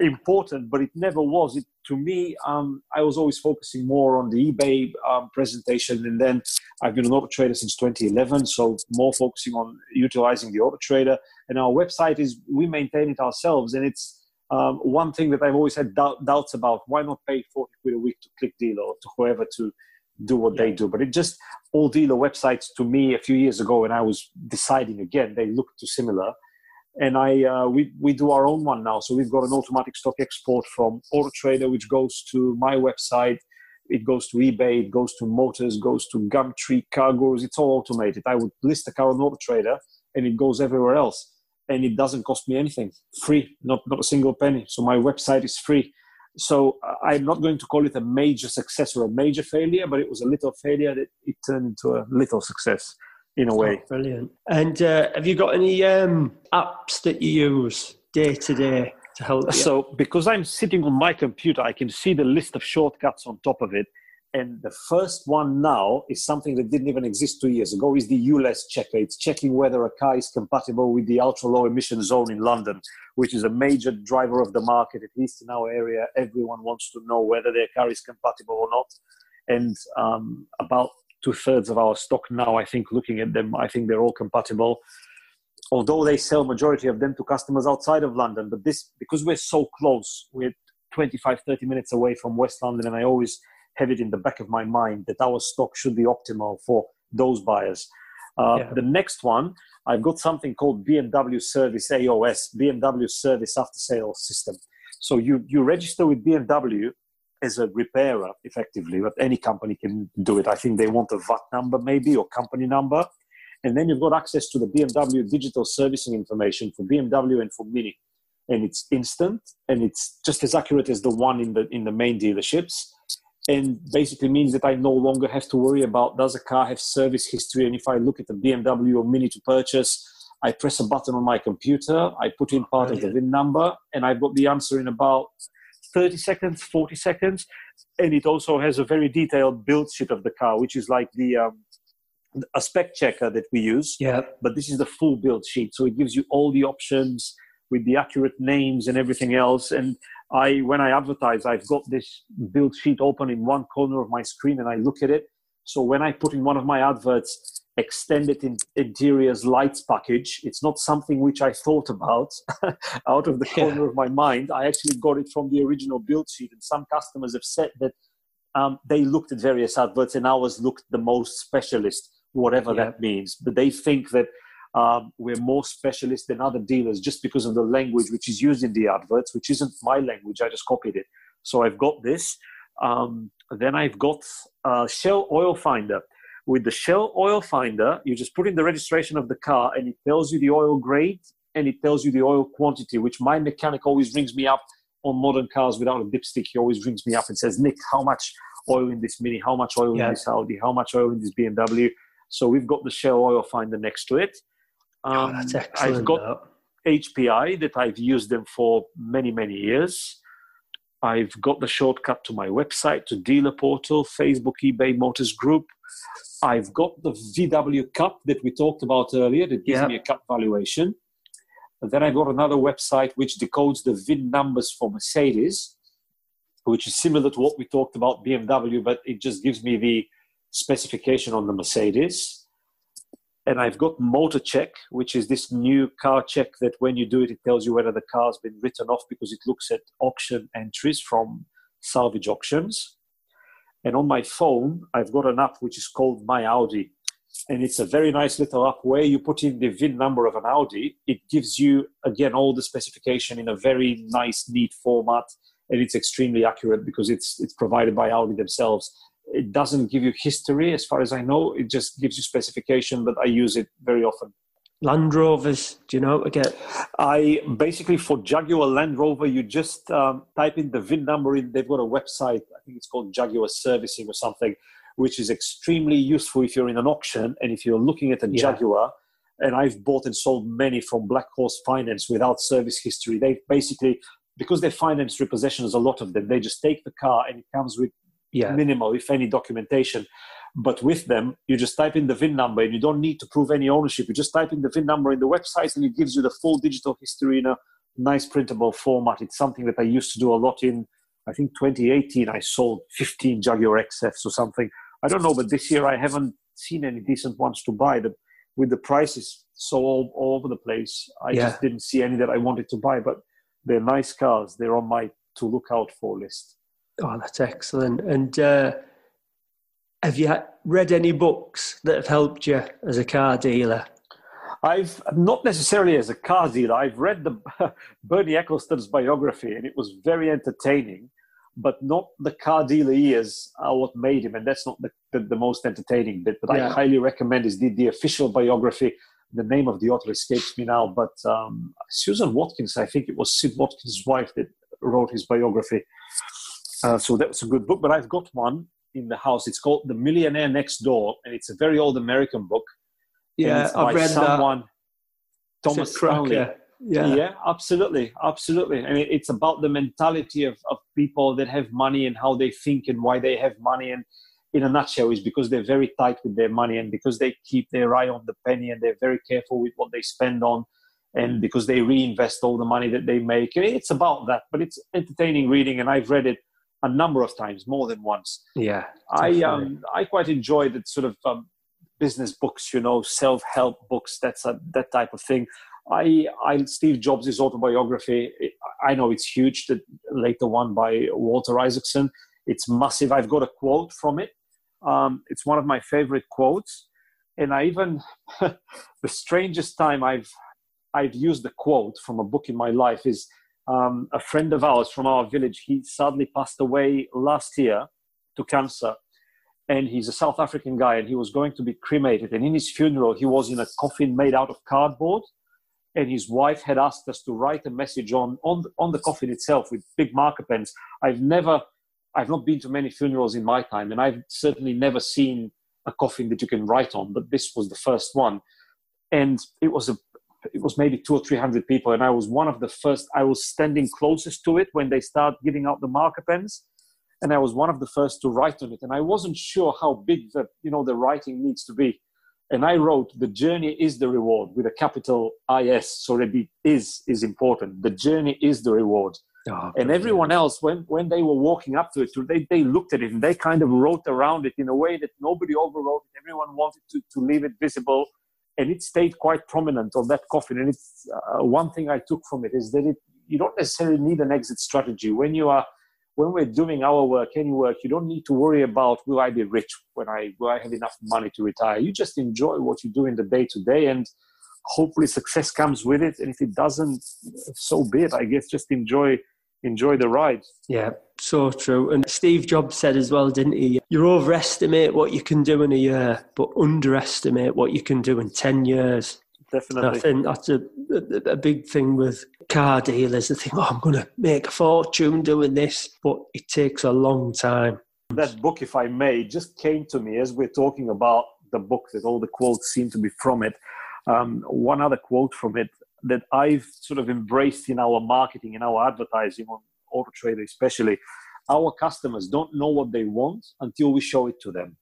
Important, but it never was. It, to me, um, I was always focusing more on the eBay um, presentation, and then I've been an auto trader since 2011, so more focusing on utilizing the auto trader. And our website is we maintain it ourselves, and it's um, one thing that I've always had doubt, doubts about. Why not pay 40 quid a week to Click Dealer or to whoever to do what yeah. they do? But it just all dealer websites to me a few years ago, when I was deciding again, they looked too similar and I uh, we we do our own one now. So we've got an automatic stock export from Auto Trader, which goes to my website. It goes to eBay, it goes to Motors, goes to Gumtree, CarGurus. It's all automated. I would list a car on Auto Trader, and it goes everywhere else. and it doesn't cost me anything. Free, not not a single penny. So my website is free. So uh, I'm not going to call it a major success or a major failure, but it was a little failure that it turned into a little success in a way.
Oh, brilliant. And uh, have you got any um, apps that you use day to day to help? You?
So because I'm sitting on my computer, I can see the list of shortcuts on top of it and the first one now is something that didn't even exist two years ago is the ULEZ checker. It's checking whether a car is compatible with the ultra low emission zone in London, which is a major driver of the market, at least in our area. Everyone wants to know whether their car is compatible or not. And um, about two thirds of our stock now, I think, looking at them, I think they're all compatible. Although they sell majority of them to customers outside of London, but this because we're so close, we're 25, 30 minutes away from West London, and I always have it in the back of my mind that our stock should be optimal for those buyers. Uh, yeah. The next one, I've got something called BMW Service AOS, BMW Service After Sales System. So you, you register with BMW as a repairer, effectively, but any company can do it. I think they want a VAT number, maybe, or company number. And then you've got access to the BMW digital servicing information for BMW and for Mini. And it's instant and it's just as accurate as the one in the in the main dealerships and basically means that I no longer have to worry about does a car have service history. And if I look at the BMW or Mini to purchase, I press a button on my computer, I put in part of the VIN number, and I've got the answer in about 30 seconds, 40 seconds. And it also has a very detailed build sheet of the car, which is like the um, a spec checker that we use.
Yeah.
But this is the full build sheet, so it gives you all the options with the accurate names and everything else. And I, when I advertise, I've got this build sheet open in one corner of my screen, and I look at it. So when I put in one of my adverts, extended in interiors lights package, it's not something which I thought about (laughs) out of the corner yeah. of my mind. I actually got it from the original build sheet, and some customers have said that um, they looked at various adverts, and ours looked the most specialist, whatever yeah. that means. But they think that um, we're more specialist than other dealers just because of the language which is used in the adverts, which isn't my language. I just copied it. So I've got this. Um, then I've got uh, Shell Oil Finder. With the Shell Oil Finder, you just put in the registration of the car and it tells you the oil grade and it tells you the oil quantity, which my mechanic always rings me up on modern cars without a dipstick. He always rings me up and says, Nick, how much oil in this Mini? How much oil yeah. in this Audi? How much oil in this BMW? So we've got the Shell Oil Finder next to it.
Um, oh, that's excellent.
I've got HPI that I've used them for many, many years. I've got the shortcut to my website, to dealer portal, Facebook, eBay, Motors Group. I've got the VW CAP that we talked about earlier that gives yep. me a CAP valuation. And then I've got another website which decodes the VIN numbers for Mercedes, which is similar to what we talked about BMW, but it just gives me the specification on the Mercedes and I've got Motor Check, which is this new car check that when you do it, it tells you whether the car's been written off because it looks at auction entries from salvage auctions. And on my phone, I've got an app which is called My Audi. And it's a very nice little app where you put in the VIN number of an Audi. It gives you, again, all the specification in a very nice, neat format. And it's extremely accurate because it's, it's provided by Audi themselves it doesn't give you history as far as i know. It just gives you specification but i use it very often.
Land rovers do you know again?
I basically for jaguar land rover you just um, type in the vin number in. They've got a website i think it's called jaguar servicing or something which is extremely useful if you're in an auction and if you're looking at a yeah. jaguar. And i've bought and sold many from black horse finance without service history. They basically because they finance repossessions a lot of them they just take the car and it comes with yeah. minimal, if any, documentation. But with them, you just type in the VIN number and you don't need to prove any ownership. You just type in the VIN number in the website and it gives you the full digital history in a nice printable format. It's something that I used to do a lot in, I think 2018, I sold 15 Jaguar XFs or something. I don't know, but this year I haven't seen any decent ones to buy. The, with the prices so all, all over the place, I yeah. just didn't see any that I wanted to buy. But they're nice cars. They're on my to look out for list.
Oh, that's excellent. And uh, have you read any books that have helped you as a car dealer?
I've not necessarily as a car dealer. I've read the (laughs) Bernie Ecclestone's biography, and it was very entertaining. But not the car dealer years are what made him, and that's not the, the, the most entertaining bit. But yeah. I highly recommend is the, the official biography the name of the author escapes me now, but um, Susan Watkins, I think it was Sid Watkins' wife that wrote his biography. Uh, so that's a good book. But I've got one in the house. It's called The Millionaire Next Door, and it's a very old American book.
Yeah, I've read someone,
that. Thomas Stanley. Yeah. yeah, absolutely, absolutely. I mean, it's about the mentality of, of people that have money and how they think and why they have money. And in a nutshell, is because they're very tight with their money and because they keep their eye on the penny and they're very careful with what they spend on and because they reinvest all the money that they make. It's about that, but it's entertaining reading, and I've read it a number of times, more than once.
Yeah,
definitely. I um I quite enjoy that sort of um, business books, you know, self help books. That's a, that type of thing. I, I Steve Jobs' autobiography. I know it's huge. The later one by Walter Isaacson. It's massive. I've got a quote from it. Um, it's one of my favorite quotes, and I even (laughs) the strangest time I've I've used the quote from a book in my life is um, a friend of ours from our village. He sadly passed away last year to cancer, and he's a South African guy, and he was going to be cremated. And in his funeral, he was in a coffin made out of cardboard, and his wife had asked us to write a message on on on the coffin itself with big marker pens. I've never, I've not been to many funerals in my time, and I've certainly never seen a coffin that you can write on, but this was the first one. And it was a it was maybe two or three hundred people, and I was one of the first. I was standing closest to it when they start giving out the marker pens, and I was one of the first to write on it. And I wasn't sure how big the you know the writing needs to be, and I wrote, "The journey is the reward" with a capital IS. So the is is important. The journey is the reward. Oh, and everyone else, when, when they were walking up to it, they, they looked at it and they kind of wrote around it in a way that nobody overwrote it. Everyone wanted to, to leave it visible and it stayed quite prominent on that coffin. And it's uh, one thing I took from it is that it, you don't necessarily need an exit strategy when you are when we're doing our work, any work. You don't need to worry about will I be rich when I will I have enough money to retire. You just enjoy what you do in the day to day, and hopefully success comes with it. And if it doesn't, so be it. I guess just enjoy enjoy the ride.
Yeah, so true. And Steve Jobs said as well, didn't he? You overestimate what you can do in a year, but underestimate what you can do in 10 years.
Definitely.
And I think that's a, a, a, big thing with car dealers. They think, oh, I'm going to make a fortune doing this, but it takes a long time.
That book, if I may, just came to me as we're talking about the book, that all the quotes seem to be from it. Um, one other quote from it that I've sort of embraced in our marketing, in our advertising on Auto Trader especially. Our customers don't know what they want until we show it to them.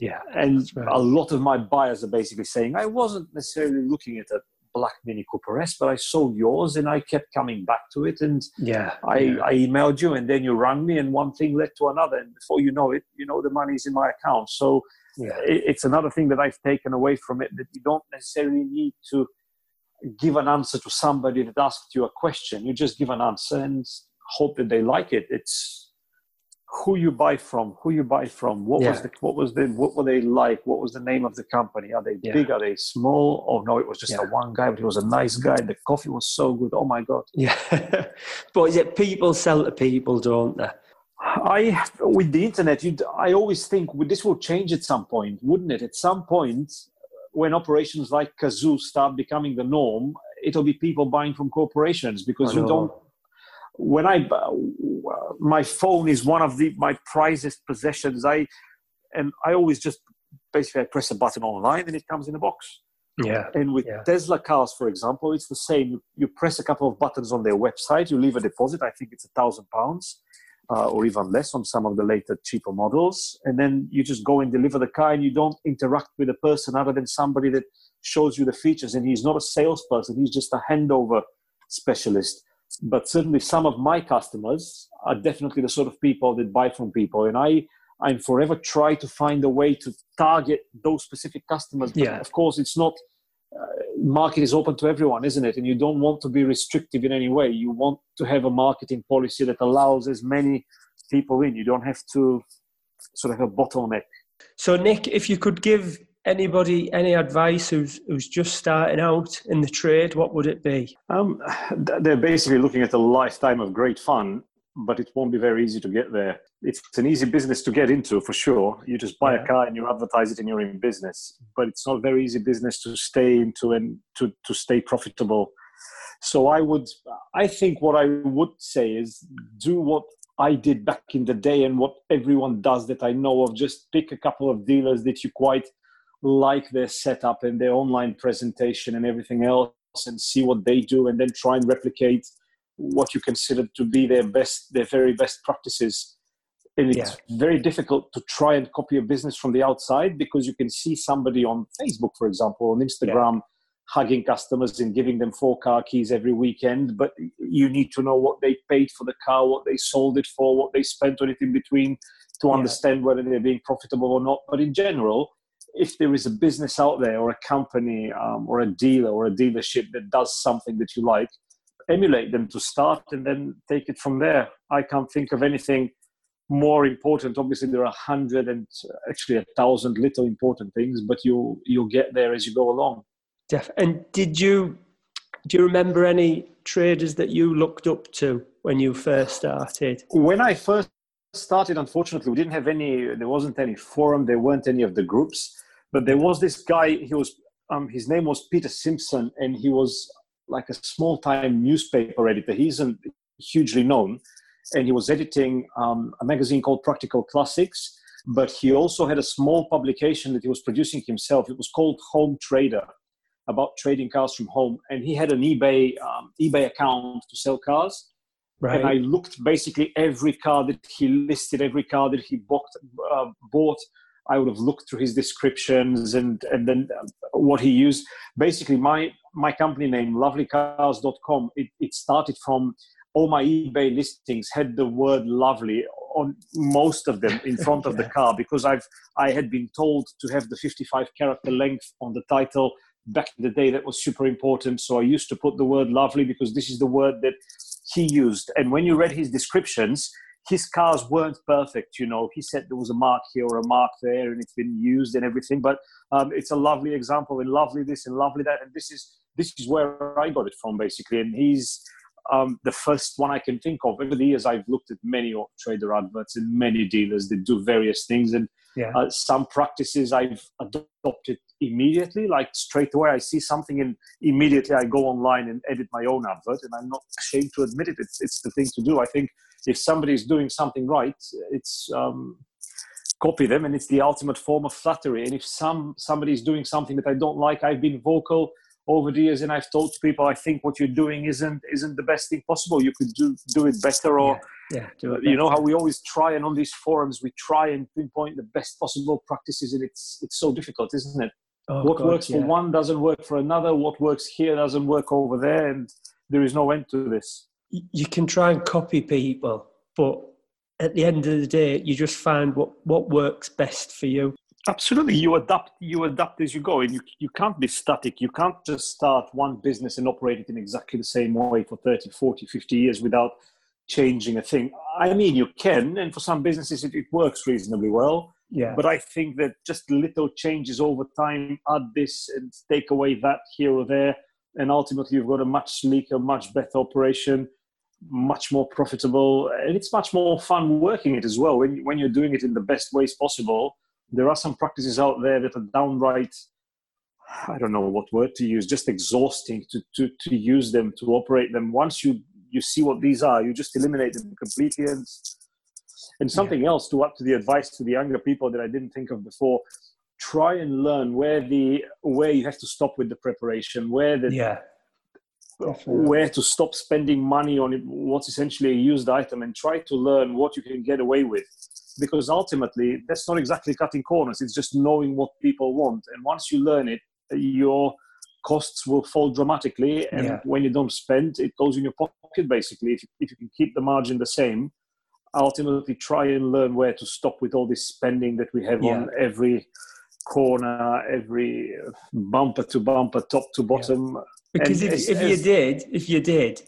Yeah.
And right. a lot of my buyers are basically saying, I wasn't necessarily looking at a black Mini Cooper S, but I saw yours and I kept coming back to it. And
yeah,
I,
yeah.
I emailed you and then you rang me and one thing led to another. And before you know it, you know, the money's in my account. So yeah. it, it's another thing that I've taken away from it that you don't necessarily need to – give an answer to somebody that asked you a question. You just give an answer and hope that they like it. It's who you buy from, who you buy from. What yeah. was the what was the what were they like? What was the name of the company? Are they yeah. big? Are they small? Oh no, it was just yeah. a one guy, but he was a nice guy. The coffee was so good. Oh my god.
Yeah, (laughs) but is it people sell to people, don't they?
I with the internet, you I always think this will change at some point, wouldn't it? At some point, when operations like Cazoo start becoming the norm, it'll be people buying from corporations because you don't. When I, my phone is one of the my prizest possessions. I, and I always just basically I press a button online and it comes in a box.
Yeah.
And with
yeah.
Tesla cars, for example, it's the same. You press a couple of buttons on their website, you leave a deposit. I think it's a thousand pounds uh, or even less on some of the later cheaper models. And then you just go and deliver the car and you don't interact with a person other than somebody that shows you the features. And he's not a salesperson, he's just a handover specialist. But certainly some of my customers are definitely the sort of people that buy from people. And I, I'm forever try to find a way to target those specific customers. But
yeah.
of course, it's not market is open to everyone, isn't it? And you don't want to be restrictive in any way. You want to have a marketing policy that allows as many people in. You don't have to sort of have a bottleneck.
So, Nick, if you could give anybody any advice who's who's just starting out in the trade, what would it be?
Um, they're basically looking at a lifetime of great fun but it won't be very easy to get there. It's an easy business to get into for sure. You just buy yeah. a car and you advertise it and you're in business, but it's not a very easy business to stay into and to, to stay profitable. So I would, I think what I would say is do what I did back in the day and what everyone does that I know of. Just pick a couple of dealers that you quite like their setup and their online presentation and everything else and see what they do and then try and replicate what you consider to be their best their very best practices and it's yeah. very difficult to try and copy a business from the outside because you can see somebody on facebook for example on instagram yeah. hugging customers and giving them four car keys every weekend but you need to know what they paid for the car what they sold it for what they spent on it in between to yeah. understand whether they're being profitable or not but in general if there is a business out there or a company um, or a dealer or a dealership that does something that you like emulate them to start and then take it from there. I can't think of anything more important. Obviously, there are a hundred and actually a thousand little important things, but you'll you'll get there as you go along.
Def- and did you do you remember any traders that you looked up to when you first started?
When I first started, unfortunately, we didn't have any. There wasn't any forum. There weren't any of the groups. But there was this guy. He was. Um, his name was Peter Simpson, and he was like a small time newspaper editor. He isn't hugely known, and he was editing um, a magazine called Practical Classics. But he also had a small publication that he was producing himself. It was called Home Trader, about trading cars from home. And he had an eBay um, eBay account to sell cars. Right. And I looked basically every car that he listed, every car that he bought, uh, bought I would have looked through his descriptions and and then what he used. Basically, my my company name, lovelycars.com, it, it started from all my eBay listings had the word lovely on most of them in front of (laughs) yeah. the car because I've I had been told to have the 55 character length on the title back in the day that was super important so I used to put the word lovely because this is the word that he used and when you read his descriptions his cars weren't perfect. You know, he said there was a mark here or a mark there, and it's been used and everything. But um, it's a lovely example, and lovely this and lovely that. And this is this is where I got it from, basically. And he's um, the first one I can think of. Over the years, I've looked at many trader adverts and many dealers that do various things, and yeah. uh, some practices I've adopted immediately. Like straight away, I see something, and immediately I go online and edit my own advert. And I'm not ashamed to admit it. It's it's the thing to do. I think if somebody is doing something right, it's um, copy them, and it's the ultimate form of flattery. And if some somebody is doing something that I don't like, I've been vocal over the years, and I've told people I think what you're doing isn't isn't the best thing possible. You could do do it better, or yeah, yeah you know how we always try, and on these forums we try and pinpoint the best possible practices, and it's it's so difficult, isn't it? Oh, what God, works yeah. for one doesn't work for another. What works here doesn't work over there, and there is no end to this
you can try and copy people, but at the end of the day, you just find what, what works best for you.
Absolutely, you adapt. You adapt as you go, and you you can't be static. You can't just start one business and operate it in exactly the same way for 30, 40, 50 years without changing a thing. I mean, you can, and for some businesses, it, it works reasonably well. Yeah. But I think that just little changes over time, add this and take away that here or there, and ultimately you've got a much sleeker, much better operation much more profitable and it's much more fun working it as well. When, when you're doing it in the best ways possible there are some practices out there that are downright i don't know what word to use just exhausting to, to, to use them to operate them. Once you you see what these are you just eliminate them completely and and something yeah. else to up to the advice to the younger people that i didn't think of before. Try and learn where the where you have to stop with the preparation where the yeah where to stop spending money on what's essentially a used item and try to learn what you can get away with. Because ultimately that's not exactly cutting corners. It's just knowing what people want. And once you learn it your costs will fall dramatically. And yeah. when you don't spend it goes in your pocket basically if you, if you can keep the margin the same. Ultimately try and learn where to stop with all this spending that we have yeah. on every corner every bumper to bumper top to bottom yeah
because if, if you did, if you did,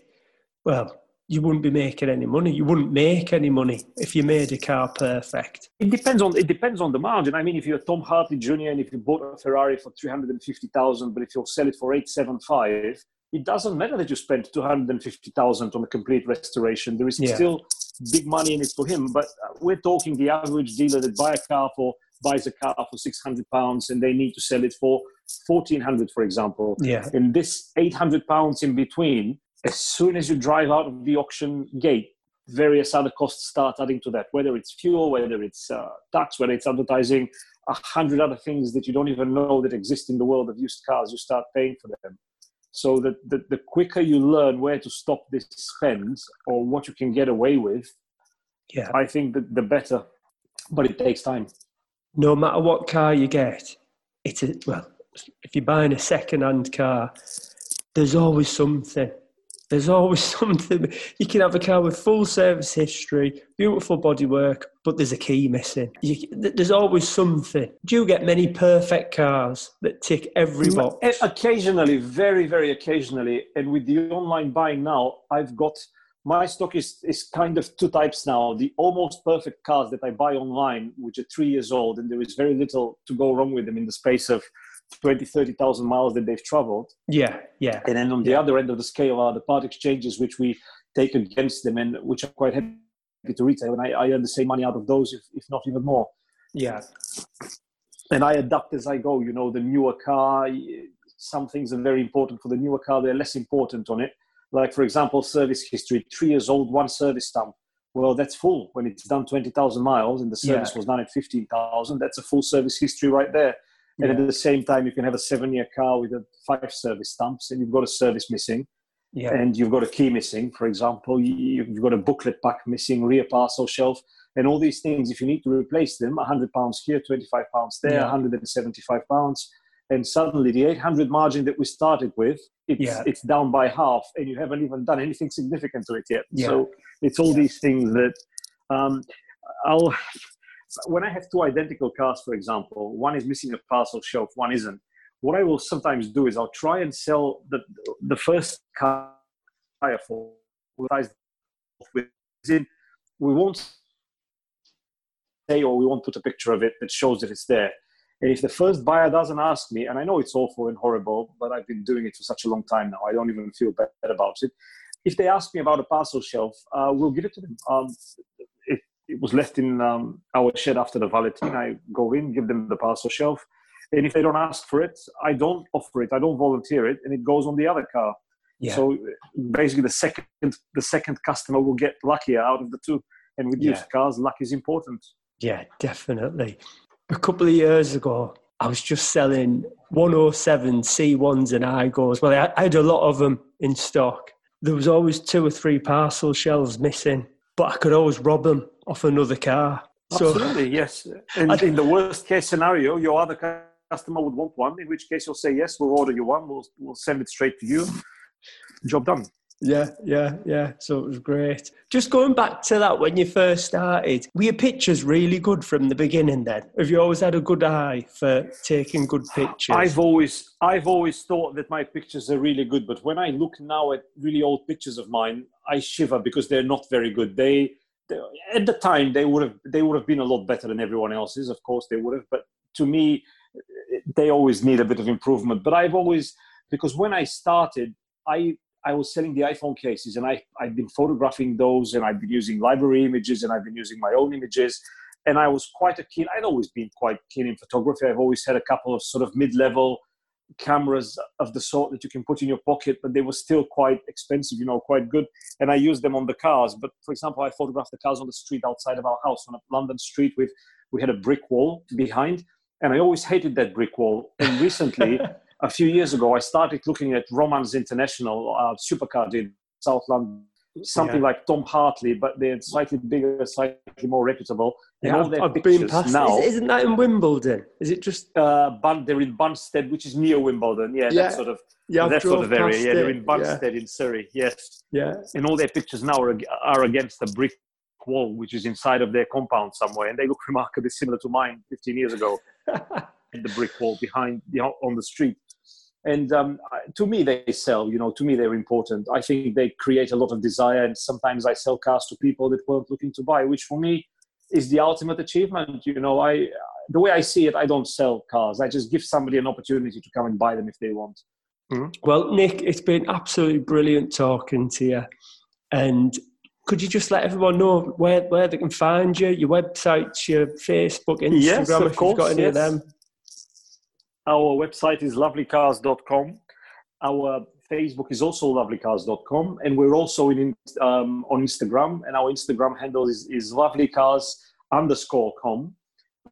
well, you wouldn't be making any money. You wouldn't make any money if you made a car perfect.
It depends on it depends on the margin. I mean, if you're Tom Hartley Jr. and if you bought a Ferrari for three hundred and fifty thousand, but if you'll sell it for eight seven five, it doesn't matter that you spent two hundred and fifty thousand on a complete restoration. There is yeah. still big money in it for him. But uh, we're talking the average dealer that buy a car for buys a car for 600 pounds and they need to sell it for 1400 for example
yeah.
and this 800 pounds in between as soon as you drive out of the auction gate various other costs start adding to that whether it's fuel whether it's uh, tax whether it's advertising a hundred other things that you don't even know that exist in the world of used cars you start paying for them. So that the, the quicker you learn where to stop this spend or what you can get away with
yeah.
I think that the better. But it takes time.
No matter what car you get it's a, well if you're buying a second-hand car there's always something there's always (laughs) something. You can have a car with full service history, beautiful bodywork, but there's a key missing. You, there's always something. Do you get many perfect cars that tick every mm, box?
Eh, occasionally, very, very occasionally. And with the online buying now, I've got my stock is, is kind of two types now. The almost perfect cars that I buy online, which are three years old, and there is very little to go wrong with them in the space of 20, 30,000 miles that they've traveled.
Yeah, yeah.
And then on the
yeah.
other end of the scale are the part exchanges, which we take against them and which are quite happy to retail. And I, I earn the same money out of those, if, if not even more.
Yeah.
And I adapt as I go. You know, the newer car, some things are very important for the newer car, they're less important on it. Like, for example, service history, three years old, one service stamp. Well, that's full. When it's done 20,000 miles and the service yeah. was done at 15,000, that's a full service history right there and yeah. at the same time you can have a seven year car with a five service stamps and you've got a service missing yeah. and you've got a key missing for example you've got a booklet pack missing rear parcel shelf and all these things if you need to replace them 100 pounds here 25 pounds there yeah. 175 pounds and suddenly the 800 margin that we started with it's, yeah. it's down by half and you haven't even done anything significant to it yet so it's all these things that um, i'll when I have two identical cars, for example, one is missing a parcel shelf, one isn't. What I will sometimes do is I'll try and sell the the first car for with we won't say or we won't put a picture of it that shows that it's there. And if the first buyer doesn't ask me, and I know it's awful and horrible, but I've been doing it for such a long time now, I don't even feel bad about it. If they ask me about a parcel shelf, uh, we'll give it to them. Um, it was left in um, our shed after the valeting. I go in, give them the parcel shelf, and if they don't ask for it, I don't offer it. I don't volunteer it, and it goes on the other car. Yeah. So basically, the second the second customer will get luckier out of the two. And with yeah. used cars, luck is important.
Yeah, definitely. A couple of years ago, I was just selling 107 C1s and Aygos. Well, I, I had a lot of them in stock. There was always two or three parcel shelves missing, but I could always rob them off another car.
Absolutely, so, yes. In, in, the worst case scenario, your other customer would want one, in which case you'll say, yes, we'll order you one, we'll, we'll send it straight to you. Job done.
Yeah, yeah, yeah. So it was great. Just going back to that when you first started, were your pictures really good from the beginning then? Have you always had a good eye for taking good pictures?
I've always I've always thought that my pictures are really good, but when I look now at really old pictures of mine, I shiver because they're not very good. They at the time they would have they would have been a lot better than everyone else's of course they would have but to me they always need a bit of improvement. But i've always because when i started i i was selling the iphone cases and i i've been photographing those and i've been using library images and i've been using my own images. And i was quite a keen i'd always been quite keen in photography. I've always had a couple of sort of mid-level cameras of the sort that you can put in your pocket, but they were still quite expensive, you know, quite good. And I used them on the cars. But for example, I photographed the cars on the street outside of our house on a London street with we had a brick wall behind, and I always hated that brick wall. And recently, (laughs) a few years ago, I started looking at Romans International uh, supercar in South London something yeah. like Tom Hartley, but they're slightly bigger, slightly more reputable.
Yeah, I've, I've been past now. Is, not that in Wimbledon? Is it just?
Uh, Bun, they're in Banstead, which is near Wimbledon. Yeah, yeah. that sort of yeah, that sort of area. Yeah, they're in Banstead yeah. in Surrey. Yes.
Yeah.
And all their pictures now are, are against a brick wall, which is inside of their compound somewhere, and they look (laughs) remarkably similar to mine 15 years ago. (laughs) the brick wall behind the, on the street and um, to me they sell you know to me they're important i think they create a lot of desire and sometimes i sell cars to people that weren't looking to buy which for me is the ultimate achievement you know i the way i see it i don't sell cars i just give somebody an opportunity to come and buy them if they want
mm-hmm. well nick it's been absolutely brilliant talking to you and could you just let everyone know where, where they can find you, your websites, your Facebook, Instagram,
yes, of
if
course,
you've got any
yes.
of them?
Our website is lovelycars.com. Our Facebook is also lovelycars.com. And we're also in, um, on Instagram. And our Instagram handle is, is lovelycars underscore com.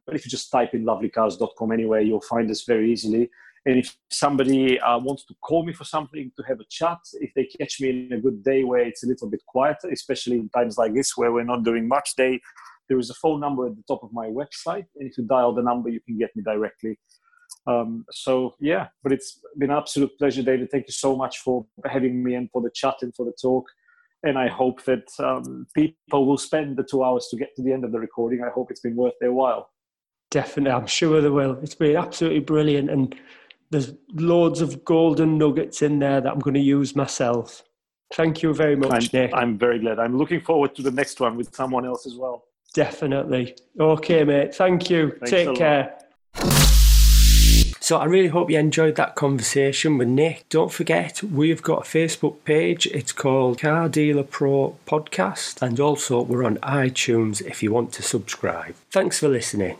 But if you just type in lovelycars.com anywhere, you'll find us very easily. And if somebody uh, wants to call me for something to have a chat, if they catch me in a good day where it's a little bit quieter, especially in times like this where we're not doing much, they, there is a phone number at the top of my website. And if you dial the number, you can get me directly. Um, so, yeah, but it's been an absolute pleasure, David. Thank you so much for having me and for the chat and for the talk. And I hope that um, people will spend the two hours to get to the end of the recording. I hope it's been worth their while.
Definitely, I'm sure they will. It's been absolutely brilliant. And there's loads of golden nuggets in there that I'm going to use myself. Thank you very much,
I'm,
Nick.
I'm very glad. I'm looking forward to the next one with someone else as well.
Definitely. Okay, mate. Thank you.
Thanks
Take care. So I really hope you enjoyed that conversation with Nick. Don't forget, we've got a Facebook page. It's called Car Dealer Pro Podcast. And also, we're on iTunes if you want to subscribe. Thanks for listening.